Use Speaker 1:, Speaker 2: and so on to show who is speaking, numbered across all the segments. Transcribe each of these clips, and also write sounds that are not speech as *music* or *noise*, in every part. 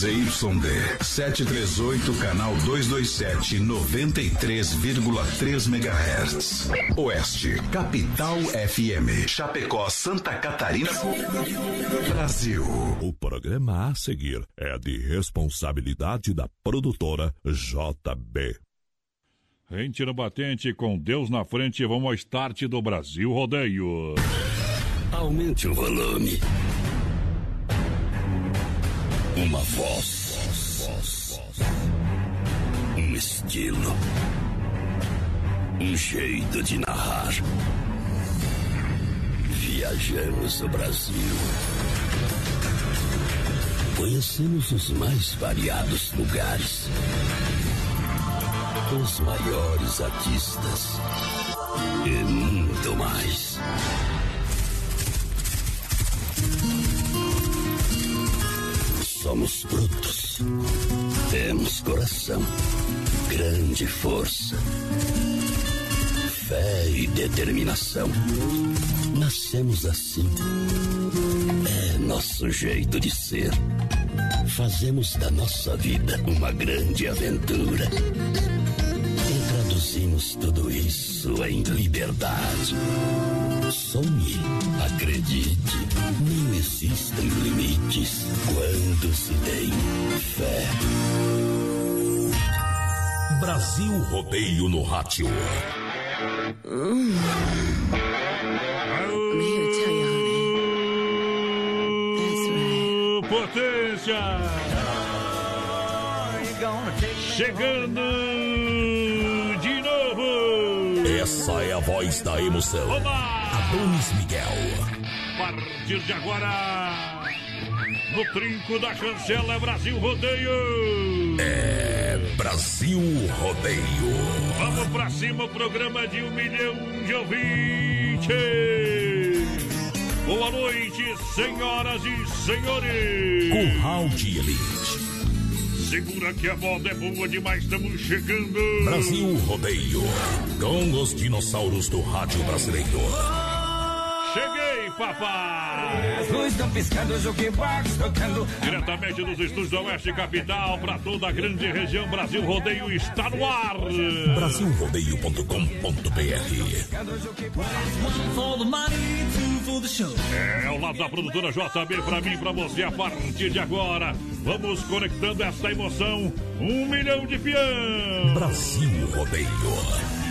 Speaker 1: ZYD 738, canal 227, 93,3 MHz. Oeste, Capital FM. Chapecó, Santa Catarina. Brasil.
Speaker 2: O programa a seguir é de responsabilidade da produtora JB.
Speaker 3: Rente no batente, com Deus na frente, vamos ao start do Brasil Rodeio.
Speaker 4: Aumente o volume. Uma voz. Um estilo. Um jeito de narrar. Viajamos o Brasil. Conhecemos os mais variados lugares. Os maiores artistas. E muito mais. Somos brutos. Temos coração, grande força, fé e determinação. Nascemos assim. É nosso jeito de ser. Fazemos da nossa vida uma grande aventura. E traduzimos tudo isso em liberdade. Sonhe, acredite, existem limites quando se tem fé.
Speaker 2: Brasil Rodeio no Rádio.
Speaker 5: I'm here to tell you, honey. That's right.
Speaker 3: Potência! Chegando de novo!
Speaker 2: Essa é a voz da emoção.
Speaker 3: Oba!
Speaker 2: Adonis Miguel.
Speaker 3: A partir de agora, no trinco da chancela Brasil Rodeio!
Speaker 2: É Brasil Rodeio.
Speaker 3: Vamos pra cima, o programa de um milhão de ouvintes! Boa noite, senhoras e senhores!
Speaker 2: Curral de Elite.
Speaker 3: Segura que a moda é boa demais, estamos chegando!
Speaker 2: Brasil Rodeio. Com os dinossauros do rádio brasileiro.
Speaker 3: Cheguei, papai!
Speaker 6: As luzes estão piscando, o jukebox tocando.
Speaker 3: Diretamente dos estúdios da Oeste Capital, para toda a grande região, Brasil Rodeio está no ar!
Speaker 2: Brasilrodeio.com.br
Speaker 3: É ao lado da produtora JB, para mim, para você, a partir de agora. Vamos conectando essa emoção. Um milhão de peão!
Speaker 2: Brasil Rodeio.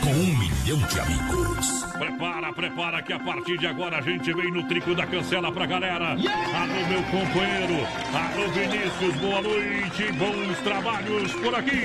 Speaker 2: Com um milhão de amigos.
Speaker 3: Prepara, prepara que a partir de agora a gente vem no trico da cancela pra galera. Alô, meu companheiro. Alô, Vinícius, boa noite. Bons trabalhos por aqui.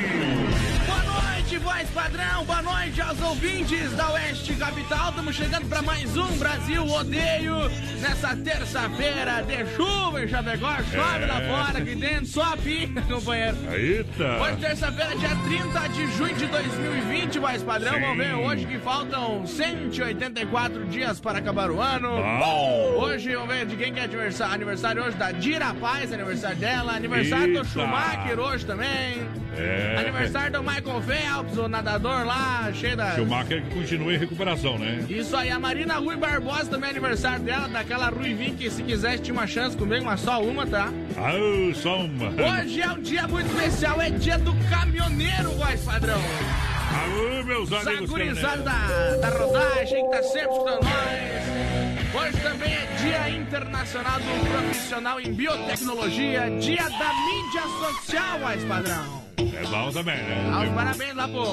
Speaker 7: Noite, voz padrão. Boa noite aos ouvintes da Oeste Capital. Estamos chegando para mais um Brasil Odeio. Nessa terça-feira de chuva em Chapecó. Chove
Speaker 3: É.
Speaker 7: lá fora, aqui dentro. Só a pica, companheiro.
Speaker 3: Eita.
Speaker 7: Hoje, terça-feira, dia 30 de junho de 2020, voz padrão.
Speaker 3: Sim.
Speaker 7: Vamos ver hoje que faltam 184 dias para acabar o ano.
Speaker 3: Bom.
Speaker 7: Hoje, vamos ver de quem que é aniversário. Aniversário hoje da Dira Paz, aniversário dela. Aniversário do
Speaker 3: Eita.
Speaker 7: Schumacher hoje também.
Speaker 3: É.
Speaker 7: Aniversário do Michael Phelps, o nadador lá, cheio da.
Speaker 3: Schumacher que continua em recuperação, né?
Speaker 7: Isso aí, a Marina Rui Barbosa também é aniversário dela, daquela Ruivinha que se quisesse tinha uma chance comigo, mas só uma, tá?
Speaker 3: Ah, só uma.
Speaker 7: Hoje é um dia muito especial, é dia do caminhoneiro, voz padrão.
Speaker 3: Alô, meus amigos.
Speaker 7: Da, da rodagem, que tá sempre escutando nós. Hoje também é Dia Internacional do Profissional em Biotecnologia, Dia da Mídia Social, voz padrão.
Speaker 3: É bom também, né?
Speaker 7: Os
Speaker 3: Tem,
Speaker 7: parabéns lá pro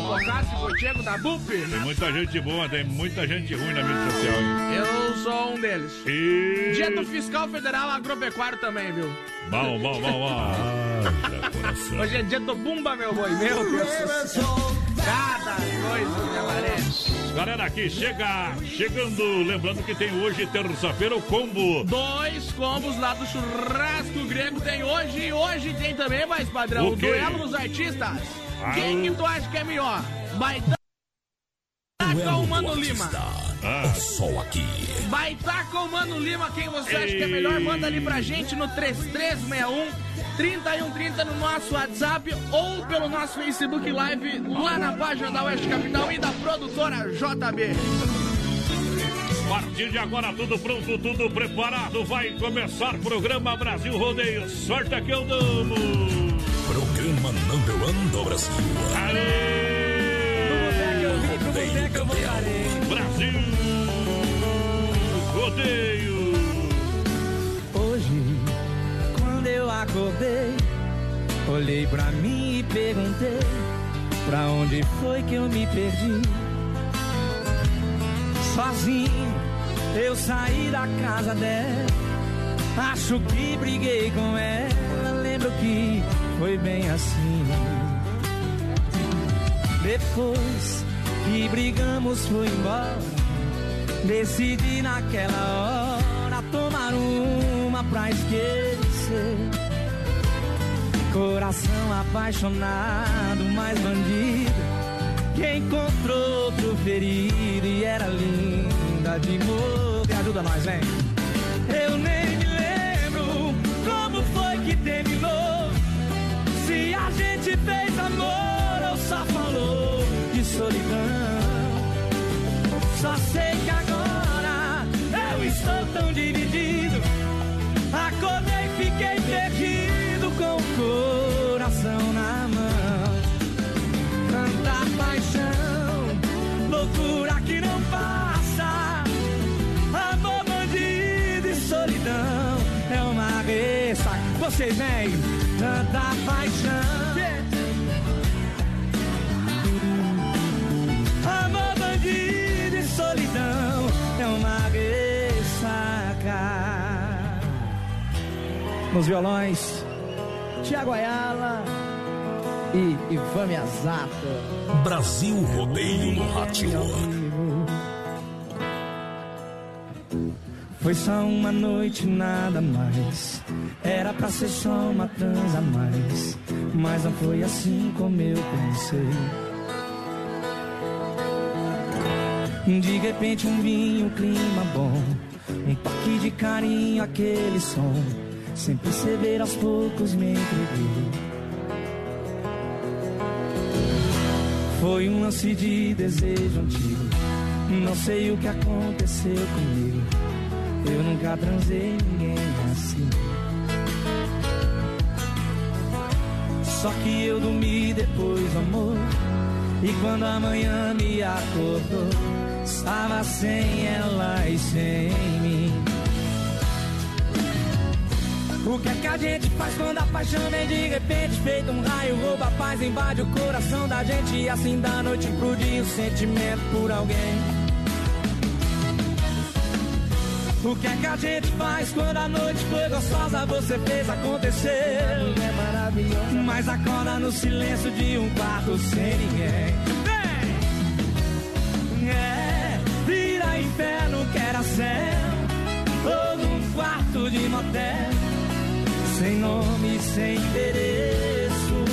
Speaker 7: pro Diego da BUP.
Speaker 3: tem muita gente boa, tem muita gente ruim na mídia social. hein?
Speaker 7: Eu sou um deles.
Speaker 3: E...
Speaker 7: Dia do Fiscal Federal Agropecuário também, viu?
Speaker 3: Bom, bom, bom, bom. *laughs*
Speaker 7: Hoje é dia do Bumba, meu boi. Meu Deus. Cada coisa me aparece.
Speaker 3: Galera, aqui chega, chegando, lembrando que tem hoje, terça-feira, o combo.
Speaker 7: Dois combos lá do churrasco grego tem hoje e hoje tem também, mais padrão.
Speaker 3: O
Speaker 7: O duelo dos artistas.
Speaker 3: Ah,
Speaker 7: Quem
Speaker 3: o-
Speaker 7: que tu acha que é melhor? Baitaca ou Mano Lima?
Speaker 3: Ah.
Speaker 2: É só aqui.
Speaker 7: Baitaca ou Mano Lima? Quem você acha que é melhor? Manda ali pra gente no 3361 3130 no nosso WhatsApp ou pelo nosso Facebook Live lá na página da Oeste Capital e da produtora JB.
Speaker 3: A partir de agora, tudo pronto, tudo preparado. Vai começar o programa Brasil Rodeio. Sorte que eu damos.
Speaker 8: programa number one do Brasil.
Speaker 3: Brasil! Rodeio!
Speaker 6: Acordei, olhei pra mim e perguntei: Pra onde foi que eu me perdi? Sozinho, eu saí da casa dela. Acho que briguei com ela. Lembro que foi bem assim. Depois que brigamos, fui embora. Decidi naquela hora tomar uma pra esquecer. Coração apaixonado, mais bandido. Que encontrou outro ferido e era linda de morrer. Ajuda nós, vem. Eu nem me lembro como foi que terminou. Se a gente fez amor ou só falou de solidão. Só sei que agora eu estou Vocês vêm, tanta paixão. Amor, bandido e solidão é uma ressaca. Nos violões, Tiago Ayala e Ivan Miyazato.
Speaker 8: Brasil Rodeio no Rádio.
Speaker 6: Foi só uma noite, nada mais. Era pra ser só uma transa a mais. Mas não foi assim como eu pensei. De repente um vinho, um clima bom Um toque de carinho, aquele som Sem perceber aos poucos me entreguei Foi um lance de desejo antigo Não sei o que aconteceu comigo Eu nunca transei ninguém assim. Só que eu dormi depois amor. E quando a manhã me acordou Estava sem ela e sem mim. O que é que a gente faz quando a paixão vem de repente? Feito um raio, rouba a paz, invade o coração da gente. E assim da noite pro dia o sentimento por alguém O que é que a gente faz quando a noite foi gostosa? Você fez acontecer. É. Mas acorda no silêncio de um quarto sem ninguém. Vem! É, vira inferno que era céu. Ou num quarto de motel. Sem nome, sem endereço.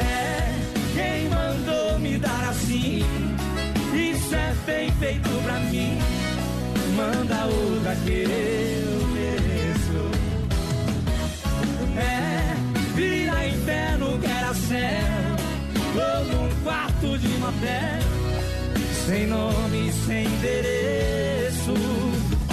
Speaker 6: É, quem mandou me dar assim? Isso é bem feito pra mim manda outra que eu mereço. É, vira inferno que era céu, ou num quarto de motel, sem nome, sem endereço.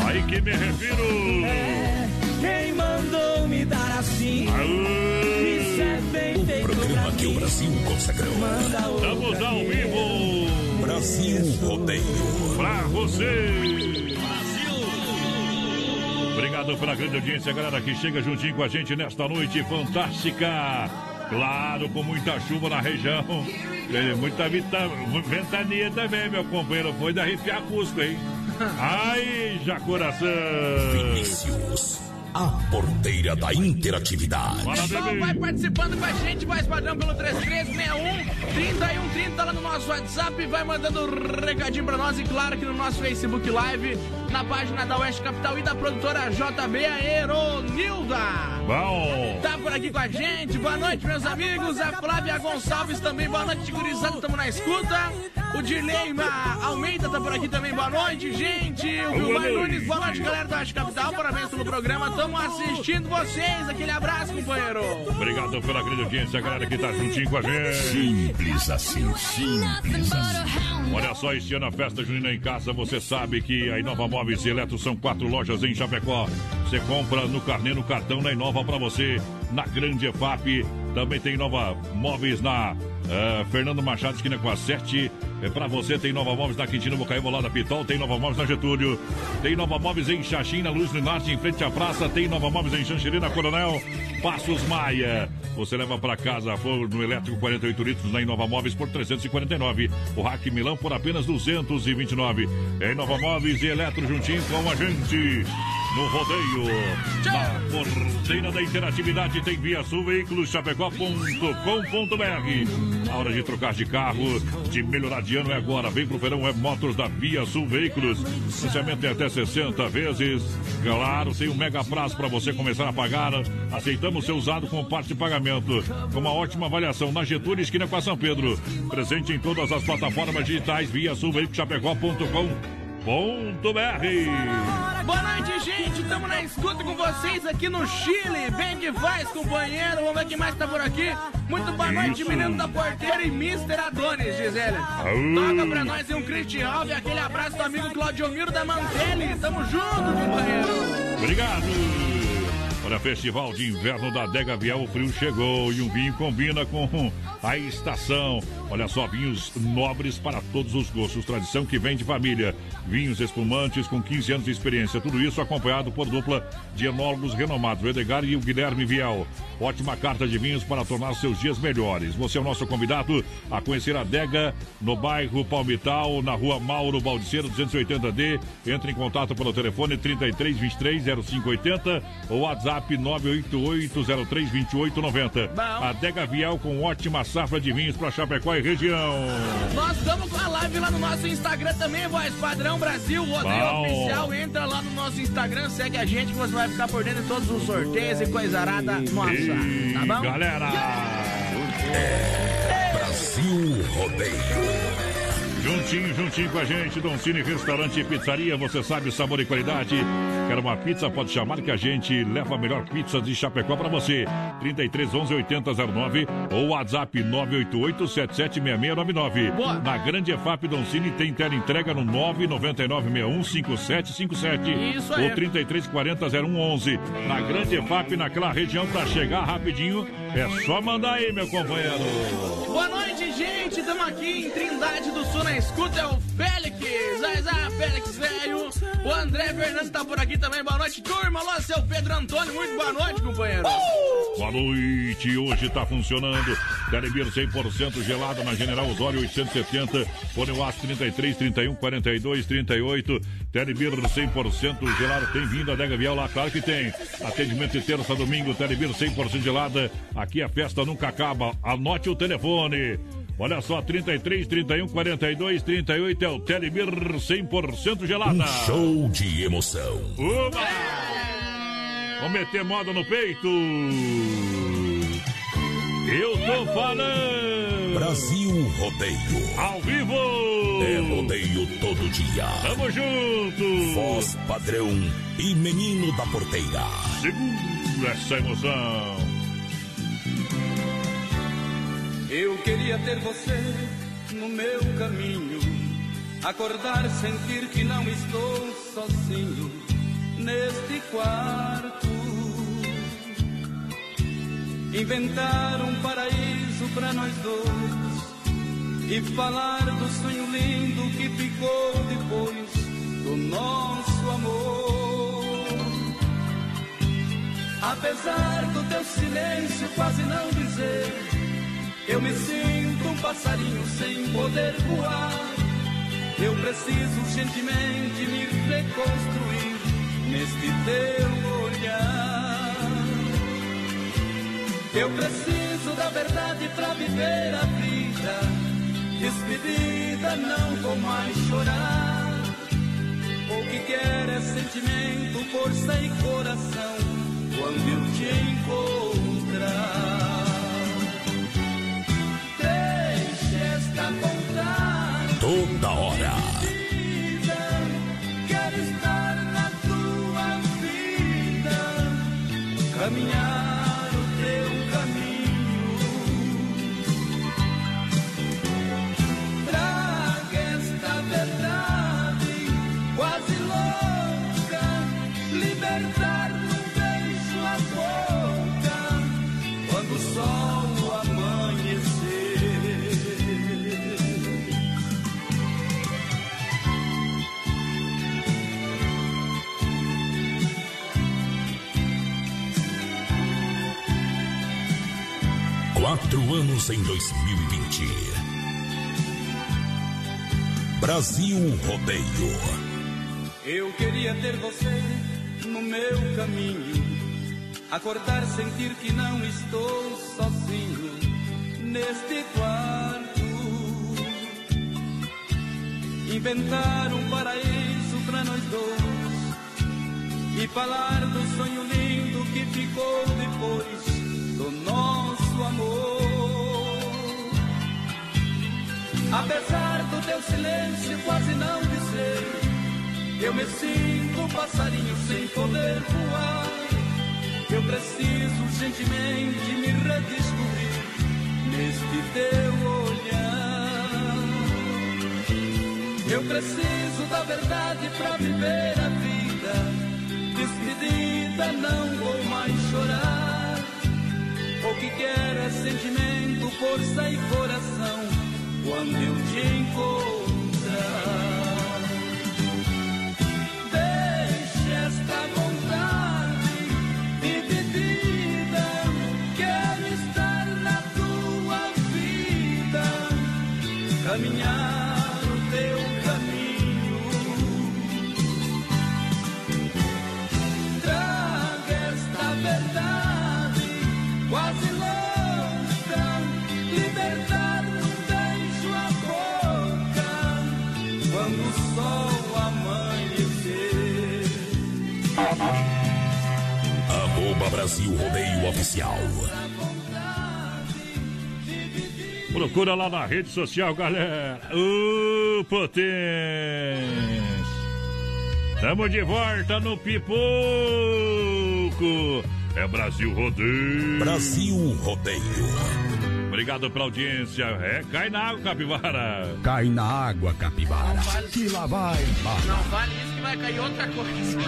Speaker 3: Aí que me refiro.
Speaker 6: É, quem mandou me dar assim? Isso é bem
Speaker 8: O
Speaker 6: feito
Speaker 8: programa que o. Brasil consagrou.
Speaker 6: Manda outra
Speaker 3: Estamos ao vivo
Speaker 8: Brasil Rodeio.
Speaker 3: pra você. Obrigado pela grande audiência, galera que chega juntinho com a gente nesta noite fantástica. Claro, com muita chuva na região. Muita ventania também, meu companheiro. Foi de arrepiar Cusco, hein? *laughs* Ai, já coração.
Speaker 8: Vinícius, a porteira da interatividade.
Speaker 7: Pessoal, vai participando com a gente, vai padrão pelo 3361 3130 lá no nosso WhatsApp, vai mandando um recadinho pra nós e claro que no nosso Facebook Live, na página da Oeste Capital e da produtora JB Aeronilda.
Speaker 3: Bom.
Speaker 7: Tá por aqui com a gente, boa noite meus amigos, a Flávia Gonçalves também, boa noite gurizada, tamo na escuta. O Dirley Almeida tá por aqui também. Boa noite, gente. O Vilmar Nunes, boa noite, galera do Oeste Capital. Parabéns pelo programa. Estamos assistindo vocês. Aquele abraço, companheiro.
Speaker 3: Obrigado pela grande audiência, galera que tá juntinho com a gente.
Speaker 2: Simples assim, simples assim.
Speaker 3: Olha só, este ano a festa junina em casa, você sabe que a Inova Móveis e Eletro são quatro lojas em Chapecó. Você compra no carnê, no cartão, na Inova para você, na Grande EFAP. Também tem Nova Móveis na uh, Fernando Machado, esquina com a 7. É para você, tem Nova Móveis na Quintino Bocaiúva, lá da Pitol. Tem Nova Móveis na Getúlio. Tem Nova Móveis em Xaxim, na Luz do Norte, em frente à praça. Tem Nova Móveis em Xanxerê, na Coronel Passos Maia. Você leva para casa forno elétrico 48 litros na Inova Móveis por 349. O Rack Milão por apenas 229. É Inova Móveis e Eletro juntinho com a gente no rodeio. Na porteira da interatividade tem via sul veículos chapecó.com.br. A hora de trocar de carro, de melhorar de ano é agora. Vem pro verão é Motos da Via Sul Veículos. Financiamento é até 60 vezes. Claro, tem um mega prazo para você começar a pagar. Aceitamos seu usado com parte de pagamento. Com uma ótima avaliação na Getúlio, esquina com a São Pedro. Presente em todas as plataformas digitais via sulveiculoschapecó.com www.radiocultura.br.
Speaker 7: Boa noite, gente. Estamos na escuta com vocês aqui no Chile. Bem que faz, companheiro. Vamos ver quem mais tá por aqui. Muito boa noite, Isso. menino da porteira e Mr. Adonis, Gisele. Toca pra nós um Christian Alves. Aquele abraço do amigo Claudio Miro da Mantelli. Tamo junto, companheiro.
Speaker 3: Obrigado. Olha, Festival de Inverno da Dega Viel, o frio chegou e um vinho combina com a estação. Olha só, vinhos nobres para todos os gostos, tradição que vem de família. Vinhos espumantes com 15 anos de experiência, tudo isso acompanhado por dupla de enólogos renomados, o Edgar e o Guilherme Viel. Ótima carta de vinhos para tornar seus dias melhores. Você é o nosso convidado a conhecer a Dega no bairro Palmital, na rua Mauro Baldiceiro 280D. Entre em contato pelo telefone 3323 0580 ou WhatsApp WhatsApp 988032890. Adega Viel com ótima safra de vinhos para Chapecó e região.
Speaker 7: Nós estamos com a live lá no nosso Instagram também, voz padrão Brasil, rodeio oficial. Entra lá no nosso Instagram, segue a gente que você vai ficar por dentro de todos os sorteios e coisa arada nossa. E... Tá bom?
Speaker 3: Galera!
Speaker 2: É Brasil Rodeio.
Speaker 3: Juntinho, juntinho com a gente, Don Cine Restaurante e Pizzaria, você sabe sabor e qualidade. Quer uma pizza? Pode chamar que a gente leva a melhor pizza de Chapecó para você. 33 11 80 09 ou WhatsApp 988 776699. Na Grande EFAP Don Cine tem tela entrega no 99961 5757
Speaker 7: Isso aí.
Speaker 3: ou 33 40 0111. Na Grande EFAP, naquela região, para chegar rapidinho, é só mandar aí, meu companheiro.
Speaker 7: Boa noite, gente. Estamos aqui em Trindade do Sul, na escuta. É o Félix. Zazá, Félix, velho. O André Fernandes tá por aqui também. Boa noite, turma. Alô, seu Pedro Antônio. Muito boa noite, companheiro. Uh!
Speaker 3: Boa noite. Hoje tá funcionando. Telebir 100% gelado na General Osório 870. Fone UAS 33 31 42 38. Telebir 100% gelado. Tem vindo a Dega Vial lá? Claro que tem. Atendimento de terça domingo. Telebir 100% gelada. Aqui a festa nunca acaba. Anote o telefone. Olha só, 33, 31, 42, 38 é o Telebir 100% gelada.
Speaker 2: Um show de emoção.
Speaker 3: Uma! Vamos meter moda no peito. Eu tô falando.
Speaker 2: Brasil Rodeio.
Speaker 3: Ao vivo.
Speaker 2: É rodeio todo dia.
Speaker 3: Tamo junto.
Speaker 2: Voz padrão e menino da porteira.
Speaker 3: Segura essa emoção.
Speaker 9: Eu queria ter você no meu caminho, acordar, sentir que não estou sozinho neste quarto. Inventar um paraíso para nós dois e falar do sonho lindo que ficou depois do nosso amor. Apesar do teu silêncio quase não dizer eu me sinto um passarinho sem poder voar. Eu preciso urgentemente me reconstruir neste teu olhar. Eu preciso da verdade para viver a vida. Despedida, não vou mais chorar. O que quer é sentimento, força e coração quando eu te encontrar. da hora. Quero estar na tua vida, caminhar.
Speaker 2: Quatro anos em 2020. Brasil Rodeio.
Speaker 9: Eu queria ter você no meu caminho. Acordar, sentir que não estou sozinho neste quarto. Inventar um paraíso para nós dois. E falar do sonho lindo que ficou depois do nosso amor. Apesar do teu silêncio quase não dizer, eu me sinto um passarinho sem poder voar. Eu preciso urgentemente me redescobrir neste teu olhar. Eu preciso da verdade para viver a vida. Despedida, não vou mais chorar. O que quero é sentimento, força e coração quando eu te encontrar. Deixe esta vontade dividida. Quero estar na tua vida, caminhar
Speaker 2: Brasil Rodeio Oficial.
Speaker 3: Procura lá na rede social, galera. Ô, potência. Tamo de volta no Pipoco. É Brasil Rodeio.
Speaker 2: Brasil Rodeio.
Speaker 3: Obrigado pela audiência. É, cai na água, capivara.
Speaker 10: Cai na água, capivara. Que lá vai.
Speaker 7: Não vale isso que vai cair outra coisa.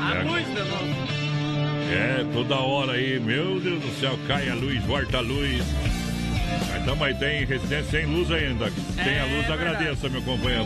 Speaker 7: A
Speaker 3: É.
Speaker 7: luz de novo.
Speaker 3: É, toda hora aí, meu Deus do céu, cai a luz, volta a luz. Mas também tem residência sem luz ainda. Tem a luz,
Speaker 7: É
Speaker 3: agradeça, meu companheiro.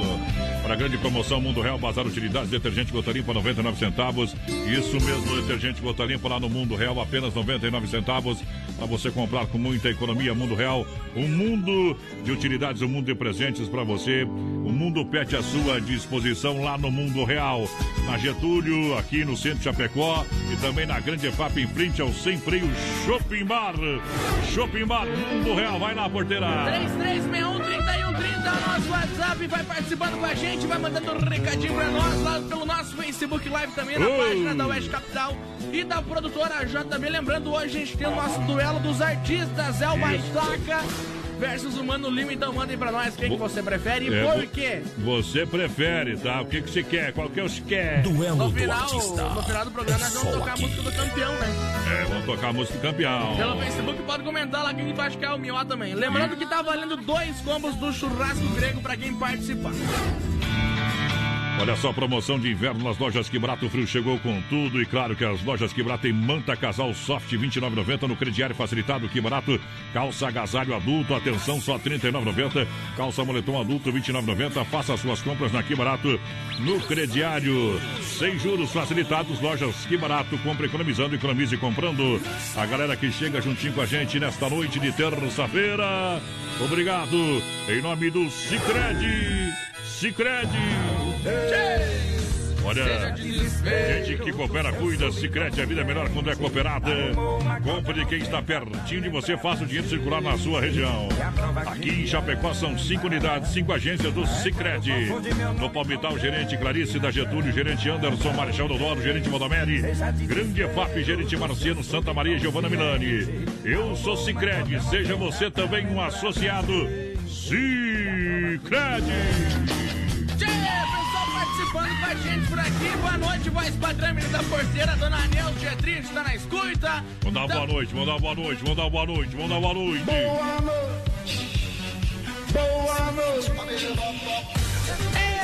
Speaker 3: Para a grande promoção Mundo Real, Bazar Utilidades, detergente gota limpa, 99 centavos. Isso mesmo, detergente gota limpa lá no Mundo Real, apenas 99 centavos. Para você comprar com muita economia, Mundo Real. Um mundo de utilidades, um mundo de presentes para você. O mundo pet à sua disposição lá no Mundo Real. Na Getúlio, aqui no centro de Chapecó. E também na Grande FAP, em frente ao Sem Freio Shopping Bar. Shopping Bar, Mundo Real. Vai lá, porteira.
Speaker 7: 3361-3130 é o nosso WhatsApp. Vai participando com a gente, vai mandando um recadinho pra nós lá pelo nosso Facebook Live também, na página da Oeste Capital e da produtora JB. Lembrando, hoje a gente tem o nosso duelo dos artistas, é o Baitaca versus o Mano Lima. Então mandem pra nós quem que você prefere e
Speaker 3: É,
Speaker 7: por quê.
Speaker 3: Você prefere, tá? O que, que você quer? Qual que é o que quer?
Speaker 2: Duelo
Speaker 7: No
Speaker 2: do
Speaker 7: final,
Speaker 2: artista.
Speaker 7: no final do programa nós vamos
Speaker 2: É
Speaker 7: tocar a
Speaker 2: aqui.
Speaker 7: música do campeão, né?
Speaker 3: É, vamos tocar a música do campeão.
Speaker 7: Pelo Facebook pode comentar lá quem vai ficar o Mió também. Lembrando que tá valendo dois combos do churrasco grego pra quem participar.
Speaker 3: Olha só, promoção de inverno nas lojas Que Barato Frio chegou com tudo. E claro que as lojas Que Barato tem manta casal soft R$ 29,90 no crediário facilitado Que Barato. Calça agasalho adulto, atenção, só R$ 39,90. Calça moletom adulto R$ 29,90. Faça as suas compras na Que Barato no crediário. Sem juros facilitados, lojas Que Barato. Compre economizando, economize comprando. A galera que chega juntinho com a gente nesta noite de terça-feira. Obrigado. Em nome do Cicred. Cicred. Olha, gente que coopera, cuida, Cicred, a vida é melhor quando é cooperada. Compre de quem está pertinho de você, faça o dinheiro circular na sua região. Aqui em Chapecó são cinco unidades, cinco agências do Cicred. No Palmital, gerente Clarice da Getúlio, gerente Anderson Marechal Dodoro, gerente Modomeri, Grande EFAP, gerente Marciano Santa Maria Giovana Milani. Eu sou Cicred, seja você também um associado Cicred.
Speaker 7: Participando com a gente por aqui. Boa noite, voz padrão, menina da porteira, dona Anel Dietrich, está na escuta.
Speaker 3: Vamos dar
Speaker 7: Então-
Speaker 3: boa noite, vamos dar boa noite, vamos dar boa noite, vamos dar boa noite.
Speaker 11: Boa noite. Boa noite.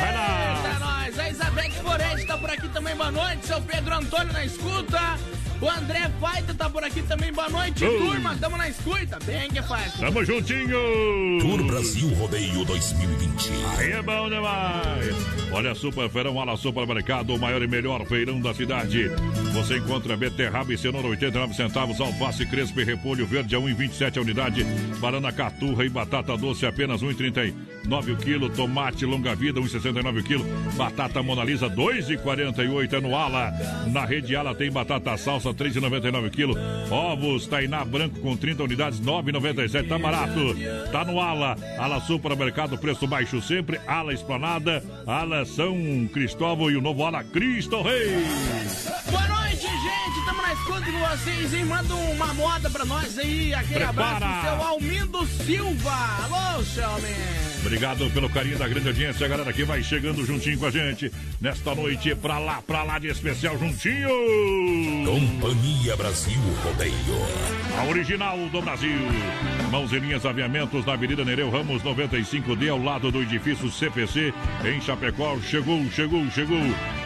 Speaker 3: Vai lá.
Speaker 7: Eita, nós. A Isabete Forete tá por aqui também, boa noite. Seu Pedro Antônio na escuta. O André Faita tá por aqui também, boa noite.
Speaker 3: Oi.
Speaker 7: Turma, tamo na escuta. Bem que faz.
Speaker 3: Tamo juntinho!
Speaker 2: Tour Brasil Rodeio 2020.
Speaker 3: Aí é bom demais! Olha, Super Feirão, Ala Supermercado, o maior e melhor feirão da cidade. Você encontra beterraba e cenoura 89 centavos, alface crespo e repolho verde a 1,27 a unidade, banana caturra e batata doce apenas 1,39 o quilo, tomate longa vida 1,69 o quilo, batata Monalisa 2,48 é no Ala. Na rede Ala tem batata salsa 3,99 o quilo, ovos Tainá branco com 30 unidades 9,97 tá barato. Tá no Ala, Ala Supermercado, preço baixo sempre, Ala Esplanada, Ala São Cristóvão e o novo Ala Cristo Rei.
Speaker 7: Boa noite, gente. Tamo na escuta com vocês, hein? Manda uma moda pra nós aí. Aquele
Speaker 3: Prepara.
Speaker 7: abraço do seu Almindo Silva. Alô, seu Almindo.
Speaker 3: Obrigado pelo carinho da grande audiência, galera que vai chegando juntinho com a gente nesta noite pra lá, pra lá de especial juntinho.
Speaker 2: Companhia Brasil Rodeio.
Speaker 3: A original do Brasil. Mãos e linhas aviamentos na Avenida Nereu Ramos 95D, ao lado do edifício CPC, em Chapecó. Chegou, chegou, chegou.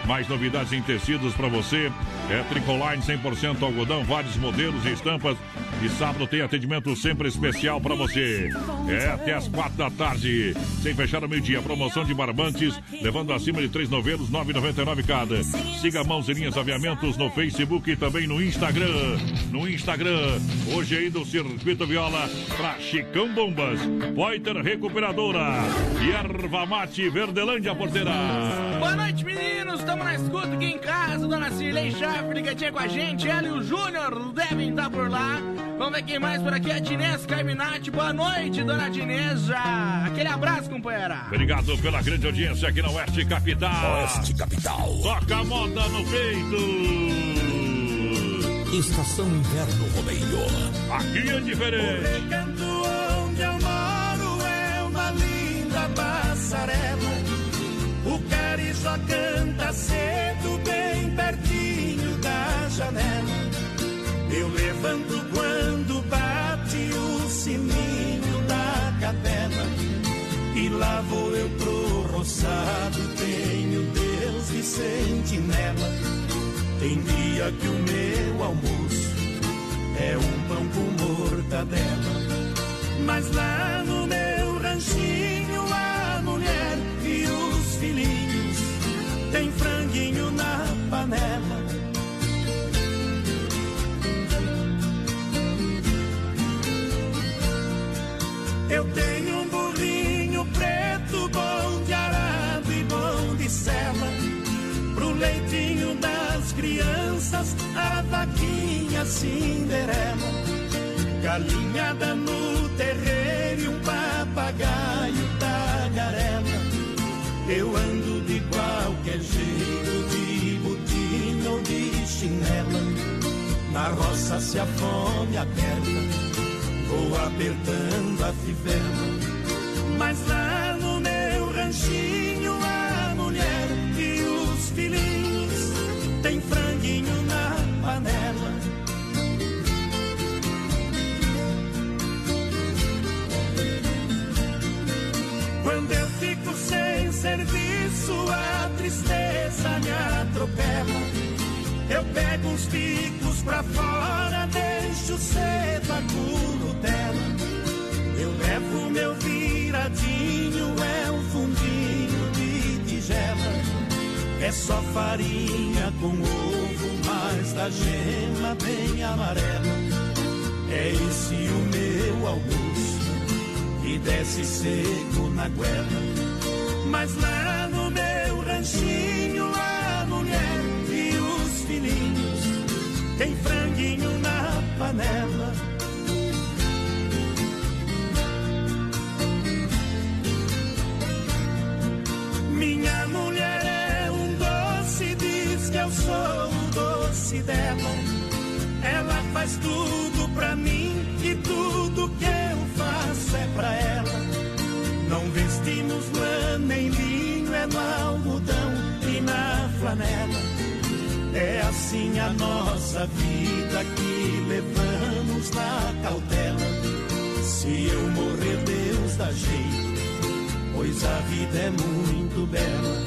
Speaker 3: Mais novidades em tecidos para você. É Tricoline 100% algodão, vários modelos e estampas. E sábado tem atendimento sempre especial para você. É até as quatro da tarde, sem fechar o meio-dia. Promoção de barbantes, levando acima de três novelos, 9,99 cada. Siga Mãos e Linhas Aviamentos no Facebook e também no Instagram. No Instagram, hoje aí do Circuito Viola para Chicão Bombas, Poiter Recuperadora e Erva Mate Verdelândia Porteira.
Speaker 7: Boa noite, meninos. Tamo na escuta aqui em casa. Dona Cirlei Schaff ligadinha com a gente. Ela e o Júnior devem estar por lá. Vamos ver quem mais por aqui. A Dinês Carminati. Boa noite, dona Dinês. Já. Aquele abraço, companheira.
Speaker 3: Obrigado pela grande audiência aqui na Oeste Capital.
Speaker 2: Oeste Capital.
Speaker 3: Toca a moda no peito.
Speaker 2: Estação Inverno Rodeio.
Speaker 3: Aqui é diferente.
Speaker 12: recanto onde eu moro é uma linda passarela. O carijó canta cedo, bem pertinho da janela. Eu levanto quando bate o sininho da capela. E lá vou eu pro roçado, tenho Deus de sentinela. Tem dia que o meu almoço é um pão com mortadela. Mas lá no meu ranchinho na panela. Eu tenho um burrinho preto, bom de arado e bom de sela. Pro leitinho das crianças, a vaquinha Cinderela. Galinhada no terreiro e um papagaio tagarela. Eu ando Na roça se a fome aperta vou apertando a fivela. Mas lá no meu ranchinho, a mulher e os filhinhos tem franguinho na panela. Quando eu fico sem serviço, a tristeza me atropela. Eu pego uns picos pra fora, deixo cedo a Nutella. Eu levo meu viradinho, é um fundinho de tigela. É só farinha com ovo, mas da gema bem amarela. É esse o meu almoço, que desce seco na goela. Mas lá no meu ranchinho, tem franguinho na panela. Minha mulher é um doce, diz que eu sou o doce dela. Ela faz tudo pra mim e tudo que eu faço é pra ela. Não vestimos lã nem linho, é no algodão e flanela. É assim a nossa vida que levamos na cautela. Se eu morrer, Deus dá jeito, pois a vida é muito bela.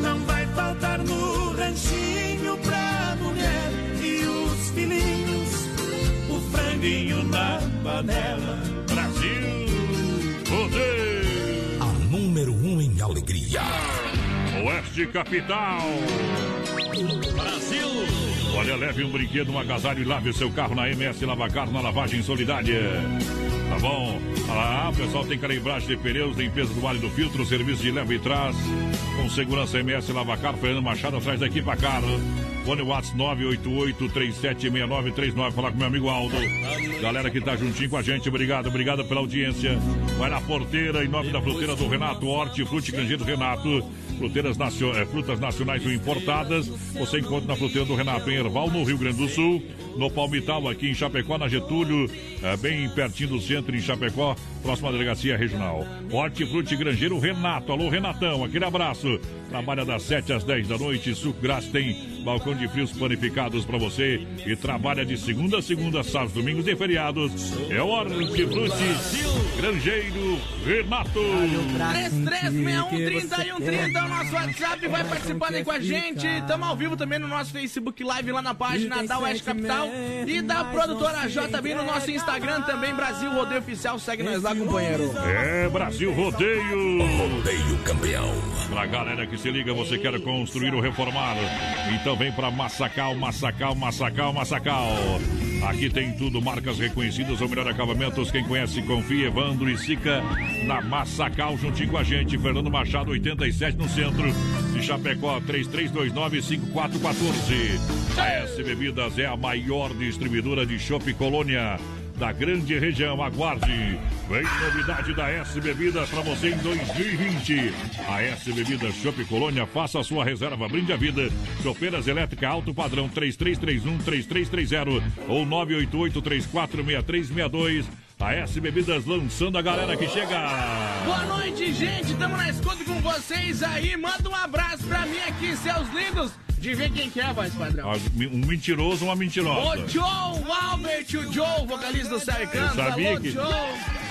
Speaker 12: Não vai faltar no ranchinho pra mulher e os filhinhos, o franguinho na panela.
Speaker 3: Brasil, poder!
Speaker 2: A número um em alegria.
Speaker 3: Oeste Capital. Olha, leve um brinquedo, um agasalho e lave o seu carro na MS Lavacar na lavagem solidária. Tá bom? Ah, o pessoal tem calibragem de pneus, limpeza do vale do filtro, serviço de leva e trás. Com segurança MS Lavacar, Fernando Machado atrás da equipa Carro. Fone WhatsApp 988-376939. Falar com meu amigo Aldo. Galera que tá juntinho com a gente, obrigado, obrigado pela audiência. Vai na porteira, em nome da fruteira do Renato, Hortifruti Canjeiro Renato. Fruteiras nacio... é, frutas nacionais ou importadas. Você encontra na fruteira do Renato em Erval, no Rio Grande do Sul. No Palmital, aqui em Chapecó, na Getúlio, é, bem pertinho do centro, em Chapecó, próxima delegacia regional. Hortifruti Grangeiro Renato. Alô, Renatão, aquele abraço. Trabalha das 7 às 10 da noite. Suco tem balcão de frios panificados para você. E trabalha de segunda a segunda, sábados, domingos e feriados. É Hortifruti Grangeiro Renato.
Speaker 7: 33613130 é o nosso WhatsApp. Vai participando aí com a gente. Estamos ao vivo também no nosso Facebook Live lá na página da Oeste Capital e da produtora JB no nosso Instagram também, Brasil Rodeio Oficial. Segue nós lá, companheiro.
Speaker 3: É Brasil Rodeio.
Speaker 2: Rodeio campeão.
Speaker 3: Pra galera que se liga, você quer construir ou reformar? Então vem pra Massacal, Massacal, Massacal, Massacal. Aqui tem tudo, marcas reconhecidas, o melhor acabamentos. Quem conhece, confia. Evandro e Sica na Massacal, juntinho com a gente. Fernando Machado, 87 no centro de Chapecó, 3329-5414. A S Bebidas é a maior distribuidora de chopp Colônia da grande região. Aguarde. Vem novidade da S Bebidas para você em 2020. A S Bebidas Shop Colônia, faça a sua reserva, brinde a vida. Chopeiras elétrica alto padrão 3331-3330 ou 988-346362. A S Bebidas lançando a galera que chega.
Speaker 7: Boa noite, gente. Tamo na escuta com vocês aí. Manda um abraço pra mim aqui, seus lindos. De ver quem que é, voz padrão.
Speaker 3: Ah, Um mentiroso, uma mentirosa.
Speaker 7: O Joe, o Albert, o Joe, vocalista do
Speaker 3: Eu
Speaker 7: Canto.
Speaker 3: sabia
Speaker 7: Alô,
Speaker 3: que,
Speaker 7: Joe.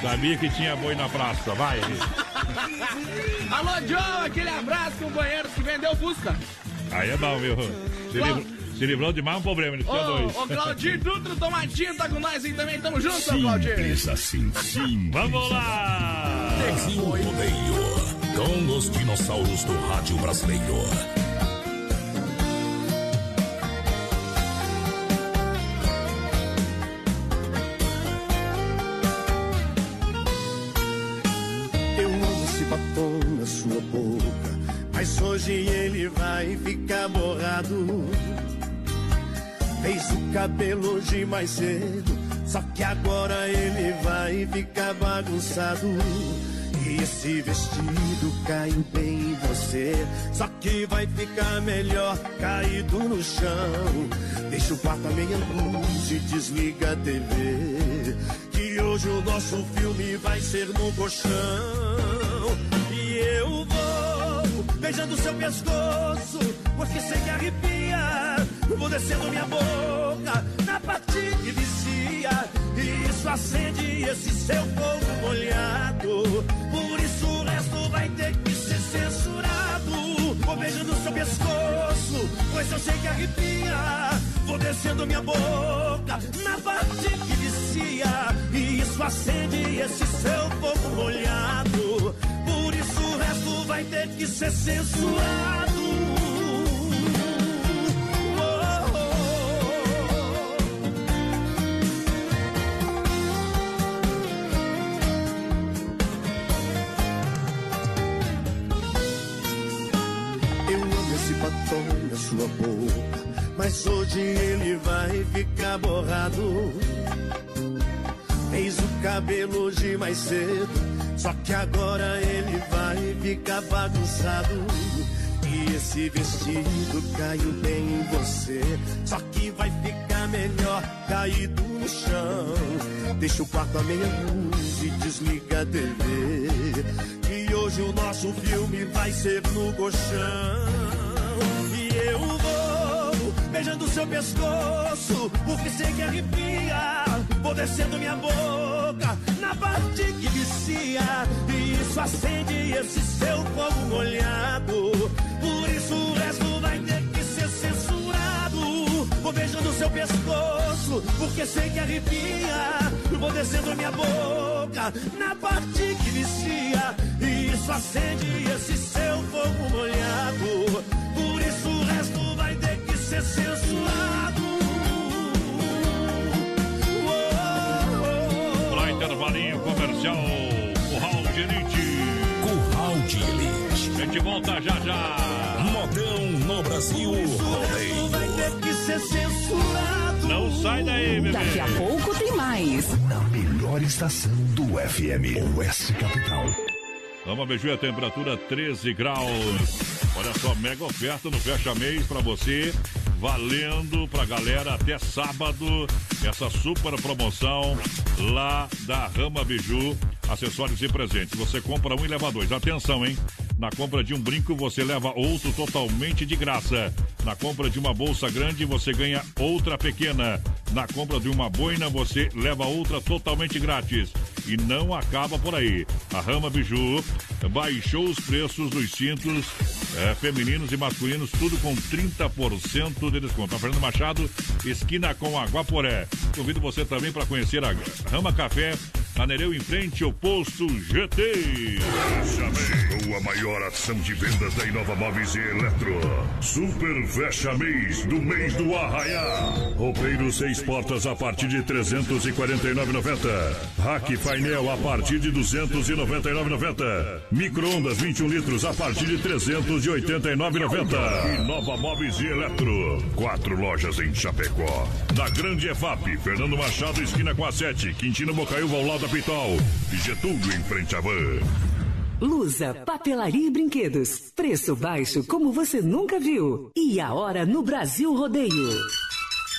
Speaker 3: sabia que tinha boi na praça. Vai. *laughs*
Speaker 7: Alô, Joe, aquele abraço, companheiro que vendeu Fusca.
Speaker 3: Aí é bom, viu? Se,
Speaker 7: Qual?
Speaker 3: livrou, se livrou de mais um problema, ele tinha dois.
Speaker 7: Ô, Claudir *laughs* Dutra, Tomatinho, tá com nós aí também. Tamo junto, seu Claudir.
Speaker 2: Simples assim, sim.
Speaker 3: Vamos lá!
Speaker 2: Brasil Rodeio. Com os dinossauros do rádio brasileiro.
Speaker 12: Mas hoje ele vai ficar borrado. Fez o cabelo hoje mais cedo, só que agora ele vai ficar bagunçado. E esse vestido caiu bem em você, só que vai ficar melhor caído no chão. Deixa o quarto a meia luz e desliga a TV. Que hoje o nosso filme vai ser no colchão. E eu vou beijando seu pescoço, porque sei que arrepia. Vou descendo minha boca na parte que vicia. E isso acende esse seu fogo molhado. Por isso o resto vai ter que ser censurado. Vou beijando seu pescoço, pois eu sei que arrepia. Vou descendo minha boca na parte que vicia. E isso acende esse seu fogo molhado. O resto vai ter que ser censurado. Oh, oh. Eu amo esse batom na sua boca, mas hoje ele vai ficar borrado. Fez o cabelo hoje mais cedo, só que agora ele vai ficar bagunçado. E esse vestido caiu bem em você, só que vai ficar melhor caído no chão. Deixa o quarto a meia luz e desliga a TV. Que hoje o nosso filme vai ser no colchão. E eu vou beijando seu pescoço, porque sei que arrepia. Vou descendo minha boca na parte que vicia, e isso acende esse seu fogo molhado. Por isso o resto vai ter que ser censurado. Vou beijando seu pescoço, porque sei que arrepia. Vou descendo minha boca na parte que vicia, e isso acende esse seu fogo molhado. Por isso o resto vai ter que ser censurado.
Speaker 3: Intervalinho comercial, Curral de Elite.
Speaker 2: Curral de Elite.
Speaker 3: A gente volta já já.
Speaker 2: Modão no Brasil Rodeio.
Speaker 12: Vai ter que ser censurado.
Speaker 3: Não sai daí, bebê.
Speaker 13: Daqui a pouco tem mais.
Speaker 2: Na melhor estação do FM, Oeste Capital.
Speaker 3: Vamos beijou a temperatura 13 graus. Olha só, mega oferta no Fecha Mês pra você. Valendo pra galera até sábado. Essa super promoção lá da Rama Biju. Acessórios e presentes. Você compra um e leva dois. Atenção, hein? Na compra de um brinco, você leva outro totalmente de graça. Na compra de uma bolsa grande, você ganha outra pequena. Na compra de uma boina, você leva outra totalmente grátis. E não acaba por aí. A Rama Biju baixou os preços dos cintos é, femininos e masculinos, tudo com 30% de desconto. A Fernando Machado, esquina com Aguaporé. Convido você também para conhecer a Rama Café, na Nereu em frente ao posto GT.
Speaker 2: Chamei a maior ação de vendas da Inova Móveis e Eletro. Super Fecha Mês do mês do Arraiá. Roupeiro seis portas a partir de 349,90. Rack painel a partir de 299,90. Micro-ondas 21 litros a partir de 389,90. Inova Móveis e Eletro. Quatro lojas em Chapecó. Na Grande EFAP, Fernando Machado, esquina com a 7. Quintino Bocaiúva ao lado da Pitol. Getúlio em frente à van.
Speaker 13: Lusa, papelaria e brinquedos. Preço baixo como você nunca viu. E a hora no Brasil Rodeio.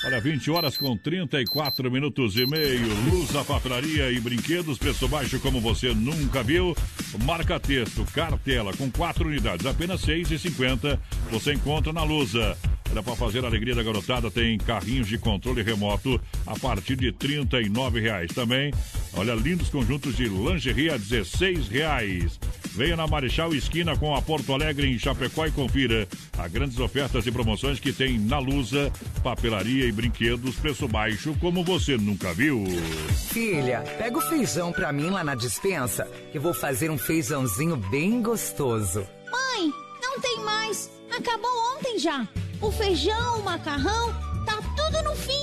Speaker 3: Olha, 20 horas com 34 minutos e meio. Luz, a papelaria e brinquedos, preço baixo como você nunca viu. Marca texto, cartela com quatro unidades, apenas R$ 6,50. Você encontra na Lusa. Olha, para fazer a alegria da garotada, tem carrinhos de controle remoto a partir de 39 reais. Também, olha, lindos conjuntos de lingerie a 16 reais. Venha na Marechal Esquina com a Porto Alegre em Chapecó e confira as grandes ofertas e promoções que tem na Lusa, papelaria e brinquedos, preço baixo como você nunca viu.
Speaker 14: Filha, pega o feijão pra mim lá na dispensa, que vou fazer um feijãozinho bem gostoso.
Speaker 15: Mãe, não tem mais. Acabou ontem já. O feijão, o macarrão, tá tudo no fim.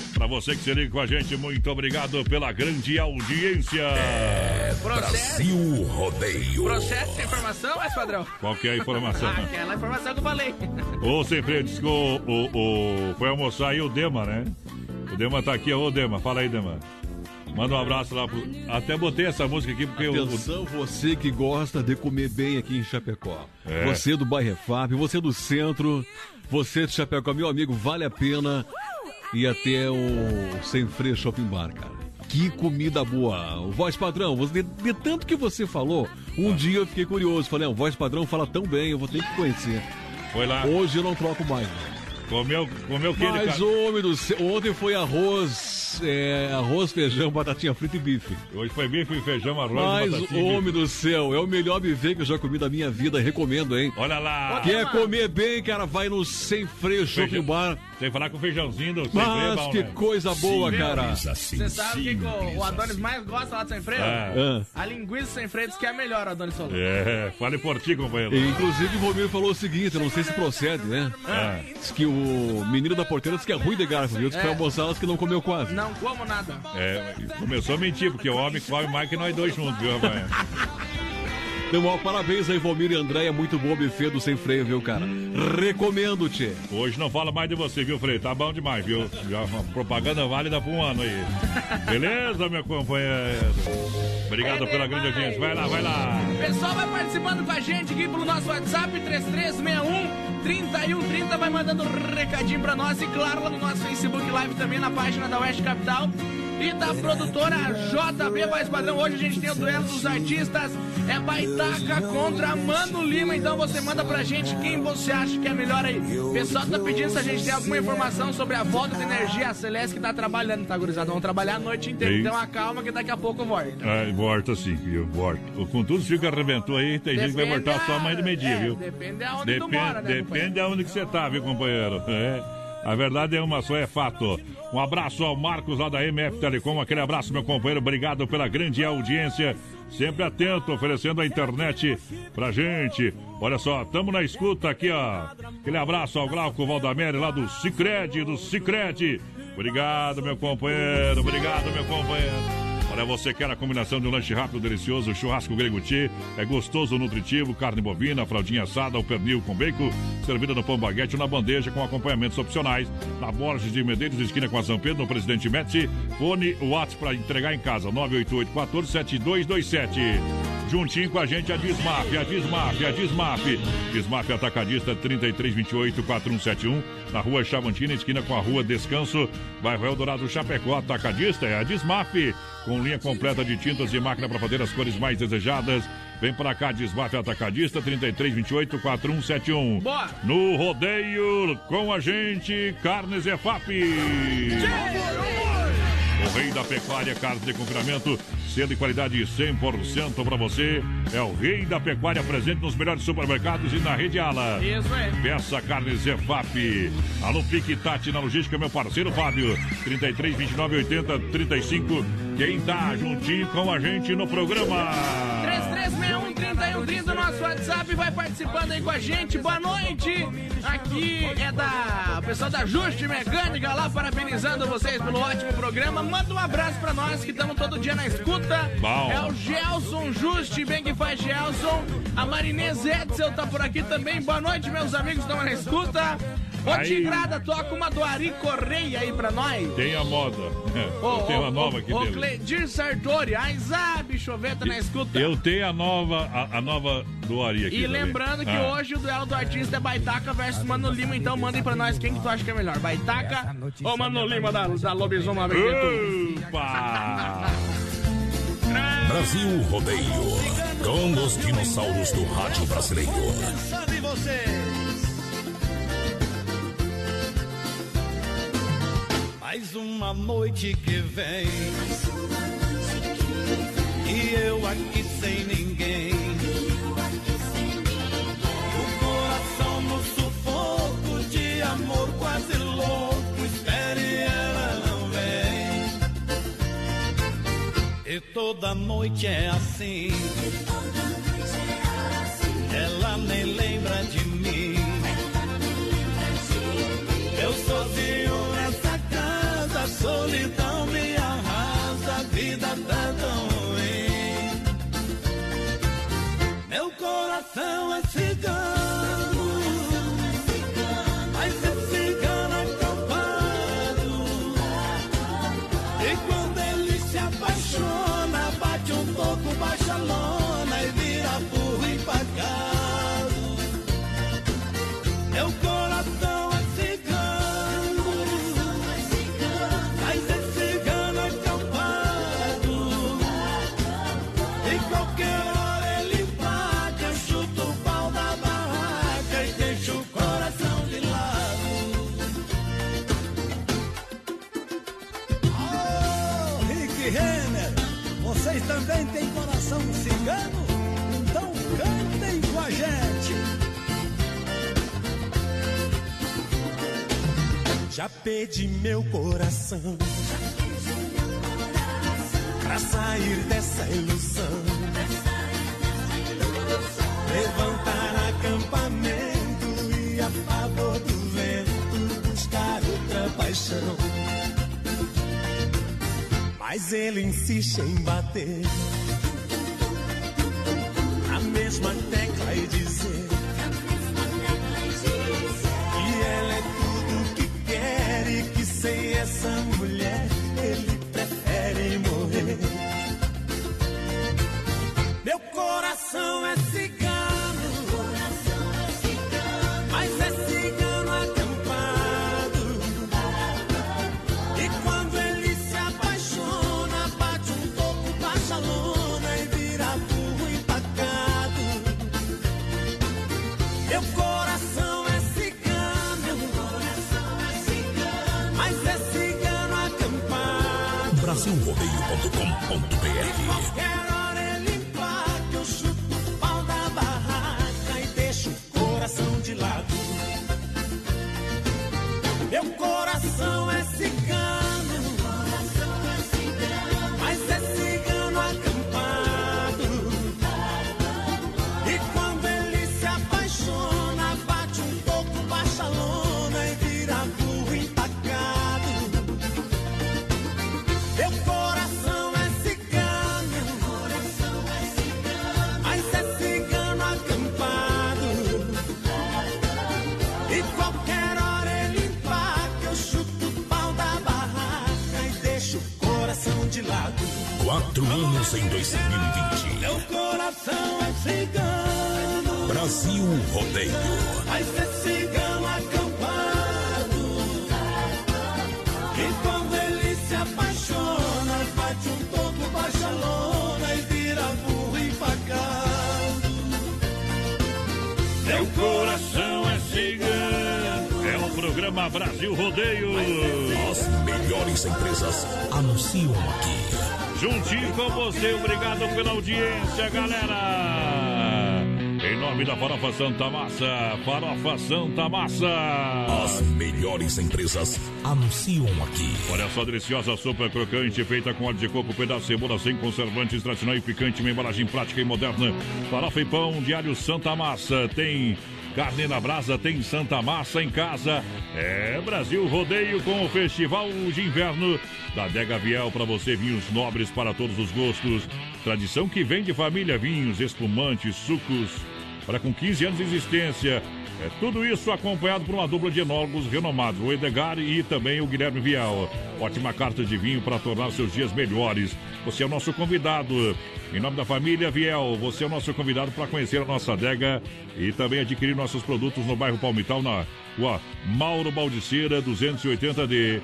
Speaker 3: Pra você que se liga com a gente, muito obrigado pela grande audiência.
Speaker 2: É Brasil Rodeio.
Speaker 7: Processo de informação, mas padrão.
Speaker 3: Qual que é a informação? *laughs*
Speaker 7: Aquela informação que eu falei.
Speaker 3: Ô, sem freio, diz que o, o, o- foi almoçar aí o Dema, né? O Dema tá aqui, ô Dema, fala aí, Dema. Manda um abraço lá pro... Até botei essa música aqui porque
Speaker 16: Atenção, você que gosta de comer bem aqui em Chapecó.
Speaker 3: É.
Speaker 16: Você do bairro Refap, você do centro, você de Chapecó, meu amigo, vale a pena ir até o Sem Freio Shopping Bar, cara. Que comida boa. O voz padrão, de, de tanto que você falou, um dia eu fiquei curioso. Falei, o voz padrão fala tão bem, eu vou ter que conhecer.
Speaker 3: Foi lá.
Speaker 16: Hoje eu não troco mais.
Speaker 3: Comeu, comeu que
Speaker 16: Mas, homem do céu, ontem foi arroz, é, arroz, feijão, batatinha frita e bife.
Speaker 3: Hoje foi bife, feijão, arroz
Speaker 16: Mas,
Speaker 3: batatinha e
Speaker 16: homem do céu, é o melhor buffet que eu já comi da minha vida, recomendo, hein?
Speaker 3: Olha lá!
Speaker 16: Quer comer bem, cara, vai no Sem Freio Shopping Bar.
Speaker 3: Sem falar com o feijãozinho do sem
Speaker 16: Mas
Speaker 3: freio bom,
Speaker 16: que
Speaker 3: né?
Speaker 16: coisa boa, cara.
Speaker 7: Você sabe o que, que o, o Adonis mais gosta lá do Sem Freio?
Speaker 3: É.
Speaker 7: A linguiça sem freio diz que é a melhor, Adonis falou.
Speaker 3: É, fale por ti, companheiro.
Speaker 16: E, Inclusive, o Romero falou o seguinte, eu não sei se procede, né?
Speaker 3: É.
Speaker 16: Diz que o menino da porteira disse que é ruim de garfo, viu? Diz que
Speaker 7: É.
Speaker 16: foi almoçar, mas que não comeu quase.
Speaker 7: Não como nada.
Speaker 3: É, começou a mentir, porque o homem come mais que nós dois juntos, viu, rapaz? *laughs*
Speaker 16: Meu ó, parabéns aí, Valmir e Andréia. Muito bom o buffet do Sem Freio, viu, cara? Recomendo, Tchê.
Speaker 3: Hoje não fala mais de você, viu, Frei? Tá bom demais, viu? Já uma propaganda válida por um ano aí. Beleza, meu companheiro? Obrigado pela grande audiência. Vai lá, vai lá.
Speaker 7: Pessoal, vai participando com a gente aqui pelo nosso WhatsApp 3361 3130. Vai mandando um recadinho pra nós e, claro, lá no nosso Facebook Live também, na página da Oeste Capital e da produtora JB Mais Padrão. Hoje a gente tem o duelo dos artistas. É Baitaca contra Mano Lima. Então você manda pra gente quem você acha que é melhor aí. O pessoal tá pedindo se a gente tem alguma informação sobre a volta de energia a Celeste que tá trabalhando, tá, gurizada? Vamos trabalhar a noite inteira. Então acalma que daqui a pouco volta.
Speaker 3: É, volta sim, viu? Volta. Com tudo que arrebentou aí, tem gente que vai
Speaker 7: Depende
Speaker 3: voltar só amanhã de meio-dia,
Speaker 7: é,
Speaker 3: viu?
Speaker 7: Depende aonde tu
Speaker 3: Depende,
Speaker 7: mora, né,
Speaker 3: depende de onde que você tá, viu, companheiro? É. A verdade é uma só, é fato. Um abraço ao Marcos lá da MF Telecom. Aquele abraço, meu companheiro. Obrigado pela grande audiência. Sempre atento, oferecendo a internet pra gente. Olha só, tamo na escuta aqui, ó. Aquele abraço ao Glauco Valdamere lá do Cicred, do Cicred. Obrigado, meu companheiro. Obrigado, meu companheiro. Olha, você quer a combinação de um lanche rápido, delicioso, churrasco grego tchê, é gostoso, nutritivo, carne bovina, fraldinha assada, o pernil com bacon, servida no pão baguete ou na bandeja com acompanhamentos opcionais. Na Borges de Medeiros, esquina com a São Pedro, no Presidente Médici. Fone WhatsApp para entregar em casa, 988 14 7227. Juntinho com a gente a Dismaf, a Dismaf, a Dismaf. Dismaf Atacadista 3328 4171, na rua Chavantina, esquina com a rua Descanso, bairro Eldorado Chapecó. Atacadista é a Dismaf, com linha completa de tintas e máquina para fazer as cores mais desejadas. Vem para cá, Dismaf Atacadista 3328 4171.
Speaker 7: Boa!
Speaker 3: No rodeio com a gente, Carnes EFAP. O rei da pecuária, carne de confinamento, selo e qualidade 100% para você. É o rei da pecuária presente nos melhores supermercados e na rede Ala.
Speaker 7: Isso é.
Speaker 3: Peça Carne Zefap. Alô, Pique Tati na logística, meu parceiro Fábio. 33 29 80 35. Quem tá juntinho com a gente no programa?
Speaker 7: 3361 3130 nosso WhatsApp vai participando aí com a gente. Boa noite. Aqui é da o pessoal da Juste Mecânica lá parabenizando vocês pelo ótimo programa. Manda um abraço pra nós que estamos todo dia na escuta.
Speaker 3: Bom.
Speaker 7: É o Gelson Juste, bem que faz Gelson. A Marinês Edsel tá por aqui também. Boa noite, meus amigos estão na escuta. Ô
Speaker 3: Aí.
Speaker 7: Tigrada, toca uma do Ari Correia aí pra nós.
Speaker 3: Tem a moda. Eu tenho a nova aqui
Speaker 7: Ô,
Speaker 3: dele.
Speaker 7: Cleidir Sartori, Aizá, bichoveta na escuta.
Speaker 3: Eu tenho a nova, a, a nova do Ari aqui.
Speaker 7: E
Speaker 3: também.
Speaker 7: lembrando que
Speaker 3: Ah.
Speaker 7: hoje o duelo do artista é Baitaca versus Mano Lima, então mandem pra nós quem que tu acha que é melhor, Baitaca ou Mano Lima da, da Lobisoma?
Speaker 3: Opa!
Speaker 8: Brasil Rodeio. Com os dinossauros do rádio brasileiro.
Speaker 9: Mais uma noite que vem. E eu aqui sem ninguém. O coração no sufoco de amor quase louco. Espere, ela não vem. E toda noite é assim. Ela nem lembra de coração é cigano,
Speaker 17: Já pedi meu coração pra sair dessa ilusão. Levantar acampamento e a favor do vento buscar outra paixão. Mas ele insiste em bater mesma
Speaker 9: mesma tecla e dizer sem essa
Speaker 2: Brasilrodeio.com.br anos em 2020.
Speaker 9: Meu coração é cigano,
Speaker 2: Brasil Rodeio.
Speaker 9: mas é cigano acampado. E quando ele se apaixona, bate um toco, baixa a lona e vira burro empacado.
Speaker 3: Meu coração é cigano. É o programa Brasil Rodeio.
Speaker 2: As melhores empresas anunciam aqui.
Speaker 3: Juntinho com você, obrigado pela audiência, galera. Em nome da Farofa Santa Massa, Farofa Santa Massa.
Speaker 2: As melhores empresas anunciam aqui.
Speaker 3: Olha só, deliciosa sopa crocante, feita com óleo de coco, pedaço de cebola, sem conservantes, tradicional e picante, uma embalagem prática e moderna. Farofa e pão, diário Santa Massa. Tem carne na brasa, tem Santa Massa em casa. É Brasil Rodeio com o Festival de Inverno da Dega Viel para você, vinhos nobres para todos os gostos. Tradição que vem de família, vinhos, espumantes, sucos. Para com 15 anos de existência. É tudo isso acompanhado por uma dupla de enólogos renomados, o Edgar e também o Guilherme Viel. Ótima carta de vinho para tornar seus dias melhores. Você é o nosso convidado. Em nome da família Viel, você é o nosso convidado para conhecer a nossa adega e também adquirir nossos produtos no bairro Palmital, na rua Mauro Baldiceira, 280D.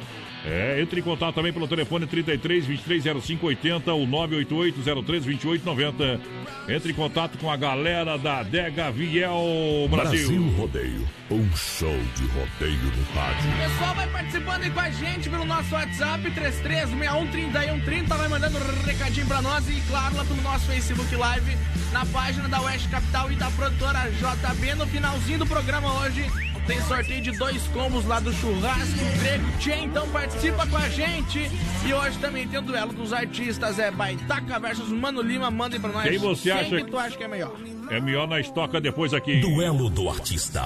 Speaker 3: É, entre em contato também pelo telefone 33 23 05 80 ou 988 03 28 90. Entre em contato com a galera da Adega Viel Brasil.
Speaker 2: Brasil Rodeio, um show de rodeio no rádio.
Speaker 7: O pessoal vai participando aí com a gente pelo nosso WhatsApp 33613130, vai mandando um recadinho pra nós e claro lá pelo nosso Facebook Live na página da Oeste Capital e da produtora JB no finalzinho do programa hoje. Tem sorteio de dois combos lá do churrasco grego Tchê, então participa com a gente. E hoje também tem o duelo dos artistas, é Baitaca versus Mano Lima, mandem pra nós.
Speaker 3: Quem você acha
Speaker 7: Quem que tu acha que é melhor?
Speaker 3: É melhor na estoca depois aqui.
Speaker 2: Duelo do artista.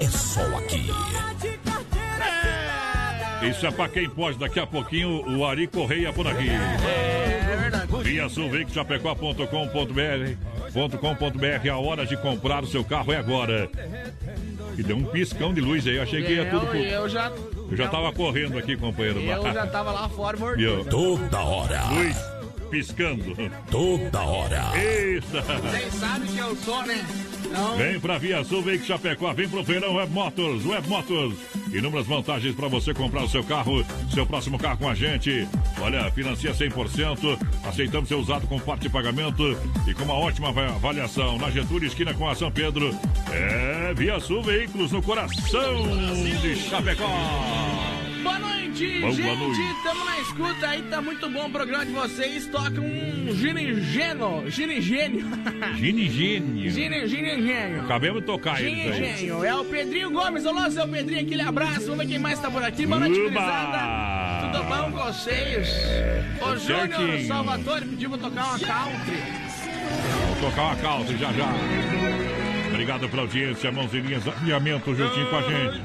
Speaker 2: É só aqui.
Speaker 3: Isso é pra quem pode. Daqui a pouquinho o Ari Correia por aqui.
Speaker 7: É verdade.
Speaker 3: Via .com.br A hora de comprar o seu carro é agora. E deu um piscão de luz aí. Eu achei que ia tudo pro...
Speaker 7: Eu, eu já.
Speaker 3: Eu já tava correndo aqui, companheiro.
Speaker 7: Eu já tava lá fora mordendo.
Speaker 2: Toda hora.
Speaker 3: Luz piscando.
Speaker 2: Toda hora.
Speaker 3: Eita!
Speaker 7: Vocês sabem que eu sou, né? Então,
Speaker 3: Vem pra Via Sul Veículos Chapecó, vem pro Feirão Web Motors, Web Motors. Inúmeras vantagens para você comprar o seu carro, seu próximo carro com a gente. Olha, financia 100%, aceitamos ser usado com parte de pagamento e com uma ótima va- avaliação. Na Getúlio, esquina com a São Pedro. É Via Sul Veículos no coração de Chapecó.
Speaker 7: Boa noite,
Speaker 3: Boa
Speaker 7: gente.
Speaker 3: noite.
Speaker 7: Tamo na escuta aí, tá muito bom o programa de vocês. Toca um ginigênio. Ginigênio. *laughs*
Speaker 3: Ginigênio.
Speaker 7: Gini- Ginigênio.
Speaker 3: Acabemos de tocar eles aí.
Speaker 7: Ginigênio. É o Pedrinho Gomes. Olá, seu Pedrinho, aquele abraço. Vamos ver quem mais tá por aqui. Boa noite, gurizada. Tudo bom com vocês? O Júnior. Salvatore pediu pra tocar uma country.
Speaker 3: Vamos tocar uma calça já já. Obrigado pela audiência, mãozinhas, alinhamento juntinho com a gente.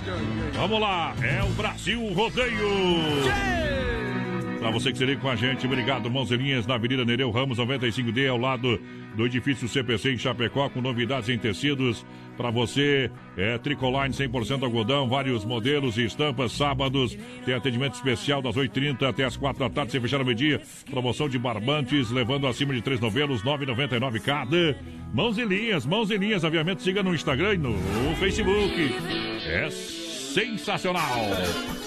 Speaker 3: Vamos lá, é o Brasil Rodeio. Pra você que se liga com a gente, obrigado. Mãozinhas na Avenida Nereu Ramos, 95D, ao lado do edifício CPC em Chapecó, com novidades em tecidos. Pra você, é Tricoline 100% algodão, vários modelos e estampas. Sábados tem atendimento especial das 8h30 até as 4 da tarde, sem fechar o meio-dia. Promoção de barbantes, levando acima de três novelos, 9,99 cada. Mãos e linhas, mãos e linhas, aviamento. Siga no Instagram e no Facebook. É sensacional.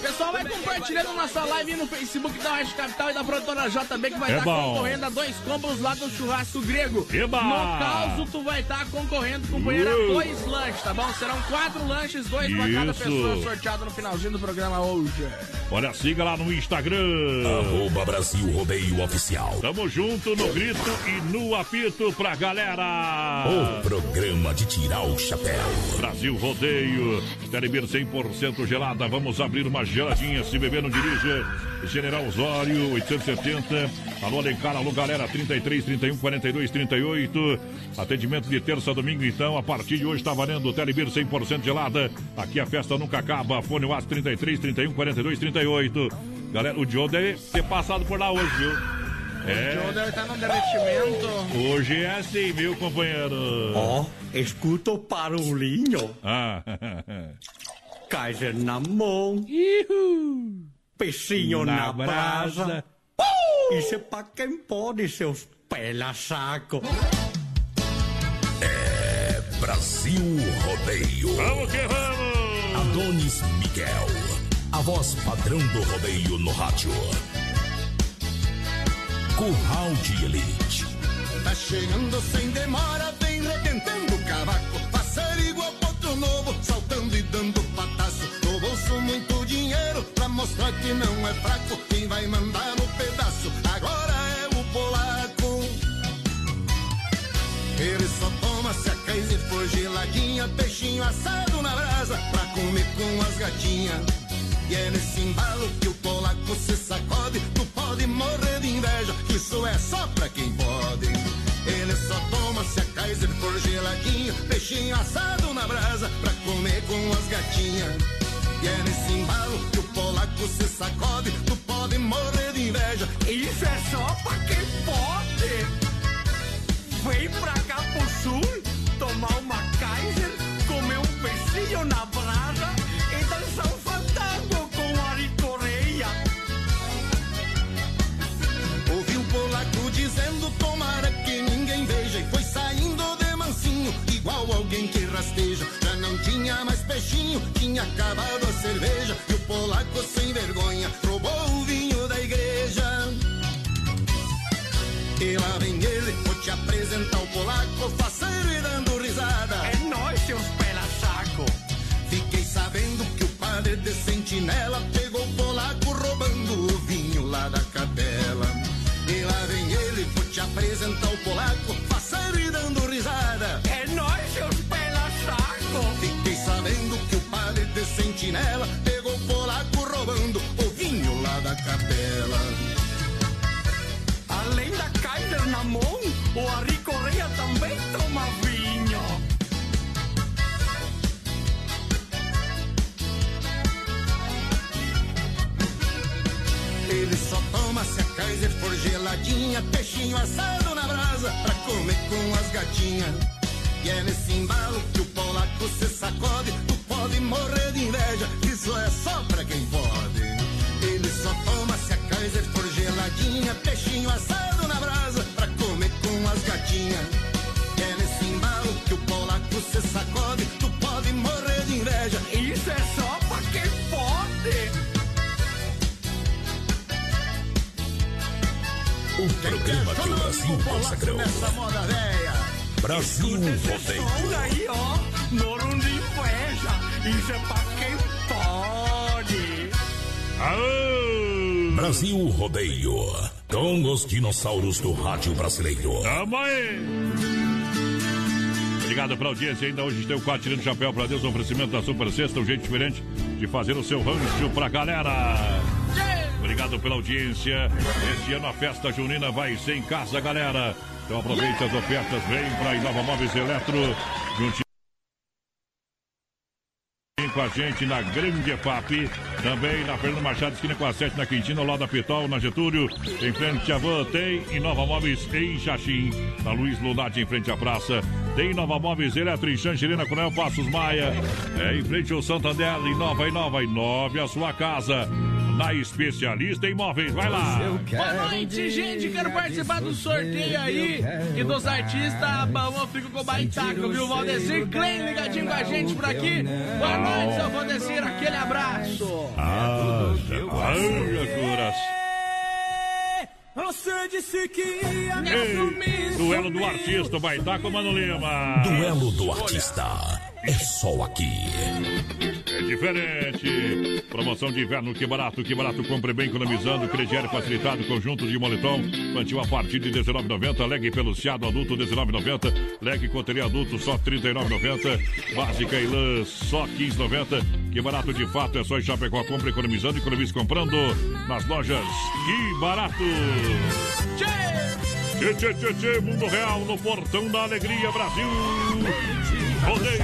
Speaker 7: Pessoal, vai compartilhando nossa live no Facebook da Oeste Capital e da produtora JB que vai estar
Speaker 3: bom.
Speaker 7: concorrendo a dois combos lá do churrasco grego.
Speaker 3: Eba!
Speaker 7: No caso, tu vai estar concorrendo, companheiro, a
Speaker 3: Uh!
Speaker 7: dois lanches, tá bom? Serão quatro lanches, dois pra cada
Speaker 3: Isso.
Speaker 7: pessoa, sorteado no finalzinho do programa hoje.
Speaker 3: Olha, siga lá no Instagram.
Speaker 8: Arroba Brasil Rodeio Oficial.
Speaker 3: Tamo junto no grito e no apito pra galera.
Speaker 8: O programa de tirar o chapéu.
Speaker 3: Brasil Rodeio, Telebir 100% gelada. Vamos abrir uma geladinha. Se beber, não dirija. General Osório, 870. Alô, Alencar, alô, galera, 33, 31, 42, 38. Atendimento de terça a domingo, então. A partir de hoje tá valendo o Telebir 100% gelada. Aqui a festa nunca acaba. Fone WhatsApp 33, 31, 42, 38. Galera, o Joe deve ter passado por lá hoje, viu?
Speaker 7: O
Speaker 3: É.
Speaker 7: Joe deve estar no derretimento.
Speaker 3: Hoje é assim, viu, companheiro?
Speaker 18: Ó, escuta o barulhinho.
Speaker 3: Ah. *laughs*
Speaker 18: Kaiser na mão. Peixinho
Speaker 3: Na
Speaker 18: na, brasa.
Speaker 3: brasa.
Speaker 18: Isso é pra quem pode, seus pela saco.
Speaker 8: É Brasil Rodeio.
Speaker 3: Vamos que vamos!
Speaker 8: Adonis Miguel. A voz padrão do rodeio no rádio. Curral de Elite.
Speaker 17: Tá chegando sem demora, vem rebentando dando pataço. No bolso muito dinheiro, pra mostrar que não é fraco. Quem vai mandar no pedaço, agora é o polaco. Ele só toma se a Kaiser for geladinha, peixinho assado na brasa, pra comer com as gatinhas. E é nesse embalo que o polaco se sacode, tu pode morrer de inveja, isso é só pra quem pode. Ele só toma se a Kaiser for geladinha, peixinho assado na brasa, pra comer com as gatinhas. E é nesse embalo que o polaco se sacode, tu pode morrer de inveja.
Speaker 18: Isso é só pra quem pode. Vem pra cá pro sul, tomar uma Kaiser, comer um peixinho na brasa
Speaker 17: igual alguém que rasteja Já não tinha mais peixinho, tinha acabado a cerveja E o polaco sem vergonha roubou o vinho da igreja E lá vem ele, vou te apresentar o polaco Faceiro e dando risada
Speaker 18: É nóis, seus pela saco.
Speaker 17: Fiquei sabendo que o padre de sentinela pegou o polaco roubando o vinho lá da capela. E lá vem ele, vou te apresentar o polaco, e dando risada.
Speaker 18: É nóis, seus pela saco.
Speaker 17: Fiquei sabendo que o padre de sentinela pegou polaco roubando o vinho lá da capela.
Speaker 18: Além da Kaiser na mão, o Ari Correia também toma vinho.
Speaker 17: Ele só toma se a Kaiser for geladinha, peixinho assado na brasa, pra comer com as gatinhas. E é nesse embalo que o polaco se sacode, tu pode morrer de inveja, isso é só pra quem pode. Ele só toma se a Kaiser for geladinha, peixinho assado na brasa, pra comer com as gatinhas. E é nesse embalo que o polaco se sacode, tu pode morrer de inveja,
Speaker 18: Isso é só
Speaker 8: O programa que o Brasil consagrou.
Speaker 17: nessa moda velha.
Speaker 8: Brasil Rodeio.
Speaker 18: Aí, ó, Morro de Inveja. Isso é pra quem pode.
Speaker 3: Aô!
Speaker 8: Brasil Rodeio. Com os dinossauros do rádio brasileiro.
Speaker 3: Tamo aí! Obrigado pela audiência. Ainda hoje tem o quadro tirando chapéu pra Deus. Oferecimento da Super Sexta, um jeito diferente de fazer o seu rancho pra galera. Obrigado pela audiência. Este ano a festa junina vai ser em casa, galera. Então aproveite as ofertas. Vem pra Inova Móveis Eletro. Juntinho com a gente na Grande EFAP. Também na Fernando Machado, esquina com a 7 na Quintina, ao lado da Pitol, na Getúlio. Em frente à Van, tem Inova Móveis em Xaxim. Na Luiz Lunati, em frente à praça. Tem Inova Móveis Eletro em Xanxerina, Coronel Passos Maia. É em frente ao Santander, Inova, Inova, Inove a sua casa na especialista em móveis. Vai lá.
Speaker 7: Boa noite, gente. Quero participar do sorteio aí e dos artistas. Bom, fico com o baitaco, viu? Valdecir Klein ligadinho com a gente por aqui. Boa noite, seu Valdecir. Aquele abraço.
Speaker 3: Ah, curas.
Speaker 9: Você disse que ia me
Speaker 3: Ei,
Speaker 9: assumir.
Speaker 3: duelo do artista, Baitaco Mano Lima.
Speaker 19: Duelo do artista. É só aqui.
Speaker 3: É diferente. Promoção de inverno, que barato, que barato. Compre bem economizando. Crediário facilitado, conjunto de moletom. Infantil a partir de R$19,90. Leg peluciado adulto, R$19,90. Leg coteria adulto, só R$39,90. Básica e lã, só R$15,90. Que barato de fato, é só em Chapecó. Compre economizando, economize comprando. Nas lojas, que barato. Tchê, tchê, tchê, tchê, Mundo Real no Portão da Alegria, Brasil. Rodeio.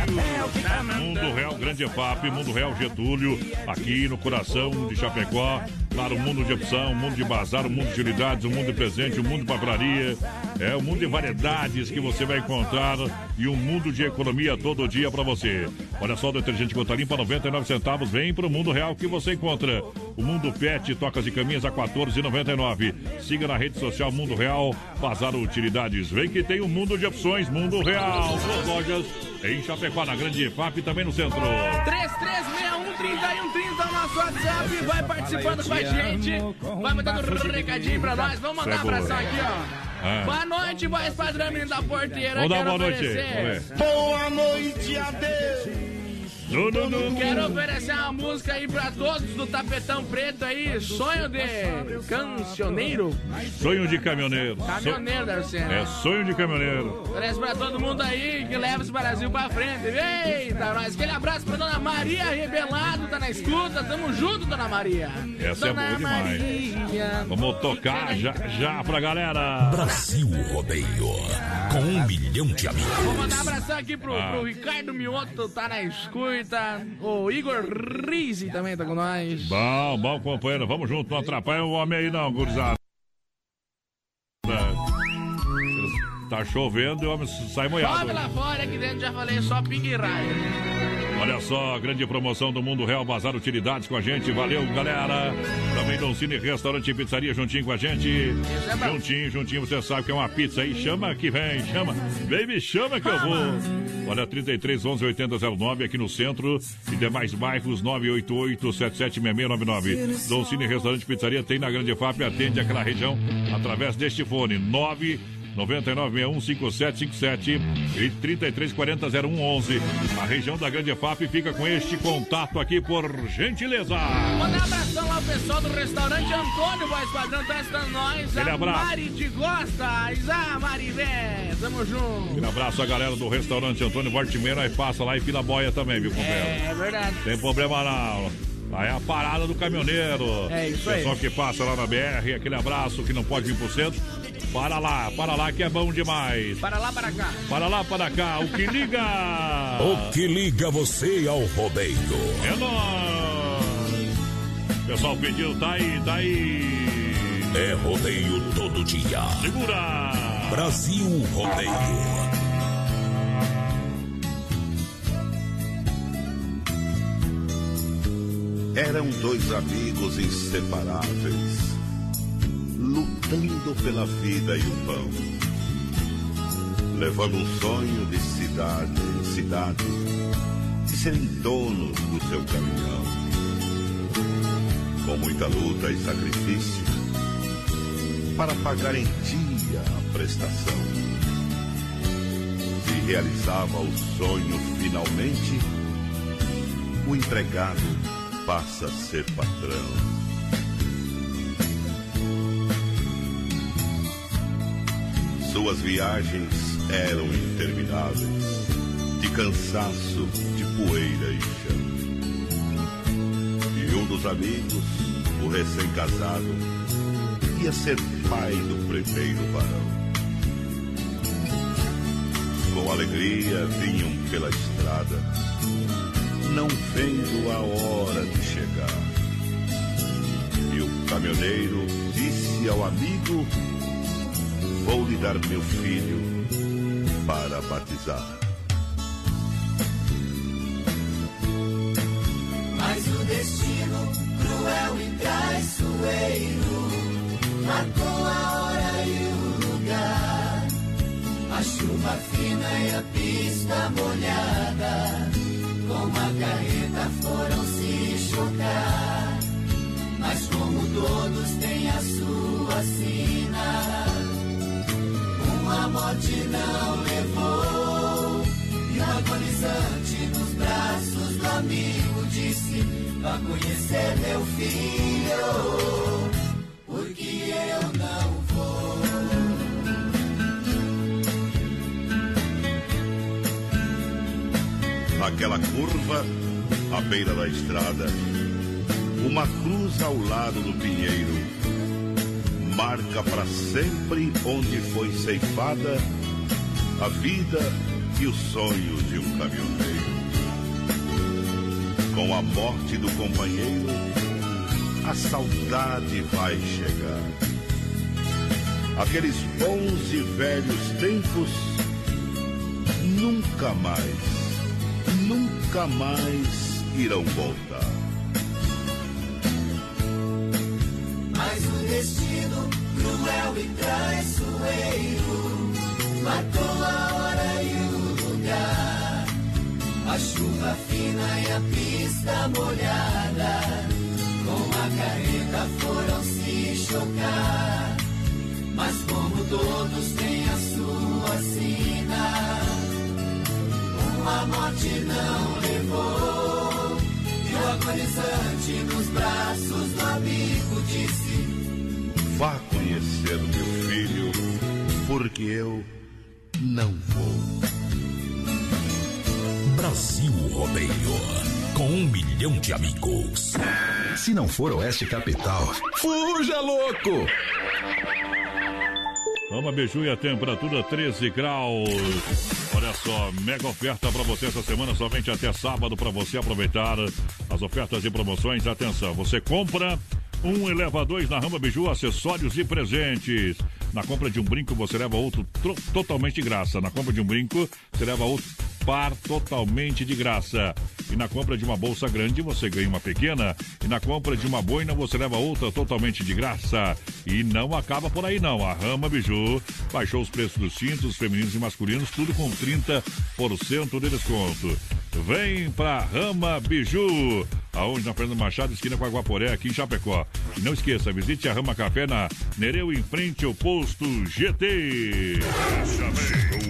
Speaker 3: Mundo Real Grande EFAP, Mundo Real Getúlio, aqui no coração de Chapecó. Claro, um mundo de opção, um mundo de bazar, um mundo de utilidades, um mundo de presente, um mundo de papelaria. É um mundo de variedades que você vai encontrar e um mundo de economia todo dia para você. Olha só, o detergente Gota Limpa, 99 centavos. Vem pro Mundo Real que você encontra. O Mundo Pet, tocas e caminhas a 14,99. Siga na rede social Mundo Real, Bazar Utilidades. Vem que tem um mundo de opções, Mundo Real. Lojas em Chapecó, na Grande EFAP e também no centro.
Speaker 7: 3361-3130 é o nosso WhatsApp. Vai participando com a gente. Vai mandando um recadinho pra nós. Vamos mandar um abração aqui, ó.
Speaker 3: Ah.
Speaker 7: Boa noite, voz padrão, menino da porteira.
Speaker 3: Vamos dar boa noite.
Speaker 9: Boa noite, adeus.
Speaker 3: No, no, no.
Speaker 7: Quero oferecer uma música aí pra todos do Tapetão Preto aí. Sonho de cancioneiro.
Speaker 3: Sonho de caminhoneiro.
Speaker 7: Caminhoneiro deve ser, né?
Speaker 3: É sonho de caminhoneiro.
Speaker 7: Oferece pra todo mundo aí que leva esse Brasil pra frente. Eita, nós. Aquele abraço pra Dona Maria Rebelado, tá na escuta. Tamo junto, Dona Maria.
Speaker 3: Essa é
Speaker 7: Dona
Speaker 3: boa demais.
Speaker 7: Maria.
Speaker 3: Vamos tocar já, já pra galera.
Speaker 19: Brasil Rodeio. Com um milhão de amigos.
Speaker 7: Vou mandar um abração aqui pro,
Speaker 3: Ah.
Speaker 7: pro Ricardo Mioto, tá na escuta. O Igor Rizzi também tá com nós.
Speaker 3: Bom, bom, companheiro. Vamos junto. Não atrapalha o homem aí, não, gurizada. Tá chovendo e o homem sai molhado.
Speaker 7: Chove lá fora, aqui dentro já falei, só pingue raio.
Speaker 3: Olha só, grande promoção do Mundo Real Bazar Utilidades com a gente. Valeu, galera. Também Dom Cine Restaurante e Pizzaria juntinho com a gente. Juntinho, juntinho, você sabe que é uma pizza aí. Chama que vem, chama. Me chama que eu vou. Olha, 33 11 80 09 aqui no centro e demais bairros 988 776699. Dom Cine Restaurante e Pizzaria tem na Grande FAP, atende aquela região através deste fone 9 99615757 e 33400111. A região da Grande EFAP fica com este contato aqui por gentileza.
Speaker 7: Mandar um abração ao pessoal do restaurante Antônio, voz padrão, tá estando nós.
Speaker 3: Aquele abraço.
Speaker 7: Mari de Gostas, a Marivé, tamo junto.
Speaker 3: Um abraço a galera do restaurante Antônio Vortimeiro, aí passa lá e Vila Boia também, viu, companheiro?
Speaker 7: É verdade.
Speaker 3: Tem problema não. Aí é a parada do caminhoneiro.
Speaker 7: É isso aí.
Speaker 3: Pessoal que passa lá na BR, aquele abraço que não pode vir pro centro. Para lá, para lá que é bom demais.
Speaker 7: Para lá, para cá.
Speaker 3: Para lá, para cá, o que liga? *laughs*
Speaker 19: O que liga você ao rodeio?
Speaker 3: É nóis! Pessoal pediu, tá aí, tá aí.
Speaker 19: É rodeio todo dia.
Speaker 3: Segura!
Speaker 19: Brasil Rodeio.
Speaker 20: Eram dois amigos inseparáveis, lutando pela vida e o pão, levando um sonho de cidade em cidade, de serem donos do seu caminhão. Com muita luta e sacrifício, para pagar em dia a prestação. Se realizava o sonho finalmente, o empregado passa a ser patrão. Suas viagens eram intermináveis, de cansaço, de poeira e chão. E um dos amigos, o recém-casado, ia ser pai do primeiro varão. Com alegria vinham pela estrada, não vendo a hora de chegar. E o caminhoneiro disse ao amigo: Vou lhe dar meu filho para batizar.
Speaker 21: Mas o destino cruel e traiçoeiro marcou a hora e o lugar. A chuva fina e a pista molhada, conhecer meu filho, porque eu não vou.
Speaker 20: Naquela curva, à beira da estrada, uma cruz ao lado do pinheiro, marca para sempre onde foi ceifada a vida e os sonhos de um caminhoneiro. Com a morte do companheiro, a saudade vai chegar. Aqueles bons e velhos tempos nunca mais, nunca mais irão voltar.
Speaker 21: Mas o destino cruel e traiçoeiro A chuva fina e a pista molhada, com a carreta foram se chocar. Mas como todos têm a sua sina, uma morte não levou. E o agonizante nos braços do amigo disse:
Speaker 20: Vá conhecer meu filho, porque eu não vou.
Speaker 19: Brasil Rodeio. Com um milhão de amigos.
Speaker 1: Se não for Oeste Capital, fuja louco!
Speaker 3: Vamos Beiju e a temperatura 13 graus. Olha só, mega oferta para você essa semana, somente até sábado, para você aproveitar as ofertas e promoções. Atenção, você compra um eleva dois na Rama Biju, acessórios e presentes. Na compra de um brinco, você leva outro totalmente de graça. Na compra de um brinco, você leva outro par totalmente de graça. E na compra de uma bolsa grande, você ganha uma pequena. E na compra de uma boina, você leva outra totalmente de graça. E não acaba por aí, não. A Rama Biju baixou os preços dos cintos femininos e masculinos, tudo com 30% de desconto. Vem pra Rama Biju, aonde na Fernando Machado, esquina com a Guaporé, aqui em Chapecó. E não esqueça, visite a Rama Café na Nereu, em frente ao posto GT.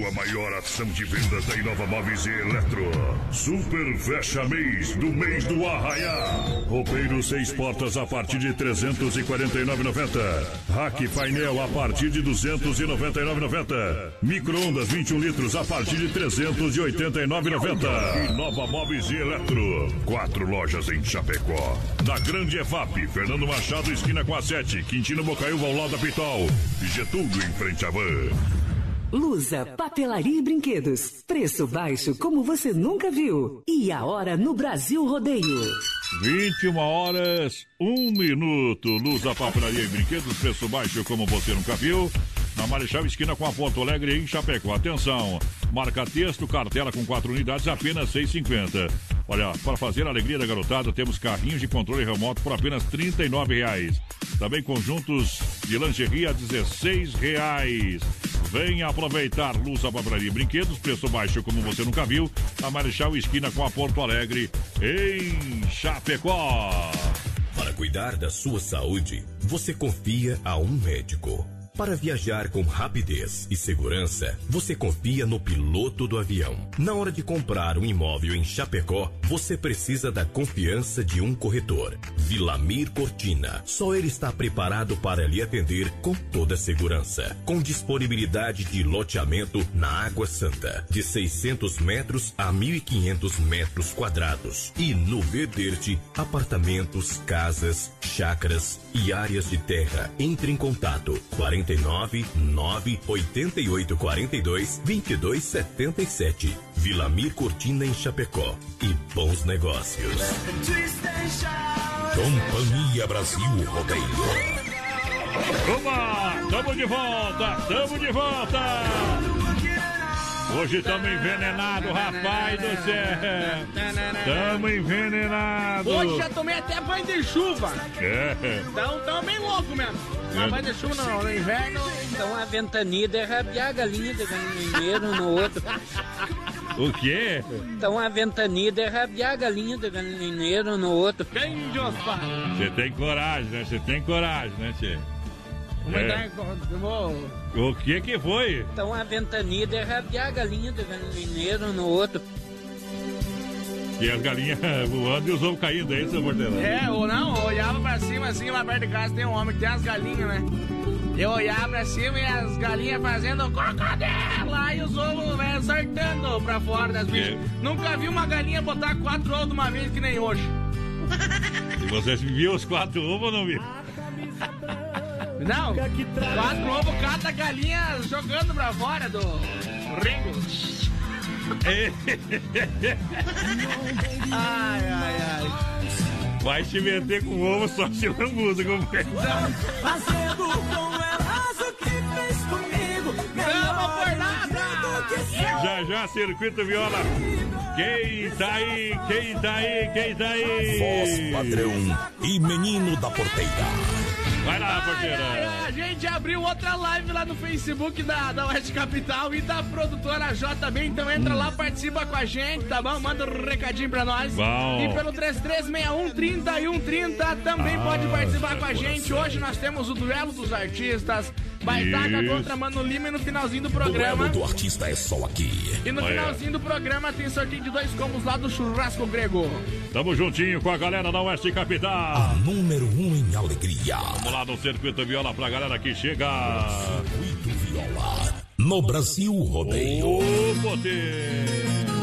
Speaker 22: A maior ação de vendas da Inova Móveis e Eletro. Super Fecha Mês do mês do Arraiá. Roupeiro seis portas a partir de 349,90. Rack painel a partir de 299,90. Micro-ondas 21 litros a partir de 389,90. Inova Móveis e Eletro. Quatro lojas em Chapecó. Na Grande EFAP, Fernando Machado, esquina com a 7. Quintino Bocaiúva ao lado da Pitol. Getúlio em frente à van.
Speaker 13: Lusa, papelaria e brinquedos. Preço baixo como você nunca viu. E a hora no Brasil Rodeio.
Speaker 3: 21 horas, 1 minuto. Lusa, papelaria e brinquedos. Preço baixo como você nunca viu. Na Marechal Esquina com a Porto Alegre em Chapecó. Atenção, marca texto, cartela com quatro unidades, apenas 6,50. Olha, para fazer a alegria da garotada, temos carrinhos de controle remoto por apenas R$ 39,00. Também conjuntos de lingerie a R$ 16,00. Venha aproveitar Luz a Papelaria Brinquedos, preço baixo como você nunca viu. Na Marechal Esquina com a Porto Alegre em Chapecó.
Speaker 19: Para cuidar da sua saúde, você confia a um médico. Para viajar com rapidez e segurança, você confia no piloto do avião. Na hora de comprar um imóvel em Chapecó, você precisa da confiança de um corretor. Vilamir Cortina. Só ele está preparado para lhe atender com toda segurança. Com disponibilidade de loteamento na Água Santa, de 600 metros a 1.500 metros quadrados. E no Verderte, apartamentos, casas, chácaras e áreas de terra. Entre em contato 40 49 988 42 22 77. Vila Mir Cortina em Chapecó. E bons negócios. Companhia Brasil Rodeio.
Speaker 3: Oba! Tamo de volta! Tamo de volta! Hoje estamos envenenados, rapaz do céu! Tamo envenenados!
Speaker 7: Hoje já tomei até banho de chuva.
Speaker 3: É.
Speaker 7: Então tamo bem louco mesmo. Mas banho de chuva no, no inverno.
Speaker 23: Então a ventania é rabiar a galinha de galinheiro no outro.
Speaker 3: O quê?
Speaker 23: Então a ventania é rabiar a galinha de galinheiro no outro.
Speaker 7: Bem, Jospa.
Speaker 3: Você tem coragem, né? Você tem coragem, né, Tchê? É.
Speaker 7: eu vou-
Speaker 3: O que que foi?
Speaker 23: Então a ventania é rabiar a galinha de galinheiro no outro.
Speaker 3: E as galinhas *laughs* voando e os ovos caindo, é isso, seu porteiro?
Speaker 7: É, ou não, eu olhava pra cima assim, lá perto de casa tem um homem que tem as galinhas, né? Eu olhava pra cima e as galinhas fazendo crocodilo lá e os ovos né, saltando pra fora das bichas.
Speaker 3: É.
Speaker 7: Nunca vi uma galinha botar quatro ovos de uma vez que nem hoje.
Speaker 3: E você viu os quatro ovos ou não viu?
Speaker 7: Não, quatro ovos cada galinha jogando pra fora do ringo. *laughs* ai, ai, ai.
Speaker 3: Vai te meter com ovo só se lambuza, companheiro.
Speaker 9: Fazendo com elas o que fez comigo.
Speaker 7: Vamos por nada!
Speaker 3: Já já, Circuito Viola. Quem tá aí? Quem tá aí? Quem tá aí?
Speaker 2: Voz padrão e menino da porteira.
Speaker 3: Vai lá, porteira.
Speaker 7: A gente abriu outra live lá no Facebook da, da Oeste Capital e da produtora JB. Então entra lá, participa com a gente, tá bom? Manda um recadinho pra nós.
Speaker 3: Bom.
Speaker 7: E pelo 3361 e 130 também
Speaker 3: Ah,
Speaker 7: pode participar com a gente. Hoje nós temos o duelo dos artistas. Baitaca
Speaker 2: Isso.
Speaker 7: contra Mano Lima e no finalzinho do programa.
Speaker 2: Duelo do artista é só aqui.
Speaker 7: E no
Speaker 3: Olha.
Speaker 7: finalzinho do programa tem sorteio de dois combos lá do Churrasco Grego.
Speaker 3: Tamo juntinho com a galera da Oeste Capital.
Speaker 2: A número um em alegria.
Speaker 3: Vamos lá no Circuito Viola pra galera que chega.
Speaker 2: Circuito Viola. No Brasil Rodeio.
Speaker 3: Ô, poder.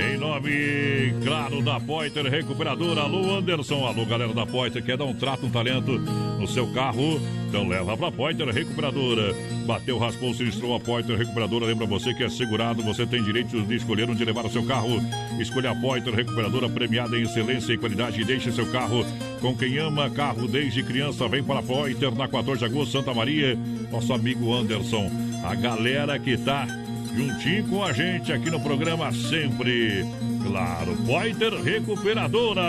Speaker 3: Em nome, claro, da Poiter Recuperadora. Alô, Anderson. Alô, galera da Poiter. Quer dar um trato, um talento no seu carro? Então leva pra Poiter Recuperadora. Bateu, raspou, sinistrou a Poiter Recuperadora. Lembra você que é segurado, você tem direito de escolher onde levar o seu carro. Escolha a Poiter Recuperadora, premiada em excelência e qualidade. E deixe seu carro com quem ama carro desde criança. Vem para a Poiter na 14 de agosto, Santa Maria. Nosso amigo Anderson. A galera que tá juntinho com a gente aqui no programa sempre. Claro, Poiter Recuperadora.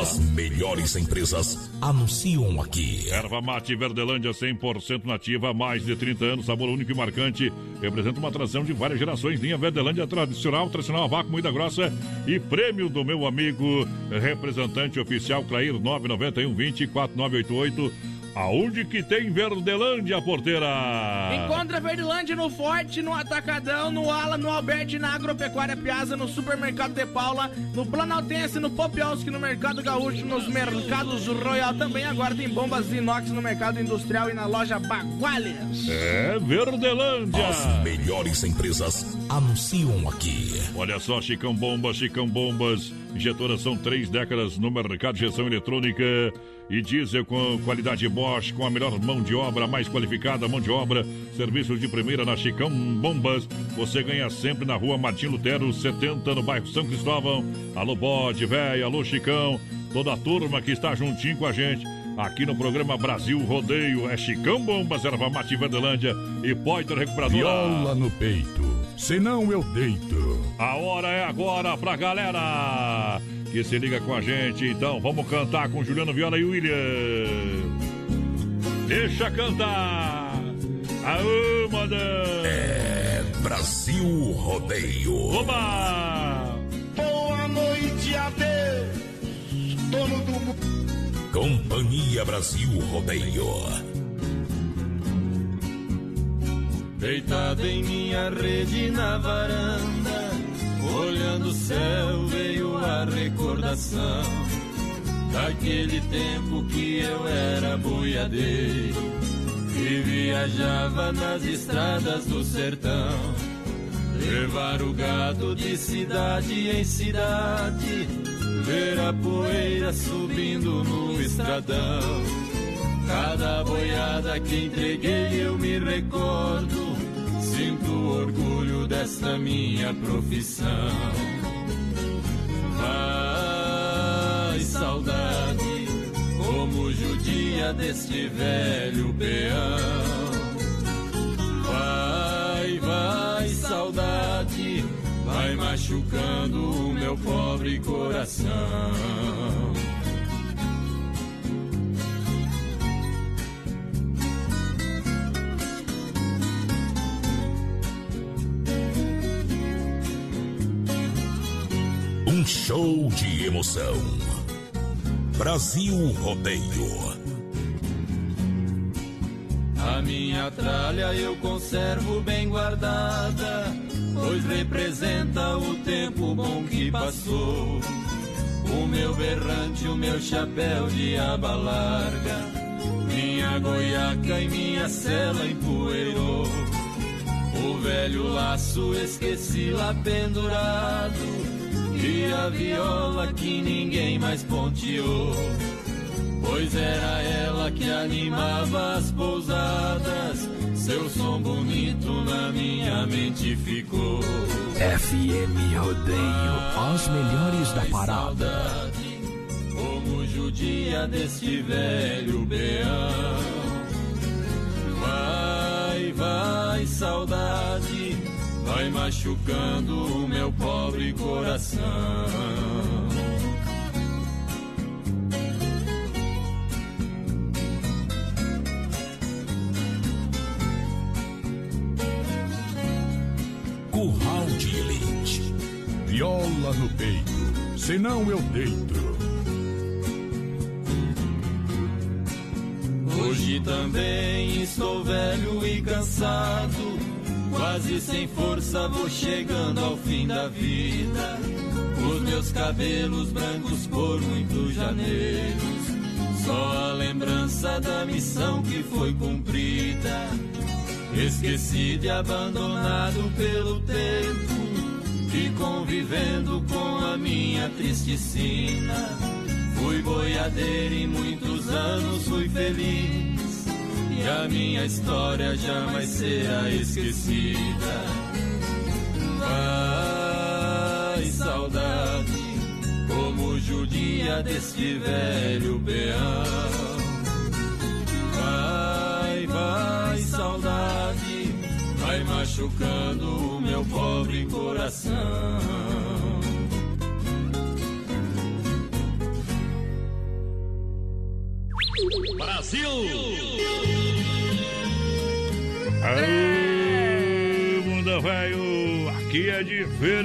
Speaker 2: As melhores empresas anunciam aqui.
Speaker 3: Erva Mate Verdelândia 100% nativa, mais de 30 anos, sabor único e marcante. Representa uma tradição de várias gerações. Linha Verdelândia tradicional, tradicional a vácuo, moída grossa e prêmio do meu amigo representante oficial Clair 991 20 4988. Aonde que tem Verdelândia, porteira?
Speaker 7: Encontra Verdilândia no Forte, no Atacadão, no Ala, no Alberti, na Agropecuária Piazza, no Supermercado de Paula, no Planaltense, no Popiolski, no Mercado Gaúcho, nos Mercados Royal. Também agora tem bombas de inox no Mercado Industrial e na loja Bagualias.
Speaker 3: É Verdelândia.
Speaker 2: As melhores empresas anunciam aqui.
Speaker 3: Olha só, Chicão Bombas, Chicão Bombas. Injetoras são três décadas no mercado de injeção eletrônica e diesel com qualidade Bosch, com a melhor mão de obra, mais qualificada mão de obra. Serviço de primeira na Chicão Bombas. Você ganha sempre na rua Martim Lutero, 70, no bairro São Cristóvão. Alô, bode, véia, alô, Chicão. Toda a turma que está juntinho com a gente. Aqui no programa Brasil Rodeio é Chicão Bombas, Erva Mate Verdelândia e Poiter Recuperadora.
Speaker 8: Viola no peito, senão eu deito.
Speaker 3: A hora é agora pra galera que se liga com a gente. Então vamos cantar com Juliano Viola e William. Deixa cantar. Aô, madame.
Speaker 2: É Brasil Rodeio.
Speaker 3: Oba!
Speaker 9: Boa noite, adeus, dono do mundo.
Speaker 2: Companhia Brasil Rodeio.
Speaker 24: Deitada em minha rede na varanda, olhando o céu, veio a recordação daquele tempo que eu era boiadeiro e viajava nas estradas do sertão. Levar o gado de cidade em cidade, ver a poeira subindo no estradão. Cada boiada que entreguei eu me recordo. Sinto orgulho desta minha profissão. Vai, saudade, como judia deste velho peão. Vai, vai, saudade, vai machucando o meu pobre coração.
Speaker 8: Um show de emoção. Brasil Rodeio.
Speaker 24: A minha tralha eu conservo bem guardada, pois representa o tempo bom que passou. O meu berrante, o meu chapéu de aba larga, minha goiaca e minha cela empoeirou. O velho laço esqueci lá pendurado, e a viola que ninguém mais ponteou. Pois era ela que animava as pousadas. Seu som bonito na minha mente ficou.
Speaker 10: FM Rodeio, as melhores da parada.
Speaker 24: Saudade, como judia deste velho beão. Vai, vai, saudade, vai machucando o meu pobre coração.
Speaker 1: Viola no peito, senão eu deito.
Speaker 24: Hoje também estou velho e cansado, quase sem força vou chegando ao fim da vida. Os meus cabelos brancos por muitos janeiros, só a lembrança da missão que foi cumprida. Esquecido e abandonado pelo tempo, e convivendo com a minha triste sina. Fui boiadeiro e muitos anos fui feliz. E a minha história jamais será esquecida. Vai, saudade, como judia deste velho peão. Vai, vai, saudade, vai machucando o meu pobre coração.
Speaker 3: Brasil! Aê, mundo velho, aqui é diferente.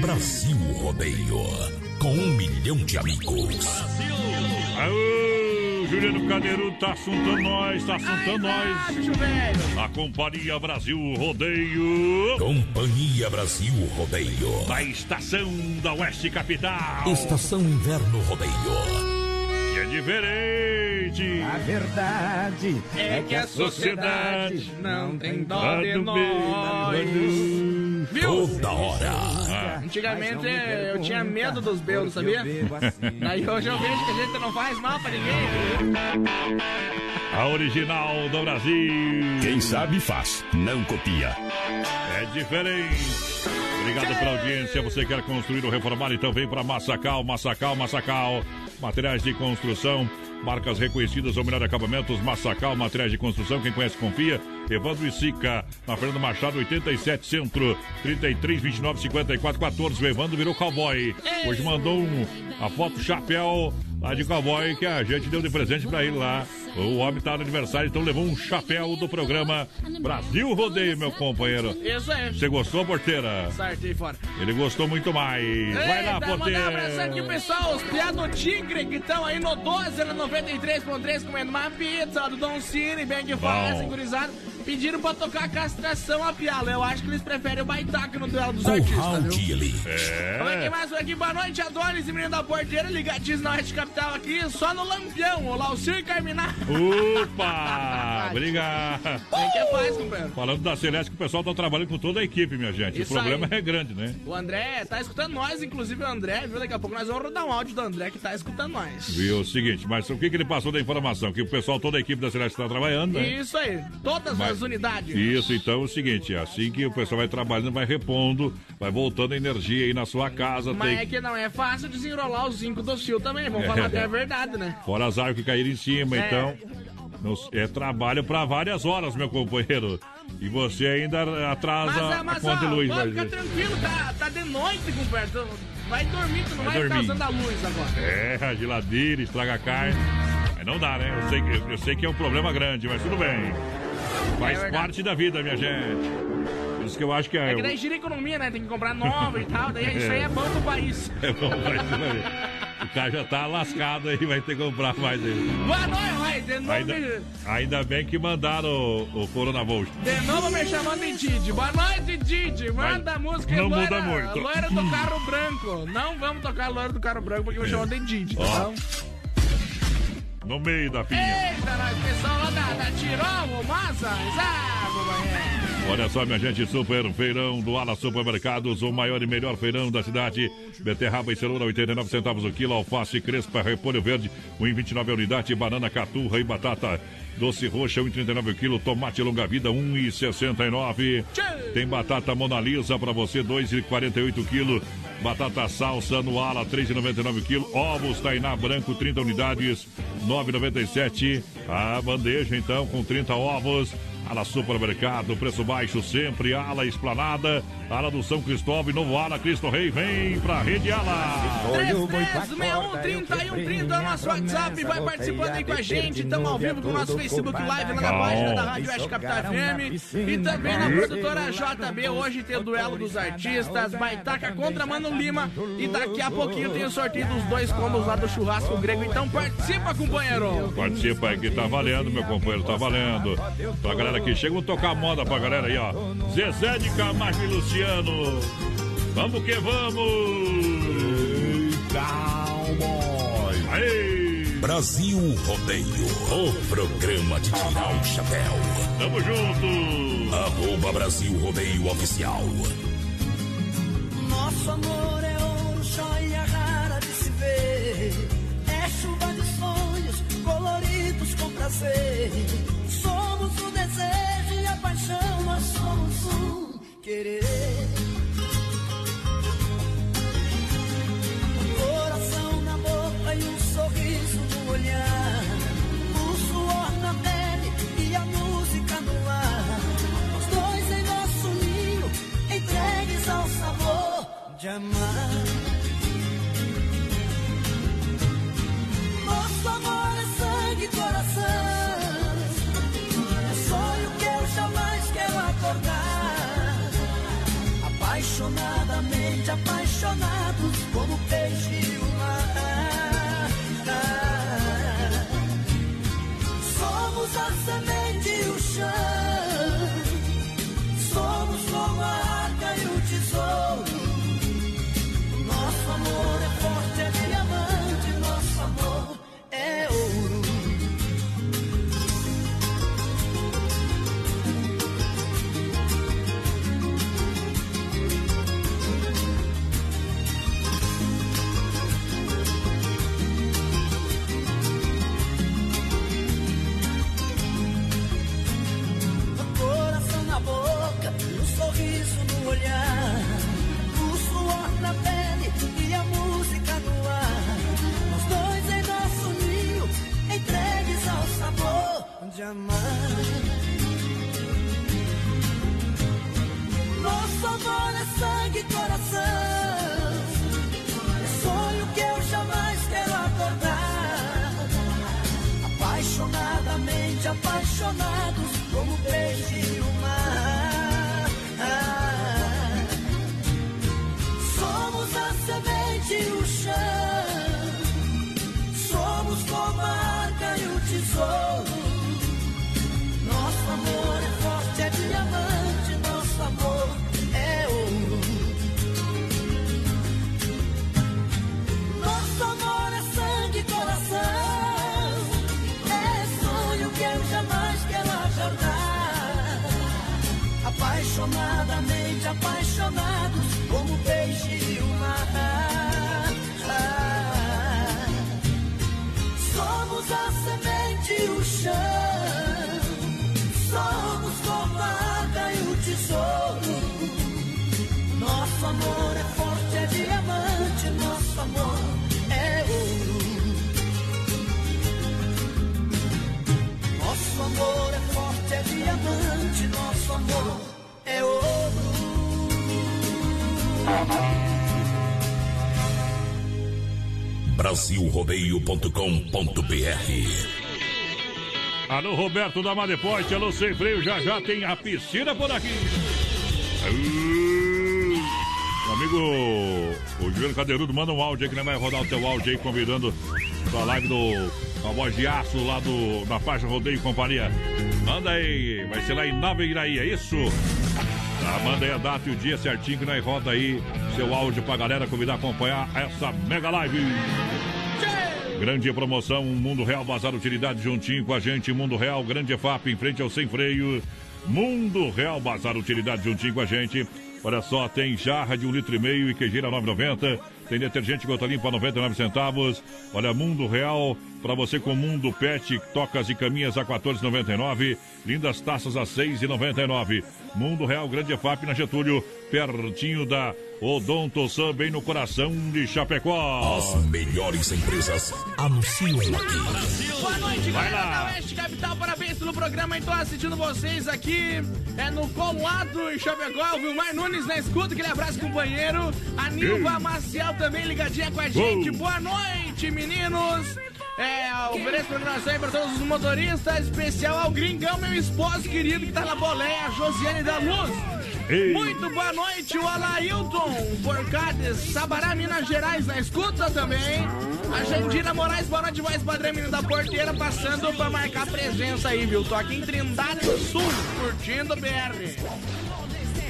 Speaker 8: Brasil Rodeio. Com um milhão de amigos.
Speaker 3: Aê, Juliano Cadeiro tá assuntando nós, tá assuntando nós. A Companhia Brasil Rodeio.
Speaker 8: Companhia Brasil Rodeio.
Speaker 3: Na estação da Oeste Capital.
Speaker 8: Estação Inverno Rodeio.
Speaker 3: É diferente.
Speaker 6: A verdade
Speaker 7: É que a sociedade não tem dó de nós. Viu?
Speaker 8: Toda hora.
Speaker 7: Antigamente eu tinha medo dos belos, sabia? Daí hoje eu vejo que a gente não faz mal pra ninguém.
Speaker 3: A original do Brasil.
Speaker 1: Quem sabe faz, não copia.
Speaker 3: É diferente. Obrigado pela audiência. Você quer construir ou reformar? Então vem para Massacal, Massacal, Massacal. Materiais de construção, marcas reconhecidas melhor acabamentos. Massacal, materiais de construção. Quem conhece, confia. Evandro e Sica, na Fernando Machado, 87 Centro, 33, 29, 54, 14. O Evandro virou cowboy. Hoje mandou um, a foto chapéu lá de cowboy que a gente deu de presente pra ele lá. O homem tá no aniversário, então levou um chapéu do programa Brasil Rodeio, meu companheiro.
Speaker 7: Isso aí.
Speaker 3: Você gostou, porteira?
Speaker 7: Sartei fora.
Speaker 3: Ele gostou muito mais. Vai lá,
Speaker 7: mandar um abraço aqui,
Speaker 3: porteira.
Speaker 7: pessoal. Os piados do Tigre que estão aí no 12, no 93.3, comendo uma pizza do Don Cine, bem que
Speaker 3: Bom.
Speaker 7: gurizada. Pediram pra tocar castração a piala. Eu acho que eles preferem o baitaca no duelo dos artistas, viu?
Speaker 3: É.
Speaker 7: Como é que mais aqui? Boa noite, Adonis e menino da porteira, ligadinhos na Oeste Capital aqui, só no Lampião, o Laucir e Carminar.
Speaker 3: Opa! *laughs* Obrigado.
Speaker 7: Quem que faz, companheiro?
Speaker 3: Falando da Celeste, que o pessoal tá trabalhando com toda a equipe, minha gente.
Speaker 7: Isso
Speaker 3: o problema
Speaker 7: aí.
Speaker 3: é grande, né?
Speaker 7: O André tá escutando nós, inclusive o André, viu? Daqui a pouco nós vamos rodar um áudio do André que tá escutando nós.
Speaker 3: Viu o seguinte, mas o que, que ele passou da informação? Que o pessoal, toda a equipe da Celeste está trabalhando, né?
Speaker 7: Isso aí, todas
Speaker 3: Mas-
Speaker 7: as unidades.
Speaker 3: Isso, então é o seguinte, assim que o pessoal vai trabalhando, vai repondo, vai voltando a energia aí na sua casa,
Speaker 7: Mas
Speaker 3: tem
Speaker 7: é que não é fácil desenrolar os zinco do fio também, vamos
Speaker 3: É.
Speaker 7: falar até a verdade, né?
Speaker 3: fora as árvores que caíram em cima,
Speaker 7: É.
Speaker 3: então é trabalho para várias horas, meu companheiro. E você ainda atrasa
Speaker 7: Mas, é,
Speaker 3: a
Speaker 7: mas
Speaker 3: conta de luz.
Speaker 7: pode ficar tranquilo, tá, tá de noite, compadre. Vai dormir, tu não
Speaker 3: Vai
Speaker 7: vai, ficar
Speaker 3: dormir.
Speaker 7: usando a luz agora.
Speaker 3: É, a geladeira, estraga a carne. Mas não dá, né? Eu sei, eu, eu sei que é um problema grande, mas tudo bem. Faz
Speaker 7: É
Speaker 3: parte da vida, minha gente. Por isso que eu acho que é.
Speaker 7: É que daí gira a economia, né? Tem que comprar nova e tal. Daí isso aí é bom pro país. *laughs*
Speaker 3: É bom, isso aí. O cara já tá lascado aí, vai ter que comprar mais aí.
Speaker 7: Boa noite. De novo,
Speaker 3: Ainda,
Speaker 7: me,
Speaker 3: ainda bem que mandaram o, o Coronavolt.
Speaker 7: de novo me chamando de Didi. Boa noite, Didi. Manda a música
Speaker 3: não
Speaker 7: loira,
Speaker 3: muda muito.
Speaker 7: Loira do carro branco. Não vamos tocar loira do carro branco porque me chamam de Didi.
Speaker 3: Ó.
Speaker 7: Então...
Speaker 3: No meio da pinha.
Speaker 7: Eita, nós, pessoal lá da, da Tirol, Massa. Ah, companheiro.
Speaker 3: Olha só, minha gente, super feirão do Ala Supermercados, o maior e melhor feirão da cidade. Beterraba e cenoura, 89 centavos o quilo, alface crespa, repolho verde, 1,29 a unidade, banana caturra e batata. Doce roxa, 1,39 o quilo, tomate longa vida, 1,69. Tem batata Mona Lisa para você, 2,48 o quilo. Batata salsa no ala, 3,99 o quilo. Ovos Tainá branco, 30 unidades, 9,97. A bandeja, então, com 30 ovos. Ala Supermercado, preço baixo sempre. Ala Esplanada, Ala do São Cristóvão, novo Ala Cristo Rei. Vem pra Rede Ala.
Speaker 7: 3361 é o nosso WhatsApp, vai participando aí com a gente. Estamos ao vivo com o nosso Facebook Live lá na página da Rádio Oeste Capital FM. E também na produtora JB. Hoje tem o duelo dos artistas, Baitaca contra Mano Lima. E daqui a pouquinho tem o sorteio dos dois combos lá do churrasco grego. Então participa, companheiro.
Speaker 3: Participa aí que tá valendo, meu companheiro, tá valendo. Pra galera que chega, vamos tocar moda pra galera aí, ó. Zezé de Camargo e Luciano. Vamos que vamos!
Speaker 2: Cowboy.
Speaker 3: Aí!
Speaker 2: Brasil Rodeio, o programa de tirar o chapéu.
Speaker 3: Tamo junto!
Speaker 2: Arroba Brasil Rodeio Oficial.
Speaker 9: Nosso amor é ouro, joia rara de se ver. É chuva de sonhos coloridos com prazer. Um coração na boca e um sorriso no olhar. O suor na pele e a música no ar. Os dois em nosso ninho, entregues ao sabor de amar.
Speaker 2: They Arama Nostalgia brasilrodeio.com.br.
Speaker 3: Alô, Roberto da Madeporte, alô, sem freio, já já tem a piscina por aqui. Amigo, o Juliano Cadeirudo, manda um áudio aí que não vai rodar o teu áudio aí, convidando pra live do a voz de aço lá do, da página Rodeio e Companhia. Manda aí, vai ser lá em Nova Iraí, é isso? Tá, manda aí a data e o dia certinho que nós roda aí seu áudio pra galera convidar a acompanhar essa mega live. Grande promoção, Mundo Real Bazar Utilidade juntinho com a gente, Mundo Real, Grande EFAP em frente ao Sem Freio. Mundo Real Bazar Utilidade juntinho com a gente. Olha só, tem jarra de um litro e meio e queijeira 9,90. Tem detergente gota limpa 99 centavos. Olha, Mundo Real para você com Mundo Pet, tocas e caminhas a 14,99. Lindas taças a 6,99. Mundo Real Grande EFAP na Getúlio, pertinho da Odonto Sam, bem no coração de Chapecó.
Speaker 2: As melhores empresas anunciam aqui.
Speaker 7: Boa noite,
Speaker 3: Vai
Speaker 7: galera
Speaker 3: lá.
Speaker 7: da Oeste Capital. Parabéns pelo programa. Estou assistindo vocês aqui é no Colado em Chapecó. O Vilmar Nunes na escuta. Aquele abraço, companheiro. A Nilva Maciel também ligadinha com a gente. Boa noite, meninos. É, ofereço programação aí para todos os motoristas, especial ao Gringão, meu esposo querido que tá na boleia, Josiane da Luz.
Speaker 3: Ei.
Speaker 7: Muito boa noite, o Alailton, de Sabará, Minas Gerais, na escuta também. A Jandira Moraes, boa noite, voz padrão, menino da porteira, passando pra marcar presença aí, viu? Tô aqui em Trindade do Sul, curtindo o BR.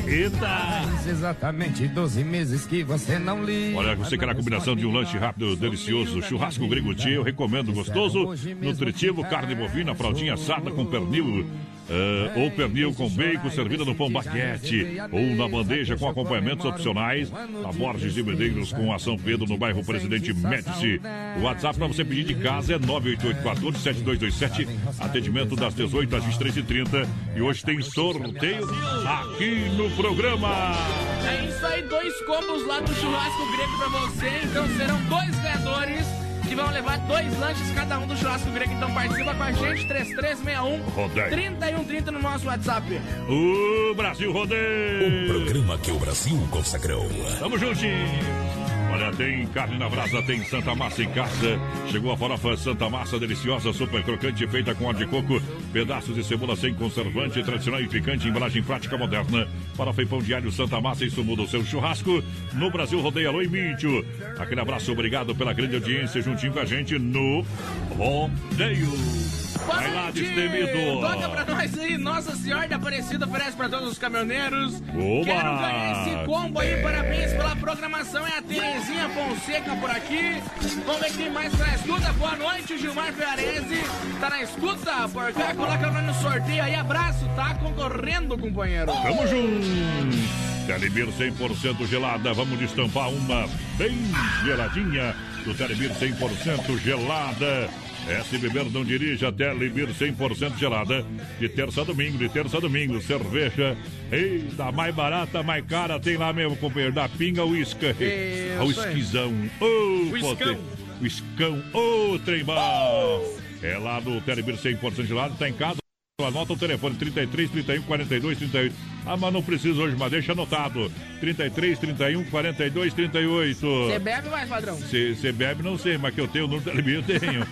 Speaker 3: Eita!
Speaker 6: Faz exatamente 12 meses que você não liga.
Speaker 3: Olha, você quer a combinação de um lanche rápido, delicioso, churrasco grego eu recomendo gostoso, nutritivo, carne bovina, fraldinha assada com pernil, ah, ou pernil com bacon, servida no pão baguete, ou na bandeja com acompanhamentos opcionais, a Borges e Medeiros com a São Pedro, no bairro Presidente Médici. O WhatsApp para você pedir de casa é 988-14-7227, atendimento das 18 às 23h30, e hoje tem sorteio aqui no programa.
Speaker 7: É isso aí, dois combos lá do churrasco grego pra você. Então serão dois ganhadores que vão levar dois lanches cada um do churrasco grego. Então participa com a gente, 3361
Speaker 3: Rodeio.
Speaker 7: 3130 no nosso WhatsApp.
Speaker 3: O Brasil Rodeio.
Speaker 2: O programa que o Brasil consagrou.
Speaker 3: Tamo juntinho. Olha, tem carne na brasa, tem Santa Massa em casa. Chegou a farofa Santa Massa, deliciosa, super crocante, feita com óleo de coco, pedaços de cebola sem conservante, tradicional e picante, embalagem prática moderna. Farofa e pão alho Santa Massa, isso muda o seu churrasco. No Brasil Rodeio, alô e Mídio. Aquele abraço, obrigado pela grande audiência juntinho com a gente no Rodeio.
Speaker 7: Boa
Speaker 3: Vai lá, destemido.
Speaker 7: Toca pra nós aí, Nossa Senhora da Aparecida oferece pra todos os caminhoneiros.
Speaker 3: Oba!
Speaker 7: Quero ganhar esse combo aí, parabéns pela programação. É a Terezinha Fonseca por aqui. Vamos ver quem mais tá na escuta. Boa noite, o Gilmar Fiarese. Tá na escuta, por cá, coloca nós no sorteio aí. Abraço, tá concorrendo, companheiro.
Speaker 3: Tamo junto. Telebir 100% gelada. Vamos destampar uma bem geladinha do Telebir 100% gelada. É, se beber não dirija, Telebir 100% gelada. De terça a domingo, de terça a domingo, cerveja. Eita, mais barata, mais cara, tem lá mesmo, companheiro, da pinga, uísca.
Speaker 7: Isso
Speaker 3: A
Speaker 7: aí.
Speaker 3: uisquizão. Ô,
Speaker 7: Uiscão.
Speaker 3: pote- Uiscão, ô, trem bom. É lá no Telebir 100% gelado, tá em casa. Anota o telefone 33 31 42 38. Ah, mas não precisa hoje, mas deixa anotado. 33 31 42 38.
Speaker 7: Você bebe mais, padrão?
Speaker 3: Você bebe, não sei, mas que eu tenho o número *laughs* Telebir, eu tenho.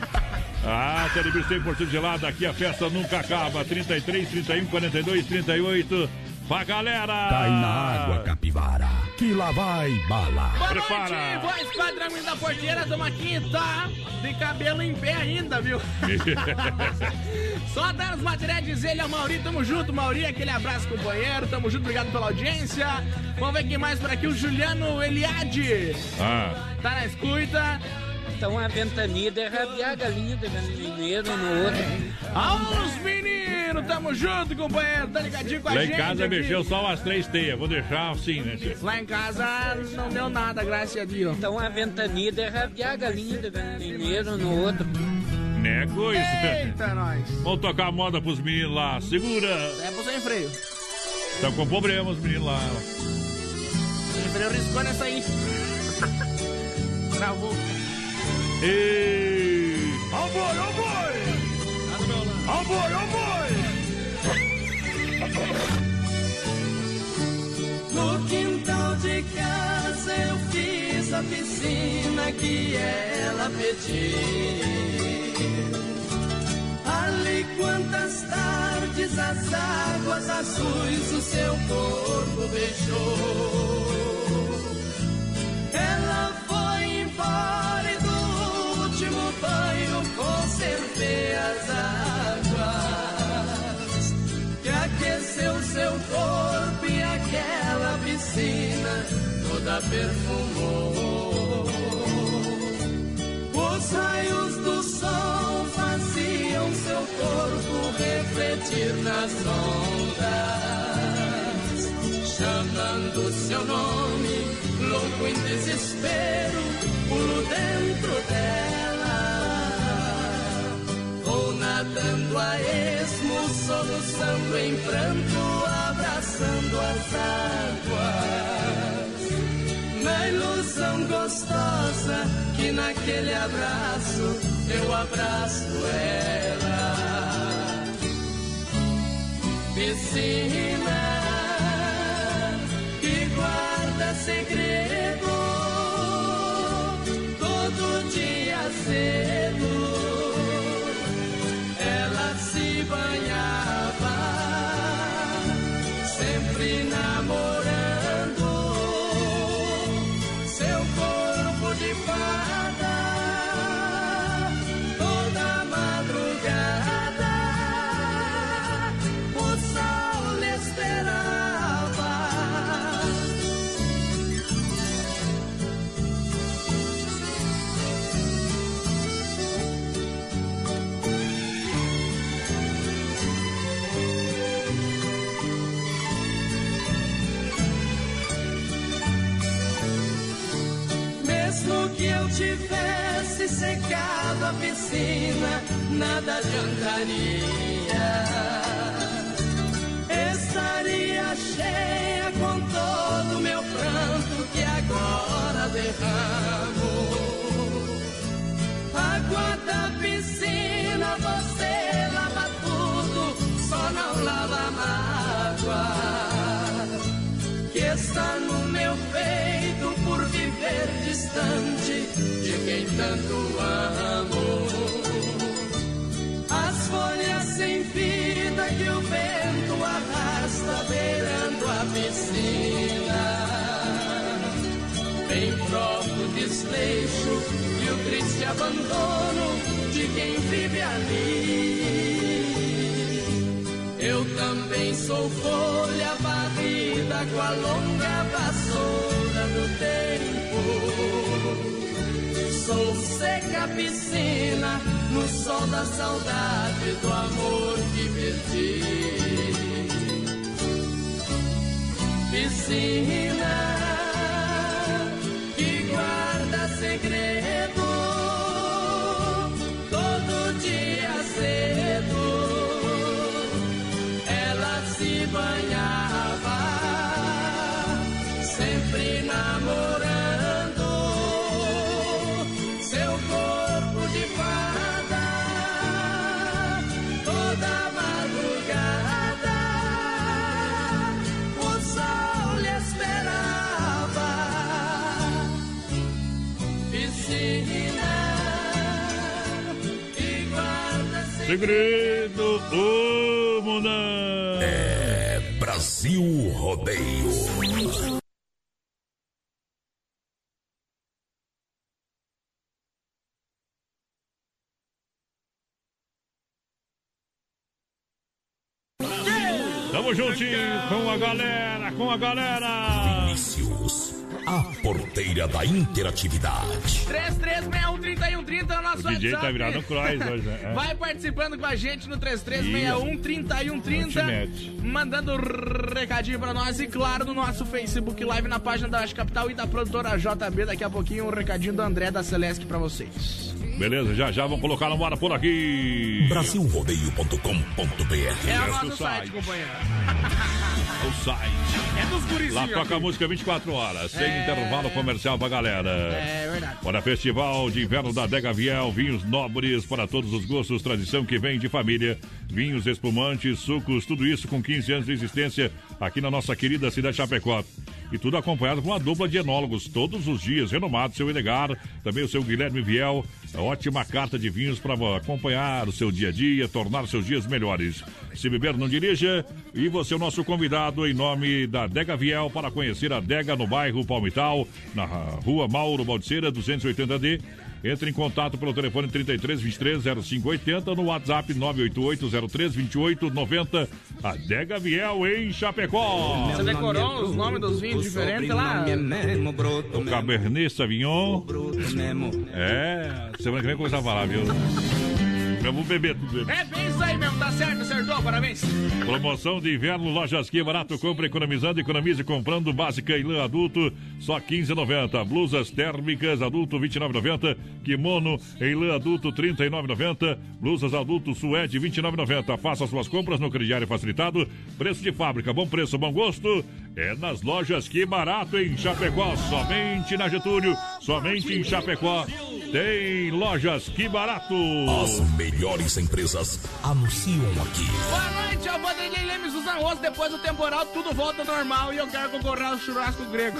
Speaker 3: Ah, Telebir 100% gelado, aqui a festa nunca acaba. 33 31 42 38. Pra galera!
Speaker 10: Cai na água, capivara, que lá vai bala.
Speaker 7: Boa
Speaker 3: Prepara.
Speaker 7: noite, voz padrão da porteira, tamo aqui, tá? De cabelo em pé ainda, viu? *laughs* Só dar os materiais dizer ele é o Mauri, tamo junto, Mauri, aquele abraço, companheiro, tamo junto, obrigado pela audiência. Vamos ver quem mais por aqui, o Juliano Eliade,
Speaker 3: Ah,
Speaker 7: tá na escuta.
Speaker 23: Então a ventania é rabiar a galinha do galinheiro no outro.
Speaker 7: Aos meninos, tamo junto, companheiro, tá ligadinho com a
Speaker 3: lá
Speaker 7: gente
Speaker 3: em casa
Speaker 7: aqui.
Speaker 3: mexeu só umas três teias. Vou deixar assim, né? tio?
Speaker 7: Lá em casa não deu nada, graças a Deus.
Speaker 23: Então a ventania é rabiar a galinha do galinheiro no outro.
Speaker 3: Né, coisa.
Speaker 7: Eita, nós.
Speaker 3: Vamos tocar a moda pros meninos lá. Segura.
Speaker 7: É pro sem freio.
Speaker 3: Estão com problema os meninos lá.
Speaker 7: Sem freio riscou nessa aí. *laughs* Travou.
Speaker 3: Ei!
Speaker 9: Ó boi, boi!
Speaker 24: No quintal de casa eu fiz a
Speaker 25: piscina que ela pediu. Ali quantas tardes as águas azuis o seu corpo beijou. Ela foi embora e banho conservei as águas que aqueceu seu corpo e aquela piscina toda perfumou. Os raios do sol faziam seu corpo refletir nas ondas, chamando seu nome, louco em desespero, pulo dentro dela. Vou nadando a esmo, soluçando em pranto, abraçando as águas. Na ilusão gostosa que naquele abraço eu abraço ela. Piscina que guarda segredo Que eu tivesse secado a piscina, nada adiantaria. Estaria cheia com todo o meu pranto que agora derramo. Água da piscina, você lava tudo, só não lava a mágoa que está no meu peito por viver distante de quem tanto amo. As folhas sem vida que o vento arrasta beirando a piscina. Bem próprio desleixo e o triste abandono de quem vive ali. Eu também sou folha varrida com a longa vassoura do tempo. Sou seca piscina no sol da saudade do amor que perdi. Piscina Segredo,
Speaker 3: ô Mundão.
Speaker 2: É Brasil Rodeio.
Speaker 3: Tamo juntinho com a galera, com a galera.
Speaker 2: Da interatividade.
Speaker 7: 33613130 é o nosso
Speaker 3: O DJ tá
Speaker 7: WhatsApp.
Speaker 3: virado no cross hoje, né? É.
Speaker 7: Vai participando com a gente no 33613130,
Speaker 3: Ultimate.
Speaker 7: mandando recadinho pra nós e claro no nosso Facebook Live na página da Oeste Capital e da produtora JB. Daqui a pouquinho um recadinho do André da Celeste pra vocês.
Speaker 3: Beleza, já já vamos colocar no ar por aqui.
Speaker 2: Brasilrodeio.com.br
Speaker 7: É o nosso site,
Speaker 3: site.
Speaker 7: companheiro. *laughs*
Speaker 3: O site.
Speaker 7: É dos
Speaker 3: Lá
Speaker 7: gurizinhos.
Speaker 3: toca a
Speaker 7: aqui.
Speaker 3: música 24 horas, sem
Speaker 7: É.
Speaker 3: intervalo comercial pra galera.
Speaker 7: É verdade.
Speaker 3: Para Festival de Inverno da Dega Viel, vinhos nobres para todos os gostos, tradição que vem de família, vinhos espumantes, sucos, tudo isso com 15 anos de existência aqui na nossa querida cidade de Chapecó. E tudo acompanhado com uma dupla de enólogos todos os dias, renomado, seu Edgar, também o seu Guilherme Viel. Ótima carta de vinhos para acompanhar o seu dia a dia, tornar seus dias melhores. Se beber, não dirija. E você é o nosso convidado em nome da Dega Viel para conhecer a Dega no bairro Palmital, na rua Mauro Baldiceira, 280D. Entre em contato pelo telefone 33 23 0580 no WhatsApp 988 03 28 90. Adega Viel em Chapecó.
Speaker 7: Você decorou os nomes dos vinhos diferentes lá?
Speaker 3: O Cabernet Sauvignon. É, semana que vem começar a falar, viu? Vou beber tudo.
Speaker 7: É bem isso aí mesmo, tá certo, acertou, parabéns.
Speaker 3: Promoção de inverno, lojas que barato, compra economizando, economize comprando básica e lã adulto, só 15,90. Blusas térmicas adulto 29,90. Kimono em lã adulto 39,90. Blusas adulto suede 29,90. Faça suas compras no crediário facilitado. Preço de fábrica, bom preço, bom gosto. É nas lojas que barato em Chapecó, somente na Getúlio, somente em Chapecó. Tem lojas que barato.
Speaker 2: As melhores empresas anunciam aqui.
Speaker 7: Boa noite, eu vou Vanderlei Leme Susan Rosa. Depois do temporal, tudo volta normal e eu quero concorrer ao churrasco grego.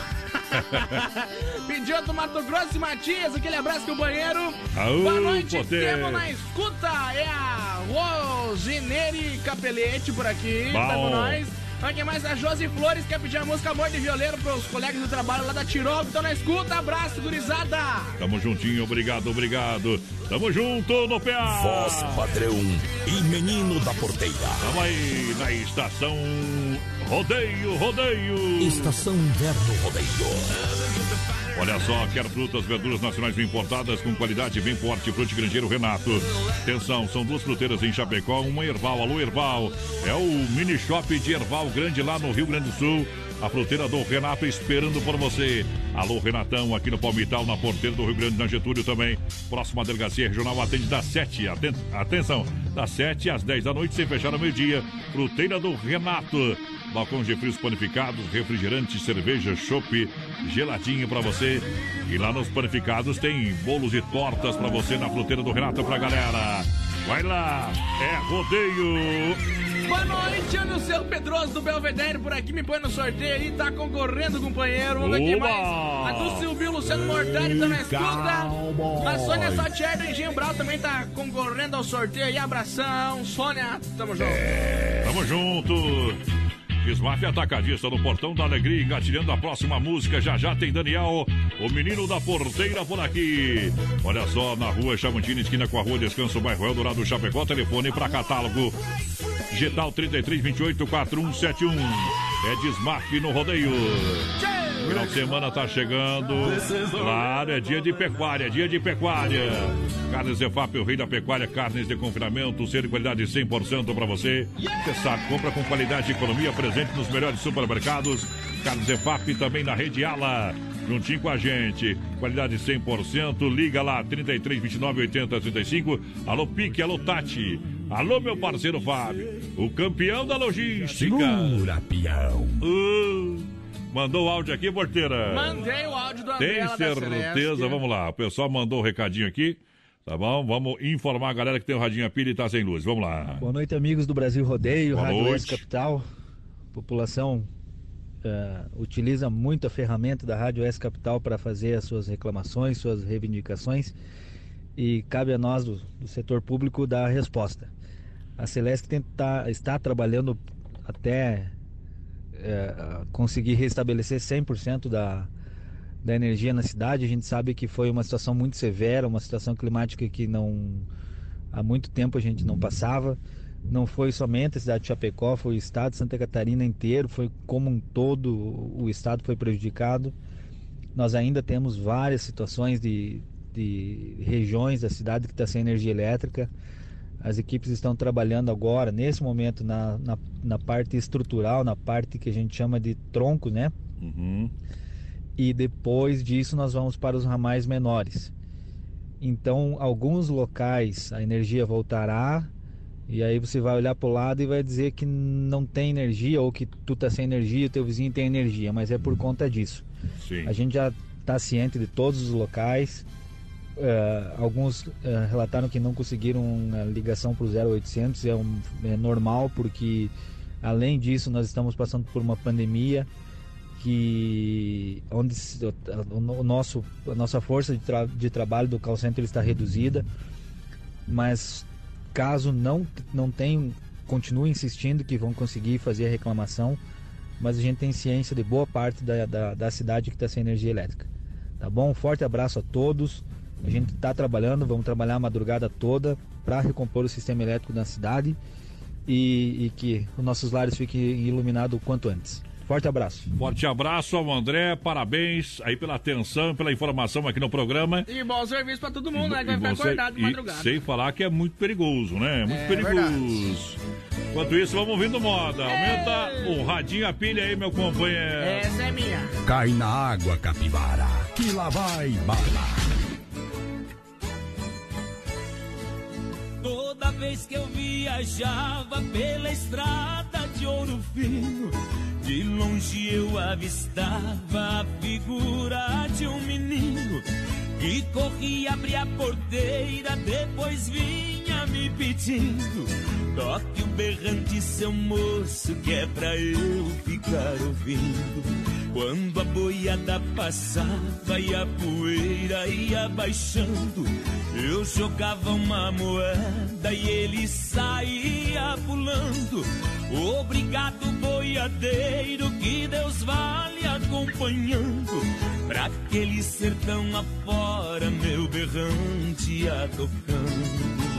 Speaker 7: *laughs* Pediu do Mato Grosso e Matias, aquele abraço do banheiro.
Speaker 3: Aô,
Speaker 7: Boa noite,
Speaker 3: poder.
Speaker 7: temos na escuta. É a Rosineri Capelete por aqui.
Speaker 3: Bom.
Speaker 7: Tá com nós. Aqui mais a Josi Flores quer pedir a música Amor de Violeiro pros colegas do trabalho lá da Tirogo. Então na escuta, abraço, gurizada.
Speaker 3: Tamo juntinho, obrigado, obrigado. Tamo junto no PA.
Speaker 2: Voz padrão e menino da porteira.
Speaker 3: Tamo aí na estação Rodeio, Rodeio.
Speaker 2: Estação Inverno Rodeio.
Speaker 3: Olha só, quer frutas, verduras nacionais bem importadas com qualidade bem forte. Frute Grangeiro Renato. Atenção, são duas fruteiras em Chapecó, uma Erval. Alô, Erval. É o mini shop de Erval Grande lá no Rio Grande do Sul. A fruteira do Renato esperando por você. Alô, Renatão, aqui no Palmital, na porteira do Rio Grande, na Getúlio também. Próxima delegacia regional atende das 7. Aten atenção, das 7 às 10 da noite, sem fechar ao meio-dia. Fruteira do Renato. Balcões de frios panificados, refrigerantes, cerveja, chopp, geladinho pra você. E lá nos panificados tem bolos e tortas pra você na fruteira do Renato pra galera. Vai lá, é rodeio.
Speaker 7: Boa noite, Ana seu Pedroso do Belvedere por aqui, me põe no sorteio aí, tá concorrendo, companheiro. Vamos ver quem mais. A do Silvio Luciano Mortari tá na escuta. A Sônia Saltier do Engenho Brau também tá concorrendo ao sorteio aí. Abração, Sônia, tamo junto.
Speaker 3: Tamo junto. Smart Atacadista no Portão da Alegria, engatilhando a próxima música. Já já tem Daniel, o menino da porteira por aqui. Olha só, na rua Chavantina, esquina com a rua Descanso, bairro Eldorado, Chapecó. Telefone para catálogo. Getal 3328 4171. É de Smart no rodeio. Final de semana tá chegando. Claro, é dia de pecuária, dia de pecuária. Carnes Zefap, o rei da pecuária, carnes de confinamento, ser de qualidade 100% para você. Você sabe, compra com qualidade e economia presente nos melhores supermercados. Carnes Zefap também na rede Ala. Juntinho com a gente, qualidade 100%. Liga lá, 33 29 80 35. Alô, Pique, alô, Tati. Alô, meu parceiro Fábio, o campeão da logística.
Speaker 10: Segura, peão.
Speaker 3: Uh, mandou o áudio aqui, porteira?
Speaker 7: Mandei o áudio do André
Speaker 3: Tem certeza? Vamos lá. O pessoal mandou o recadinho aqui. Tá bom? Vamos informar a galera que tem o radinho a pilha e tá sem luz. Vamos lá.
Speaker 26: Boa noite, amigos do Brasil Rodeio,
Speaker 3: Boa
Speaker 26: Rádio
Speaker 3: noite.
Speaker 26: Oeste Capital. A população eh, utiliza muito a ferramenta da Rádio Oeste Capital para fazer as suas reclamações, suas reivindicações e cabe a nós do, do setor público dar a resposta. A Celeste tenta, está trabalhando até eh, conseguir restabelecer 100% da, da energia na cidade. A gente sabe que foi uma situação muito severa, uma situação climática que não há muito tempo a gente não passava. Não foi somente a cidade de Chapecó, foi o estado de Santa Catarina inteiro, foi como um todo o estado foi prejudicado. Nós ainda temos várias situações de, de regiões da cidade que está sem energia elétrica. As equipes estão trabalhando agora, nesse momento, na, na, na parte estrutural, na parte que a gente chama de tronco, né?
Speaker 3: Uhum.
Speaker 26: e depois disso nós vamos para os ramais menores. Então, alguns locais a energia voltará e aí você vai olhar para o lado e vai dizer que não tem energia ou que tu tá sem energia, teu vizinho tem energia, mas é por conta disso.
Speaker 3: Sim.
Speaker 26: A gente já está ciente de todos os locais. Eh, alguns eh, relataram que não conseguiram a ligação para o 0800, é, um, é normal porque além disso nós estamos passando por uma pandemia que onde o, nosso a nossa força de, tra- de trabalho do call center está reduzida, mas caso não não tenham continue insistindo que vão conseguir fazer a reclamação, mas a gente tem ciência de boa parte da, da, da cidade que está sem energia elétrica. Tá bom? Um forte abraço a todos. A gente está trabalhando, vamos trabalhar a madrugada toda para recompor o sistema elétrico da cidade e, e que os nossos lares fiquem iluminados o quanto antes. Forte abraço.
Speaker 3: Forte abraço ao André, parabéns aí pela atenção e pela informação aqui no programa.
Speaker 7: E bom serviço pra todo mundo, né? Que vai
Speaker 3: E
Speaker 7: ficar
Speaker 3: você-
Speaker 7: acordado de
Speaker 3: e
Speaker 7: madrugada.
Speaker 3: sem falar que é muito perigoso, né? É muito
Speaker 7: É
Speaker 3: perigoso. Enquanto isso, vamos ouvindo moda. Aumenta o radinho, a pilha aí, meu companheiro.
Speaker 7: Essa é minha.
Speaker 10: Cai na água, capivara, que lá vai bala.
Speaker 27: Toda vez que eu viajava pela estrada de ouro fino, de longe eu avistava a figura de um menino que corria abrir a porteira, depois vinha me pedindo: toque o berrante, seu moço, que é pra eu ficar ouvindo. Quando a boiada passava e a poeira ia baixando, eu jogava uma moeda e ele saía pulando. Obrigado, boiadeiro, que Deus vale acompanhando. Pra aquele sertão afora, meu berrante ia tocando.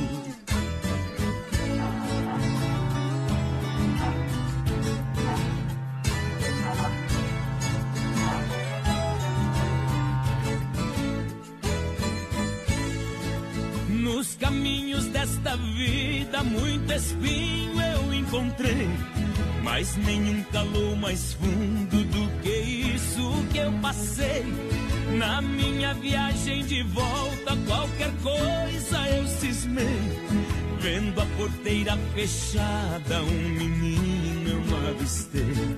Speaker 27: Nos caminhos desta vida, muito espinho eu encontrei. Mas nenhum calou mais fundo do que isso que eu passei. Na minha viagem de volta, qualquer coisa eu cismei. Vendo a porteira fechada, um menino eu avistei.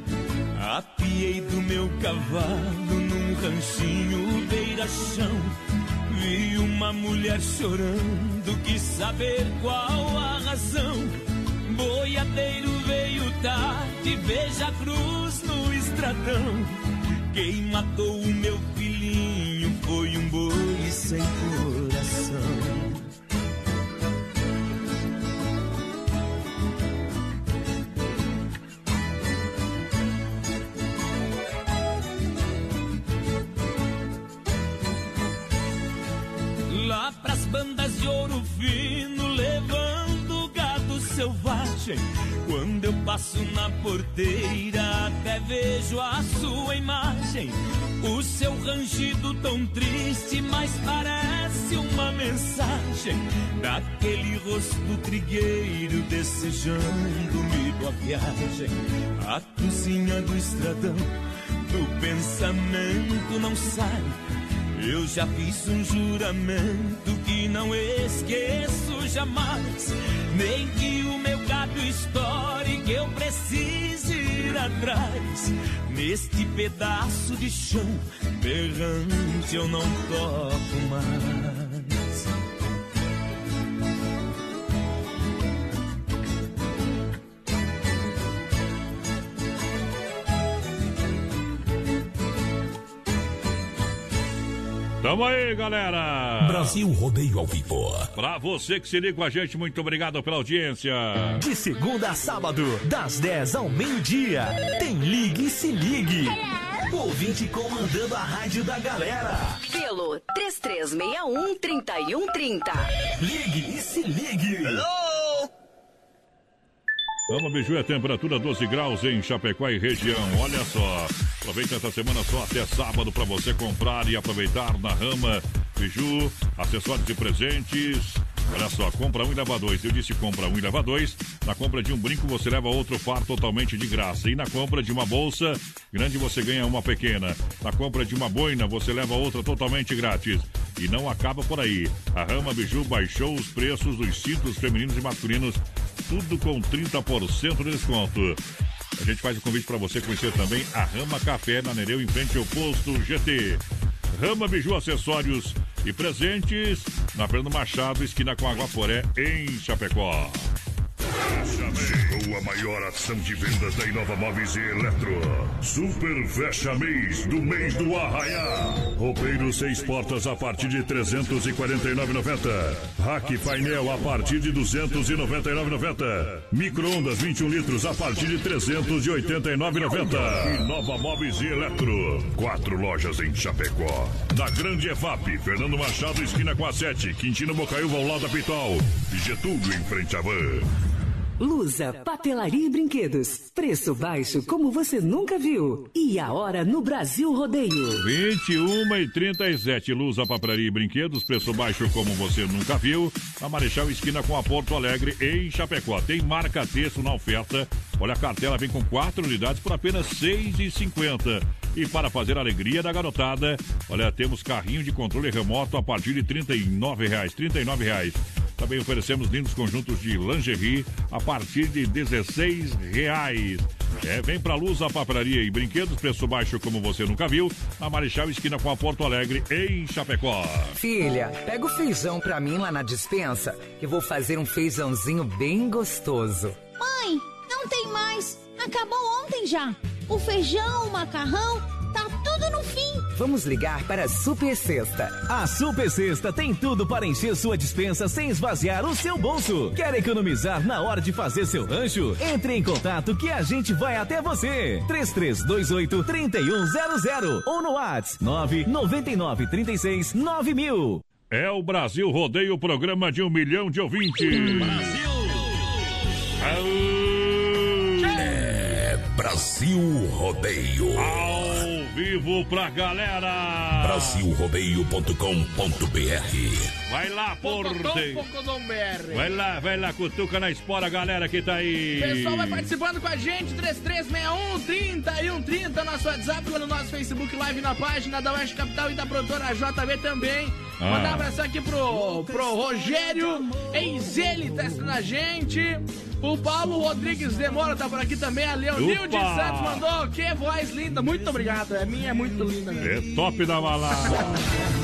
Speaker 27: Apiei do meu cavalo num ranchinho beira-chão. Vi uma mulher chorando, quis saber qual a razão. Boiadeiro veio tarde, veja a cruz no estradão. Quem matou o meu filhinho foi um boi sem coração. Pras bandas de ouro fino, levando gado selvagem. Quando eu passo na porteira, até vejo a sua imagem. O seu rangido tão triste, mas parece uma mensagem daquele rosto trigueiro desejando-me boa viagem. A cozinha do estradão, do pensamento não sai. Eu já fiz um juramento que não esqueço jamais. Nem que o meu gado estoure, que eu precise ir atrás. Neste pedaço de chão, berrante eu não toco mais.
Speaker 3: Tamo aí, galera!
Speaker 2: Brasil Rodeio ao Vivo.
Speaker 3: Pra você que se liga com a gente, muito obrigado pela audiência.
Speaker 28: De segunda a sábado, das 10 ao meio-dia, tem Ligue e Se Ligue. Ouvinte comandando a rádio da galera.
Speaker 29: Pelo 3361-3130.
Speaker 28: Ligue e Se Ligue.
Speaker 3: Vamos, Biju, a temperatura 12 graus em Chapecó e região. Olha só, aproveita essa semana só até sábado para você comprar e aproveitar na Rama Biju, acessórios e presentes. Olha só, compra um e leva dois. Eu disse compra um e leva dois. Na compra de um brinco você leva outro par totalmente de graça. E na compra de uma bolsa grande você ganha uma pequena. Na compra de uma boina você leva outra totalmente grátis. E não acaba por aí. A Rama Biju baixou os preços dos cintos femininos e masculinos tudo com 30% de desconto. A gente faz o convite para você conhecer também a Rama Café na Nereu, em frente ao posto GT. Rama Biju Acessórios e Presentes na Fernando Machado, esquina com Aguaporé, em Chapecó.
Speaker 30: Chegou a maior ação de vendas da Inova Móveis e Eletro. Super Fecha Mês do mês do Arraiá. Roupeiro seis portas a partir de 349,90. Rack painel a partir de 299,90. Micro-ondas 21 litros a partir de 389,90. Inova Móveis e Eletro. Quatro lojas em Chapecó. Na Grande EFAP, Fernando Machado, esquina com a 7. Quintino Bocaiúva ao lado da Pitol. Getúlio em frente à van.
Speaker 31: Lusa, papelaria e brinquedos. Preço baixo como você nunca viu. E a hora no Brasil Rodeio.
Speaker 3: 21 e 37, Lusa, papelaria e brinquedos, preço baixo como você nunca viu. A Marechal Esquina com a Porto Alegre em Chapecó. Tem marca texto na oferta. Olha, a cartela vem com quatro unidades por apenas R$ 6,50. E para fazer a alegria da garotada, olha, temos carrinho de controle remoto a partir de R$ 39,00. R$ 39,00. Também oferecemos lindos conjuntos de lingerie a partir de 16 reais. É, vem pra luz a papelaria e brinquedos, preço baixo como você nunca viu, na Marechal Esquina com a Porto Alegre, em Chapecó.
Speaker 13: Filha, pega o feijão pra mim lá na dispensa, que vou fazer um feijãozinho bem gostoso.
Speaker 15: Mãe, não tem mais. Acabou ontem já. O feijão, o macarrão, tá tudo no fim.
Speaker 13: Vamos ligar para a Super Sexta.
Speaker 32: A Super Sexta tem tudo para encher sua dispensa sem esvaziar o seu bolso. Quer economizar na hora de fazer seu rancho? Entre em contato que a gente vai até você. 3328 3100 ou no WhatsApp 999 36 9000.
Speaker 3: É o Brasil Rodeio, programa de um milhão de ouvintes. Brasil!
Speaker 2: É Brasil Rodeio.
Speaker 3: Ao vivo pra galera.
Speaker 2: Brasilrodeio.com.br
Speaker 3: Vai lá, Porte. Vai lá, vai lá, cutuca na espora, galera que tá aí.
Speaker 7: Pessoal, vai participando com a gente, 3361 3130, nosso WhatsApp, no nosso Facebook Live na página da Oeste Capital e da produtora JB também.
Speaker 3: Ah.
Speaker 7: Mandar um abraço aqui pro, pro Rogério Enzeli, testando a gente. O Paulo Rodrigues Demora tá por aqui também. A Leonilde
Speaker 3: Opa!
Speaker 7: Santos mandou. Que voz linda, muito obrigado. A minha é muito linda.
Speaker 3: É top da balada.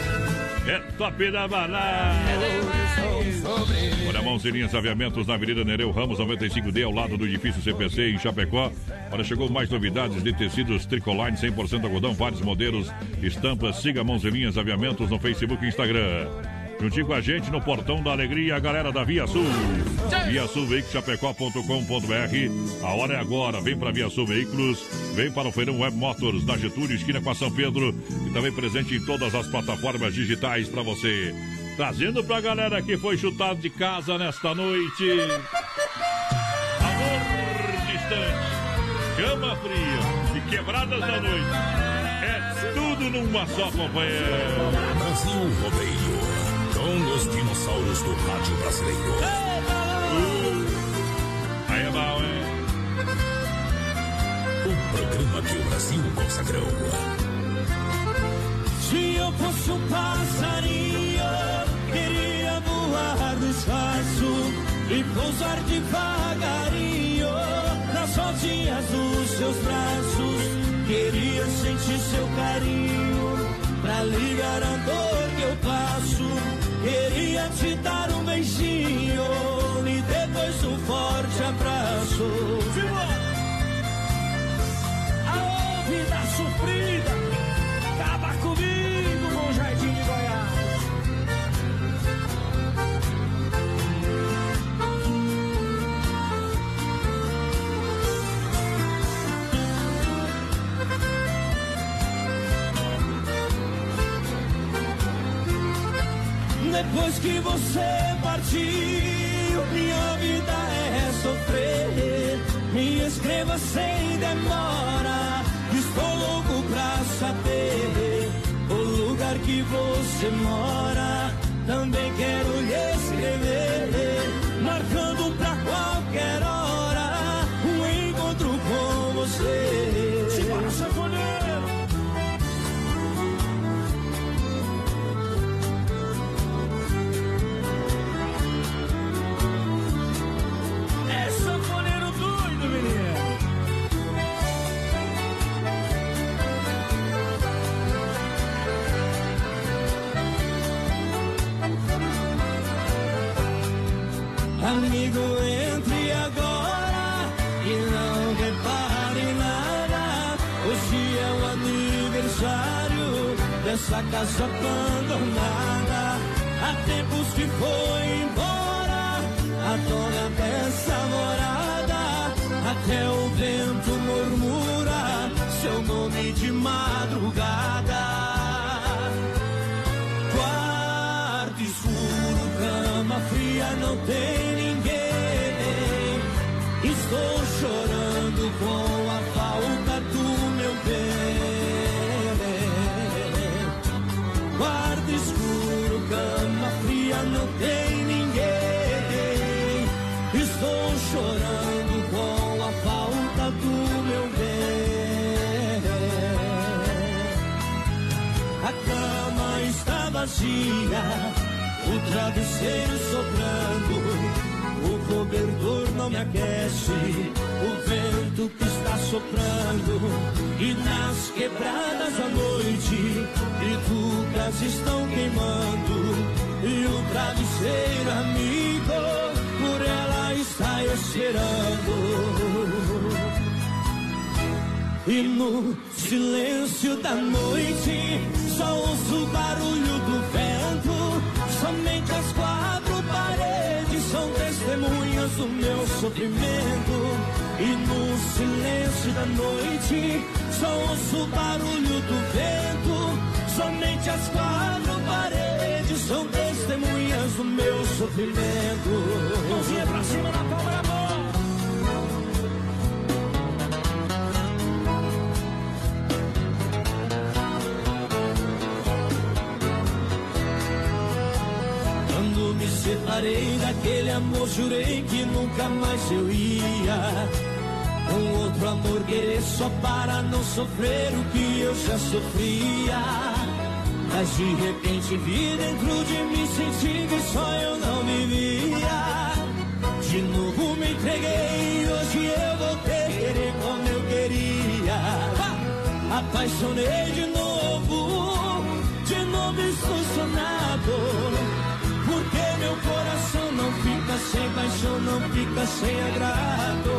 Speaker 3: É top da balada. Olha, Mãozinhas Aviamentos na Avenida Nereu Ramos 95D, ao lado do edifício CPC em Chapecó. Olha, chegou mais novidades de tecidos Tricoline 100% algodão, vários modelos, estampas. Siga Mãozinhas Aviamentos no Facebook e Instagram. Juntinho com a gente no Portão da Alegria, a galera da Via Sul. Via Sul Veículos.chapecó.com.br. A hora é agora. Vem para Via Sul Veículos. Vem para o Feirão Web Motors na Getúlio, esquina com a São Pedro. E também presente em todas as plataformas digitais para você. Trazendo pra galera que foi chutado de casa nesta noite. Amor distante, cama fria e quebradas da noite. É tudo numa só, companheiro.
Speaker 2: Brasil Rodeio. Com os dinossauros do rádio brasileiro.
Speaker 3: Aí é bom?
Speaker 2: O programa que o Brasil consagrou.
Speaker 9: Se eu fosse um passarinho, queria voar do espaço e pousar devagarinho nas rodinhas dos seus braços. Queria sentir seu carinho pra aliviar a dor que eu passo. Queria te dar um beijinho e depois um forte abraço. Vida sofrida Depois que você partiu, minha vida é sofrer. Me escreva sem demora, estou louco pra saber o lugar que você mora. Também quero lhe escrever, dessa casa abandonada. Há tempos que foi embora a dona dessa morada. Até o vento murmura seu nome de madrugada. Quarto escuro, cama fria, não tem Quarto escuro, cama fria, não tem ninguém. Estou chorando com a falta do meu bem. A cama está vazia, o travesseiro soprando. Cobertor não me aquece, o vento que está soprando. E nas quebradas à noite, bitucas estão queimando. E o travesseiro amigo, por ela está esperando. E no silêncio da noite, só ouço o barulho do vento. São testemunhas do meu sofrimento. E no silêncio da noite, só ouço o barulho do vento. Somente as quatro paredes são testemunhas do meu sofrimento. Mãozinha pra cima na palma da mão. Separei daquele amor, jurei que nunca mais eu ia. Um outro amor querer só para não sofrer o que eu já sofria. Mas de repente vi dentro de mim, senti que só eu não vivia. De novo me entreguei, hoje eu voltei querer como eu queria. Apaixonei de novo, de novo estou paixão, não fica sem agrado.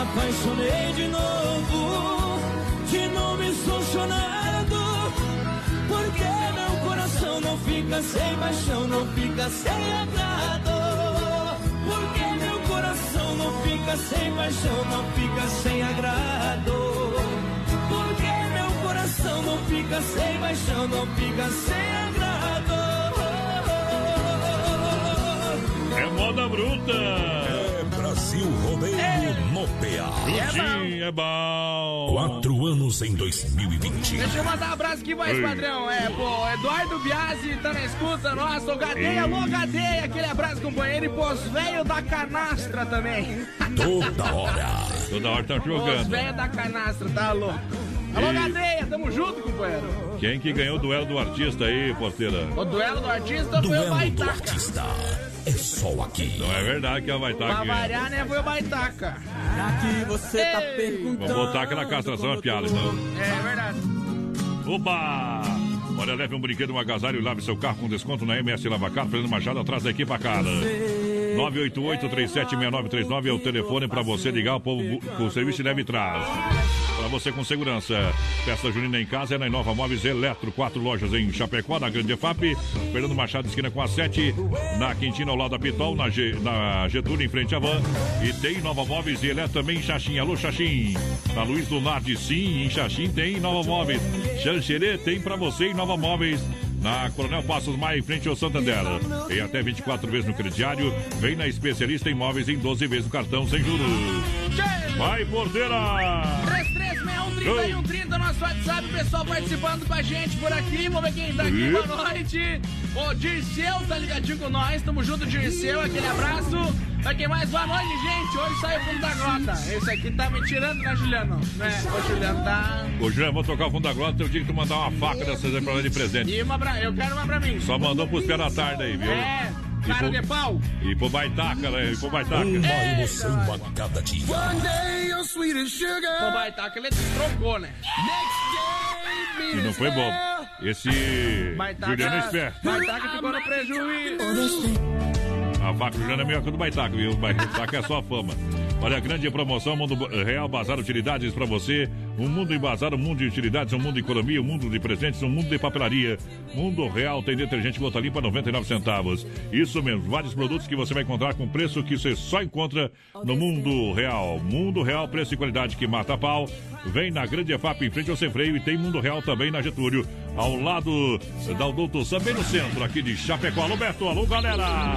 Speaker 9: Apaixonei de novo, de novo chorando. Porque meu coração não fica sem paixão, não fica sem agrado. Porque meu coração não fica sem paixão, não fica sem agrado. Porque meu coração não fica sem paixão, não fica sem agrado.
Speaker 3: É moda bruta.
Speaker 2: É Brasil Rodeio no PA.
Speaker 3: Juntinho é bom.
Speaker 2: Quatro anos em 2020.
Speaker 7: Deixa eu mandar um abraço aqui, mais
Speaker 2: Oi.
Speaker 7: padrão. É, pô, Eduardo Biasi tá na escuta, nossa, o Gadeia, alô Gadeia, aquele abraço, companheiro, e pôs velho da canastra também.
Speaker 2: Toda hora.
Speaker 3: Toda hora tá
Speaker 7: Os
Speaker 3: jogando.
Speaker 7: velhos da canastra, tá louco. Alô, Gadeia, tamo junto, companheiro.
Speaker 3: Quem que ganhou o duelo do artista aí, porteira?
Speaker 7: O duelo do artista foi o Baitaca.
Speaker 2: É só aqui.
Speaker 3: Não é verdade que ela vai estar
Speaker 7: Pra
Speaker 3: aqui.
Speaker 7: variar, né, foi o Baitaca.
Speaker 9: Aqui você tá perguntando.
Speaker 3: Vamos botar aquela castração a piada, então.
Speaker 7: É verdade.
Speaker 3: Oba! Olha, leve um brinquedo, um agasalho e lave seu carro com desconto na MS Lavacar, Fernando Machado, atrás da equipa cara. 988-376939 é o telefone para você ligar, o povo o serviço leve e traz. Para você com segurança. Festa Junina em casa é na Inova Móveis Eletro. Quatro lojas em Chapecó, na Grande EFAP. Fernando Machado, esquina com a 7. Na Quintina, ao lado da Pitol. Na, G, na Getúlio, em frente à van. E tem Nova Móveis e Eletro também em Xaxim. Alô, Xaxim. Na Luiz do Nardi, sim. Em Xaxim tem Nova Móveis. Xanxerê tem para você em Nova Móveis. Na Coronel Passos Maia, em frente ao Santander. Tem até 24 vezes no crediário. Vem na especialista em móveis em 12 vezes no cartão sem juros. Vai, porteira!
Speaker 7: 3361 nosso WhatsApp, o pessoal participando com a gente por aqui. Vamos ver quem tá aqui. Boa noite. O Dirceu tá ligadinho com nós. Tamo junto, Dirceu. Aquele abraço. Pra quem mais? Boa noite, gente. Hoje saiu o fundo da grota. Esse aqui tá me tirando, né, Juliano? Né? O Juliano tá.
Speaker 3: Ô, Juliano, vou tocar o fundo da grota. Eu tinha que tu mandar uma faca dessas aí pra lá de presente.
Speaker 7: E uma pra... Eu quero uma pra mim.
Speaker 3: Só mandou pros pés da tarde aí, viu?
Speaker 7: É, cara
Speaker 3: pro-
Speaker 7: de pau.
Speaker 3: E pro Baitaca, né? E pro Baitaca.
Speaker 2: Uma emoção a cada dia.
Speaker 9: One day you're sweet as sugar.
Speaker 7: O Baitaca, ele trocou, né?
Speaker 3: E não foi bom. Esse
Speaker 7: Baitaca,
Speaker 3: Juliano é esperto.
Speaker 7: Baitaca ficou no prejuízo.
Speaker 3: A faca já não é melhor que o do Baitaca, viu? O Baitaca é só fama. Olha, grande promoção, Mundo Real Bazar Utilidades para você. Um mundo em bazar, mundo de utilidades, um mundo de economia, um mundo de presentes, um mundo de papelaria. Mundo Real tem detergente gota limpa 99 centavos. Isso mesmo, vários produtos que você vai encontrar com preço que você só encontra no Mundo Real. Mundo Real, preço e qualidade que mata pau. Vem na Grande EFAP em frente ao Sem Freio e tem Mundo Real também na Getúlio, ao lado da Doutor Sam, bem no centro aqui de Chapecó. Alô, Beto, alô, galera!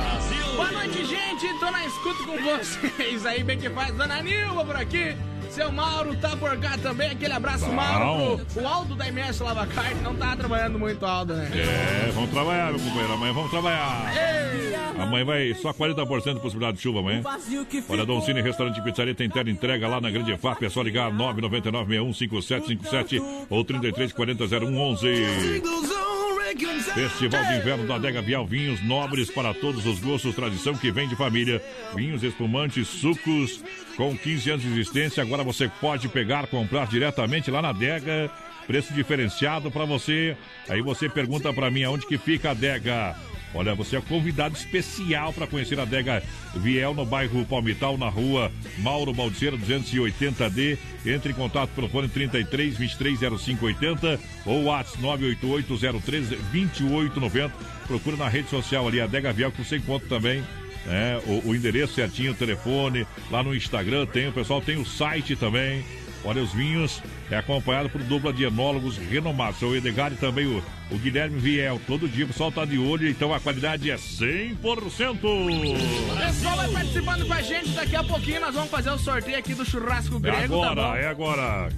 Speaker 7: Boa noite, gente. Tô na escuta com vocês aí, bem que faz. Dona Nilva por aqui. Seu Mauro tá por cá também. Aquele abraço,
Speaker 3: Bom.
Speaker 7: Mauro. Pro, o Aldo da MS Lava Carne não tá trabalhando muito, Aldo, né?
Speaker 3: É, vamos trabalhar, meu companheiro. Amanhã vamos trabalhar.
Speaker 7: Ei.
Speaker 3: Amanhã vai só 40% de possibilidade de chuva amanhã. Olha, Dom Cine Restaurante e Pizzaria tem tela entrega lá na Grande EFAP. É só ligar 999-615757 ou 3340-0111. Festival de Inverno da Adega Vial. Vinhos nobres para todos os gostos. Tradição que vem de família. Vinhos espumantes, sucos com 15 anos de existência. Agora você pode pegar, comprar diretamente lá na adega. Preço diferenciado para você. Aí você pergunta para mim aonde que fica a adega. Olha, você é convidado especial para conhecer a Adega Viel no bairro Palmital, na rua Mauro Baldiceira 280D. Entre em contato pelo fone 33 23 0580 ou WhatsApp 988 013 2890. Procura na rede social ali, Adega Viel, que você encontra também né, o, o endereço certinho, o telefone. Lá no Instagram tem, o pessoal tem o site também. Olha, os vinhos é acompanhado por dupla de enólogos renomados. O Edgar e também o, o Guilherme Viel. Todo dia o pessoal tá de olho, então a qualidade é 100%.
Speaker 7: O pessoal vai participando com a gente. Daqui a pouquinho nós vamos fazer o sorteio aqui do churrasco
Speaker 3: É
Speaker 7: grego, tá
Speaker 3: agora,
Speaker 7: bom?
Speaker 3: é agora.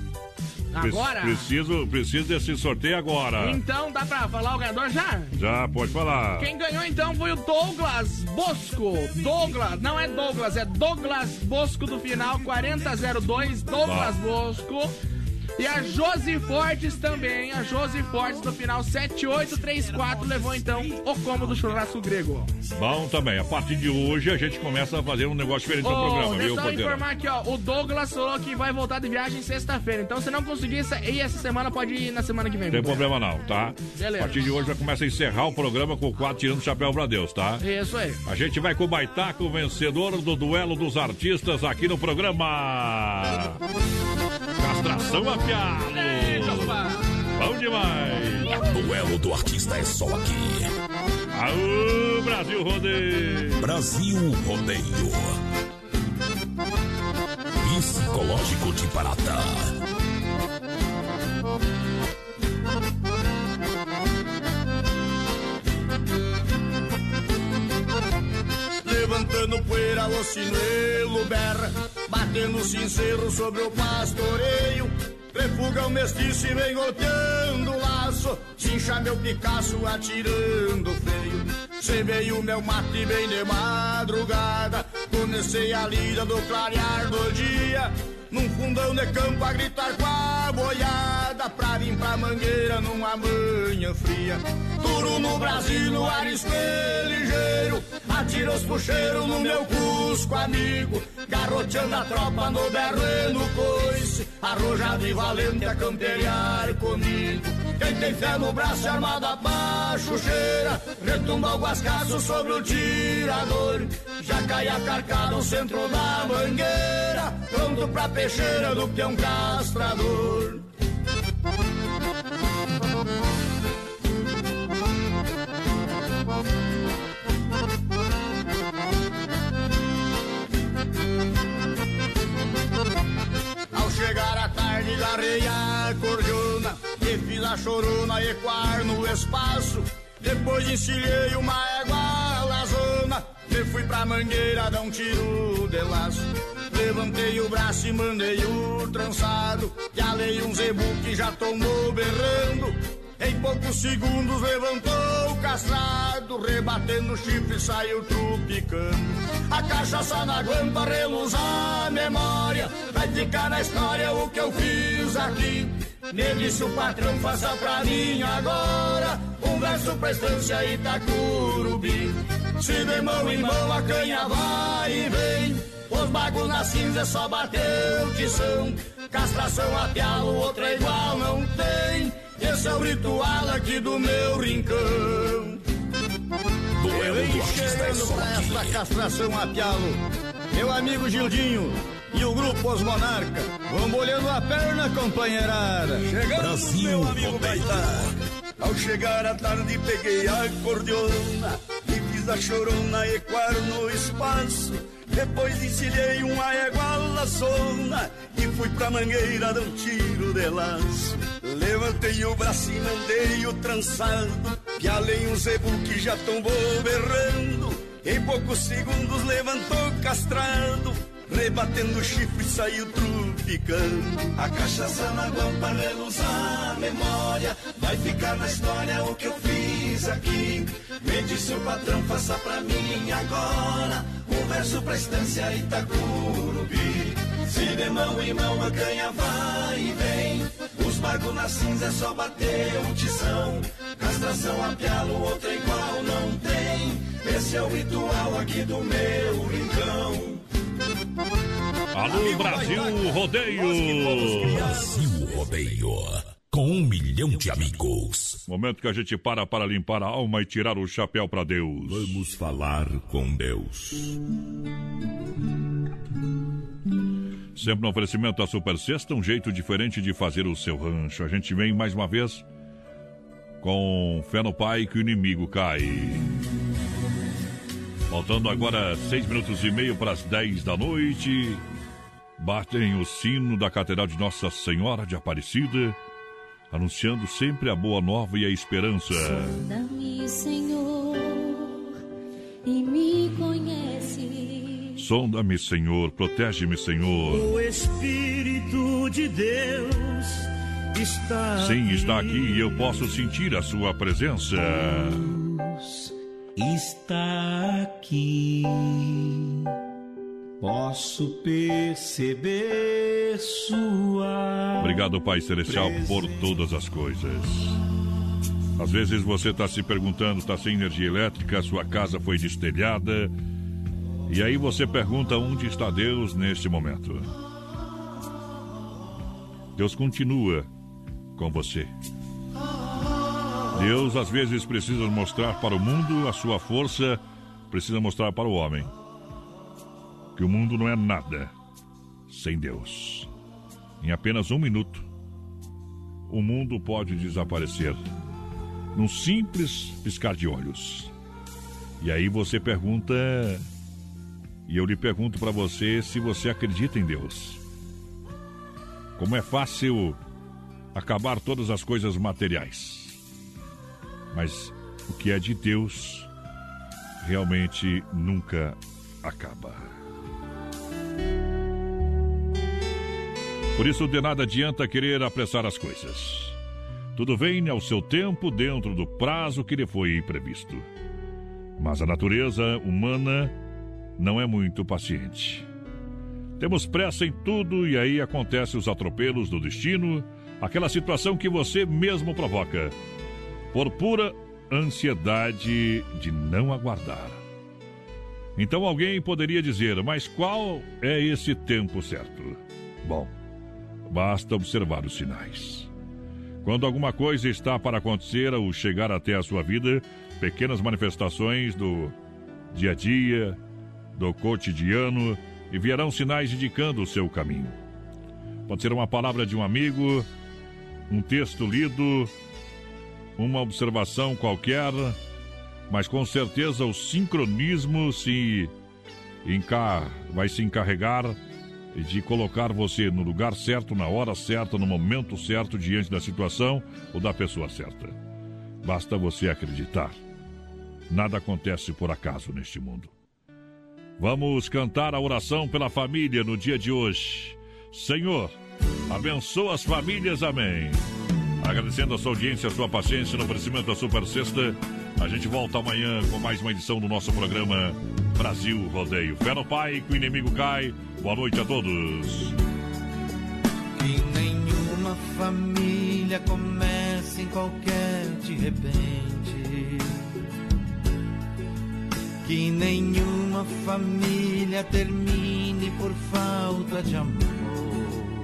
Speaker 7: Agora?
Speaker 3: Preciso, preciso desse sorteio agora.
Speaker 7: Então dá pra falar o ganhador já?
Speaker 3: Já, pode falar.
Speaker 7: Quem ganhou então foi o Douglas Bosco. Douglas, não é Douglas, é Douglas Bosco do final, 4002, Douglas Bosco. E a Josi Fortes também, a Josi Fortes do final 7834 levou então o combo do churrasco grego.
Speaker 3: Bom também. A partir de hoje a gente começa a fazer um negócio diferente no
Speaker 7: Ô,
Speaker 3: programa, viu,
Speaker 7: só informar aqui, ó. O Douglas falou que vai voltar de viagem sexta-feira. Então, se não conseguir ir essa semana, pode ir na semana que vem.
Speaker 3: Não tem problema não, tá?
Speaker 7: Beleza.
Speaker 3: A partir de hoje já começa a encerrar o programa com o quadro Tirando o Chapéu pra Deus, tá?
Speaker 7: Isso aí.
Speaker 3: A gente vai com o Baitaco, vencedor do duelo dos artistas aqui no programa. Castração afiado. Bom demais.
Speaker 2: Duelo do artista é só aqui.
Speaker 3: Aô, Brasil Rodeio.
Speaker 2: Brasil Rodeio. Psicológico de Parata.
Speaker 17: Levantando poeira, o sinuelo berra Batendo sincero sobre o pastoreio Refuga o mestiço e vem golpeando o laço. Cincha meu Picasso atirando feio Cê veio meu mate bem de madrugada Comecei a lida do clarear do dia. Num fundão de campo a gritar com a boiada Pra vir pra mangueira numa manhã fria. Duro no Brasil, no arisco ligeiro Atira os puxeiros no meu cusco amigo. Garroteando a tropa no berro e no coice. Arrojado e valente a camperiar comigo. Quem tem fé no braço armado a baixucheira Retumba o guascaço sobre o tirador. Já cai a carcada ao centro da mangueira. Pronto pra peixeira do peão castrador chegar a tarde, garrei a cordiona. E fiz a chorona ecoar no espaço. Depois encilhei uma égua lazona E fui pra mangueira dar um tiro de laço. Levantei o braço e mandei o trançado. E alei um zebu que já tomou berrando em poucos segundos levantou o castrado, rebatendo o chifre saiu trupicando. A cachaça na guampa reluz a memória, vai ficar na história o que eu fiz aqui. Nele se o patrão faça pra mim agora, um verso pra estância Itacurubi. Se de mão em mão a canha vai e vem, os bagos na cinza só bateu tição. Castração a pialo, outra igual não tem. Esse é o ritual aqui do meu rincão.
Speaker 33: Eu venho chegando pra esta castração a pialo. Meu amigo Gildinho e o grupo Os Monarca vão bolhando a perna, companheirada.
Speaker 2: Brasil
Speaker 33: meu amigo
Speaker 2: Rodeio.
Speaker 34: Ao chegar à tarde peguei a acordeona e fiz a chorona ecoar no espaço. Depois encilhei uma égua laçona e fui pra mangueira dar um tiro de laço. Levantei o braço e mandei o trançado, pialei um zebu que já tombou berrando. Em poucos segundos levantou castrado, rebatendo o chifre saiu trupicando.
Speaker 9: A cachaça na guampa reluz a memória. Vai ficar na história o que eu fiz aqui. Me disse o patrão, faça pra mim agora. Um verso pra estância Itacurubi. Se de mão em mão a canha vai e vem. Os bagos na cinza é só bater um tição. Castração a pialo, outra igual não tem. Esse é o ritual aqui do meu rincão.
Speaker 3: Alô, Brasil Rodeio!
Speaker 2: Brasil Rodeio. Com um milhão de amigos.
Speaker 3: Momento que a gente para para limpar a alma e tirar o chapéu para Deus.
Speaker 8: Vamos falar com Deus.
Speaker 3: Sempre no oferecimento da Super Sexta, um jeito diferente de fazer o seu rancho. A gente vem mais uma vez com fé no Pai que o inimigo cai. Faltando agora seis minutos e meio para as dez da noite. Batem o sino da Catedral de Nossa Senhora de Aparecida, anunciando sempre a boa nova e a esperança.
Speaker 35: Sonda-me, Senhor, e me conhece.
Speaker 3: Sonda-me, Senhor, protege-me, Senhor.
Speaker 9: O Espírito de Deus está
Speaker 3: Sim, está aqui e eu posso sentir a sua presença.
Speaker 9: está aqui. Posso perceber sua.
Speaker 3: Obrigado, Pai Celestial, por todas as coisas. Às vezes você está se perguntando, está sem energia elétrica, sua casa foi destelhada. E aí você pergunta onde está Deus neste momento. Deus continua com você. Deus às vezes precisa mostrar para o mundo a sua força, precisa mostrar para o homem que o mundo não é nada sem Deus. Em apenas um minuto, o mundo pode desaparecer num simples piscar de olhos. E aí você pergunta, e eu lhe pergunto para você se você acredita em Deus. Como é fácil acabar todas as coisas materiais. Mas o que é de Deus realmente nunca acaba. Por isso, de nada adianta querer apressar as coisas. Tudo vem ao seu tempo, dentro do prazo que lhe foi previsto. Mas a natureza humana não é muito paciente. Temos pressa em tudo e aí acontecem os atropelos do destino, aquela situação que você mesmo provoca, por pura ansiedade de não aguardar. Então alguém poderia dizer, mas qual é esse tempo certo? Bom, basta observar os sinais. Quando alguma coisa está para acontecer ou chegar até a sua vida, pequenas manifestações do dia a dia, do cotidiano, e vierão sinais indicando o seu caminho. Pode ser uma palavra de um amigo, um texto lido, uma observação qualquer, mas com certeza o sincronismo se encar... vai se encarregar de colocar você no lugar certo, na hora certa, no momento certo, diante da situação ou da pessoa certa. Basta você acreditar. Nada acontece por acaso neste mundo. Vamos cantar a oração pela família no dia de hoje. Senhor, abençoa as famílias, amém. Agradecendo a sua audiência, a sua paciência no oferecimento da Super Sexta. A gente volta amanhã com mais uma edição do nosso programa Brasil Rodeio. Fé no Pai, que o inimigo cai. Boa noite a todos.
Speaker 9: Que nenhuma família comece em qualquer de repente. Que nenhuma família termine por falta de amor.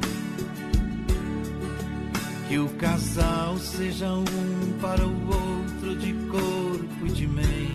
Speaker 9: Que o casal seja um para o outro de corpo e de mente.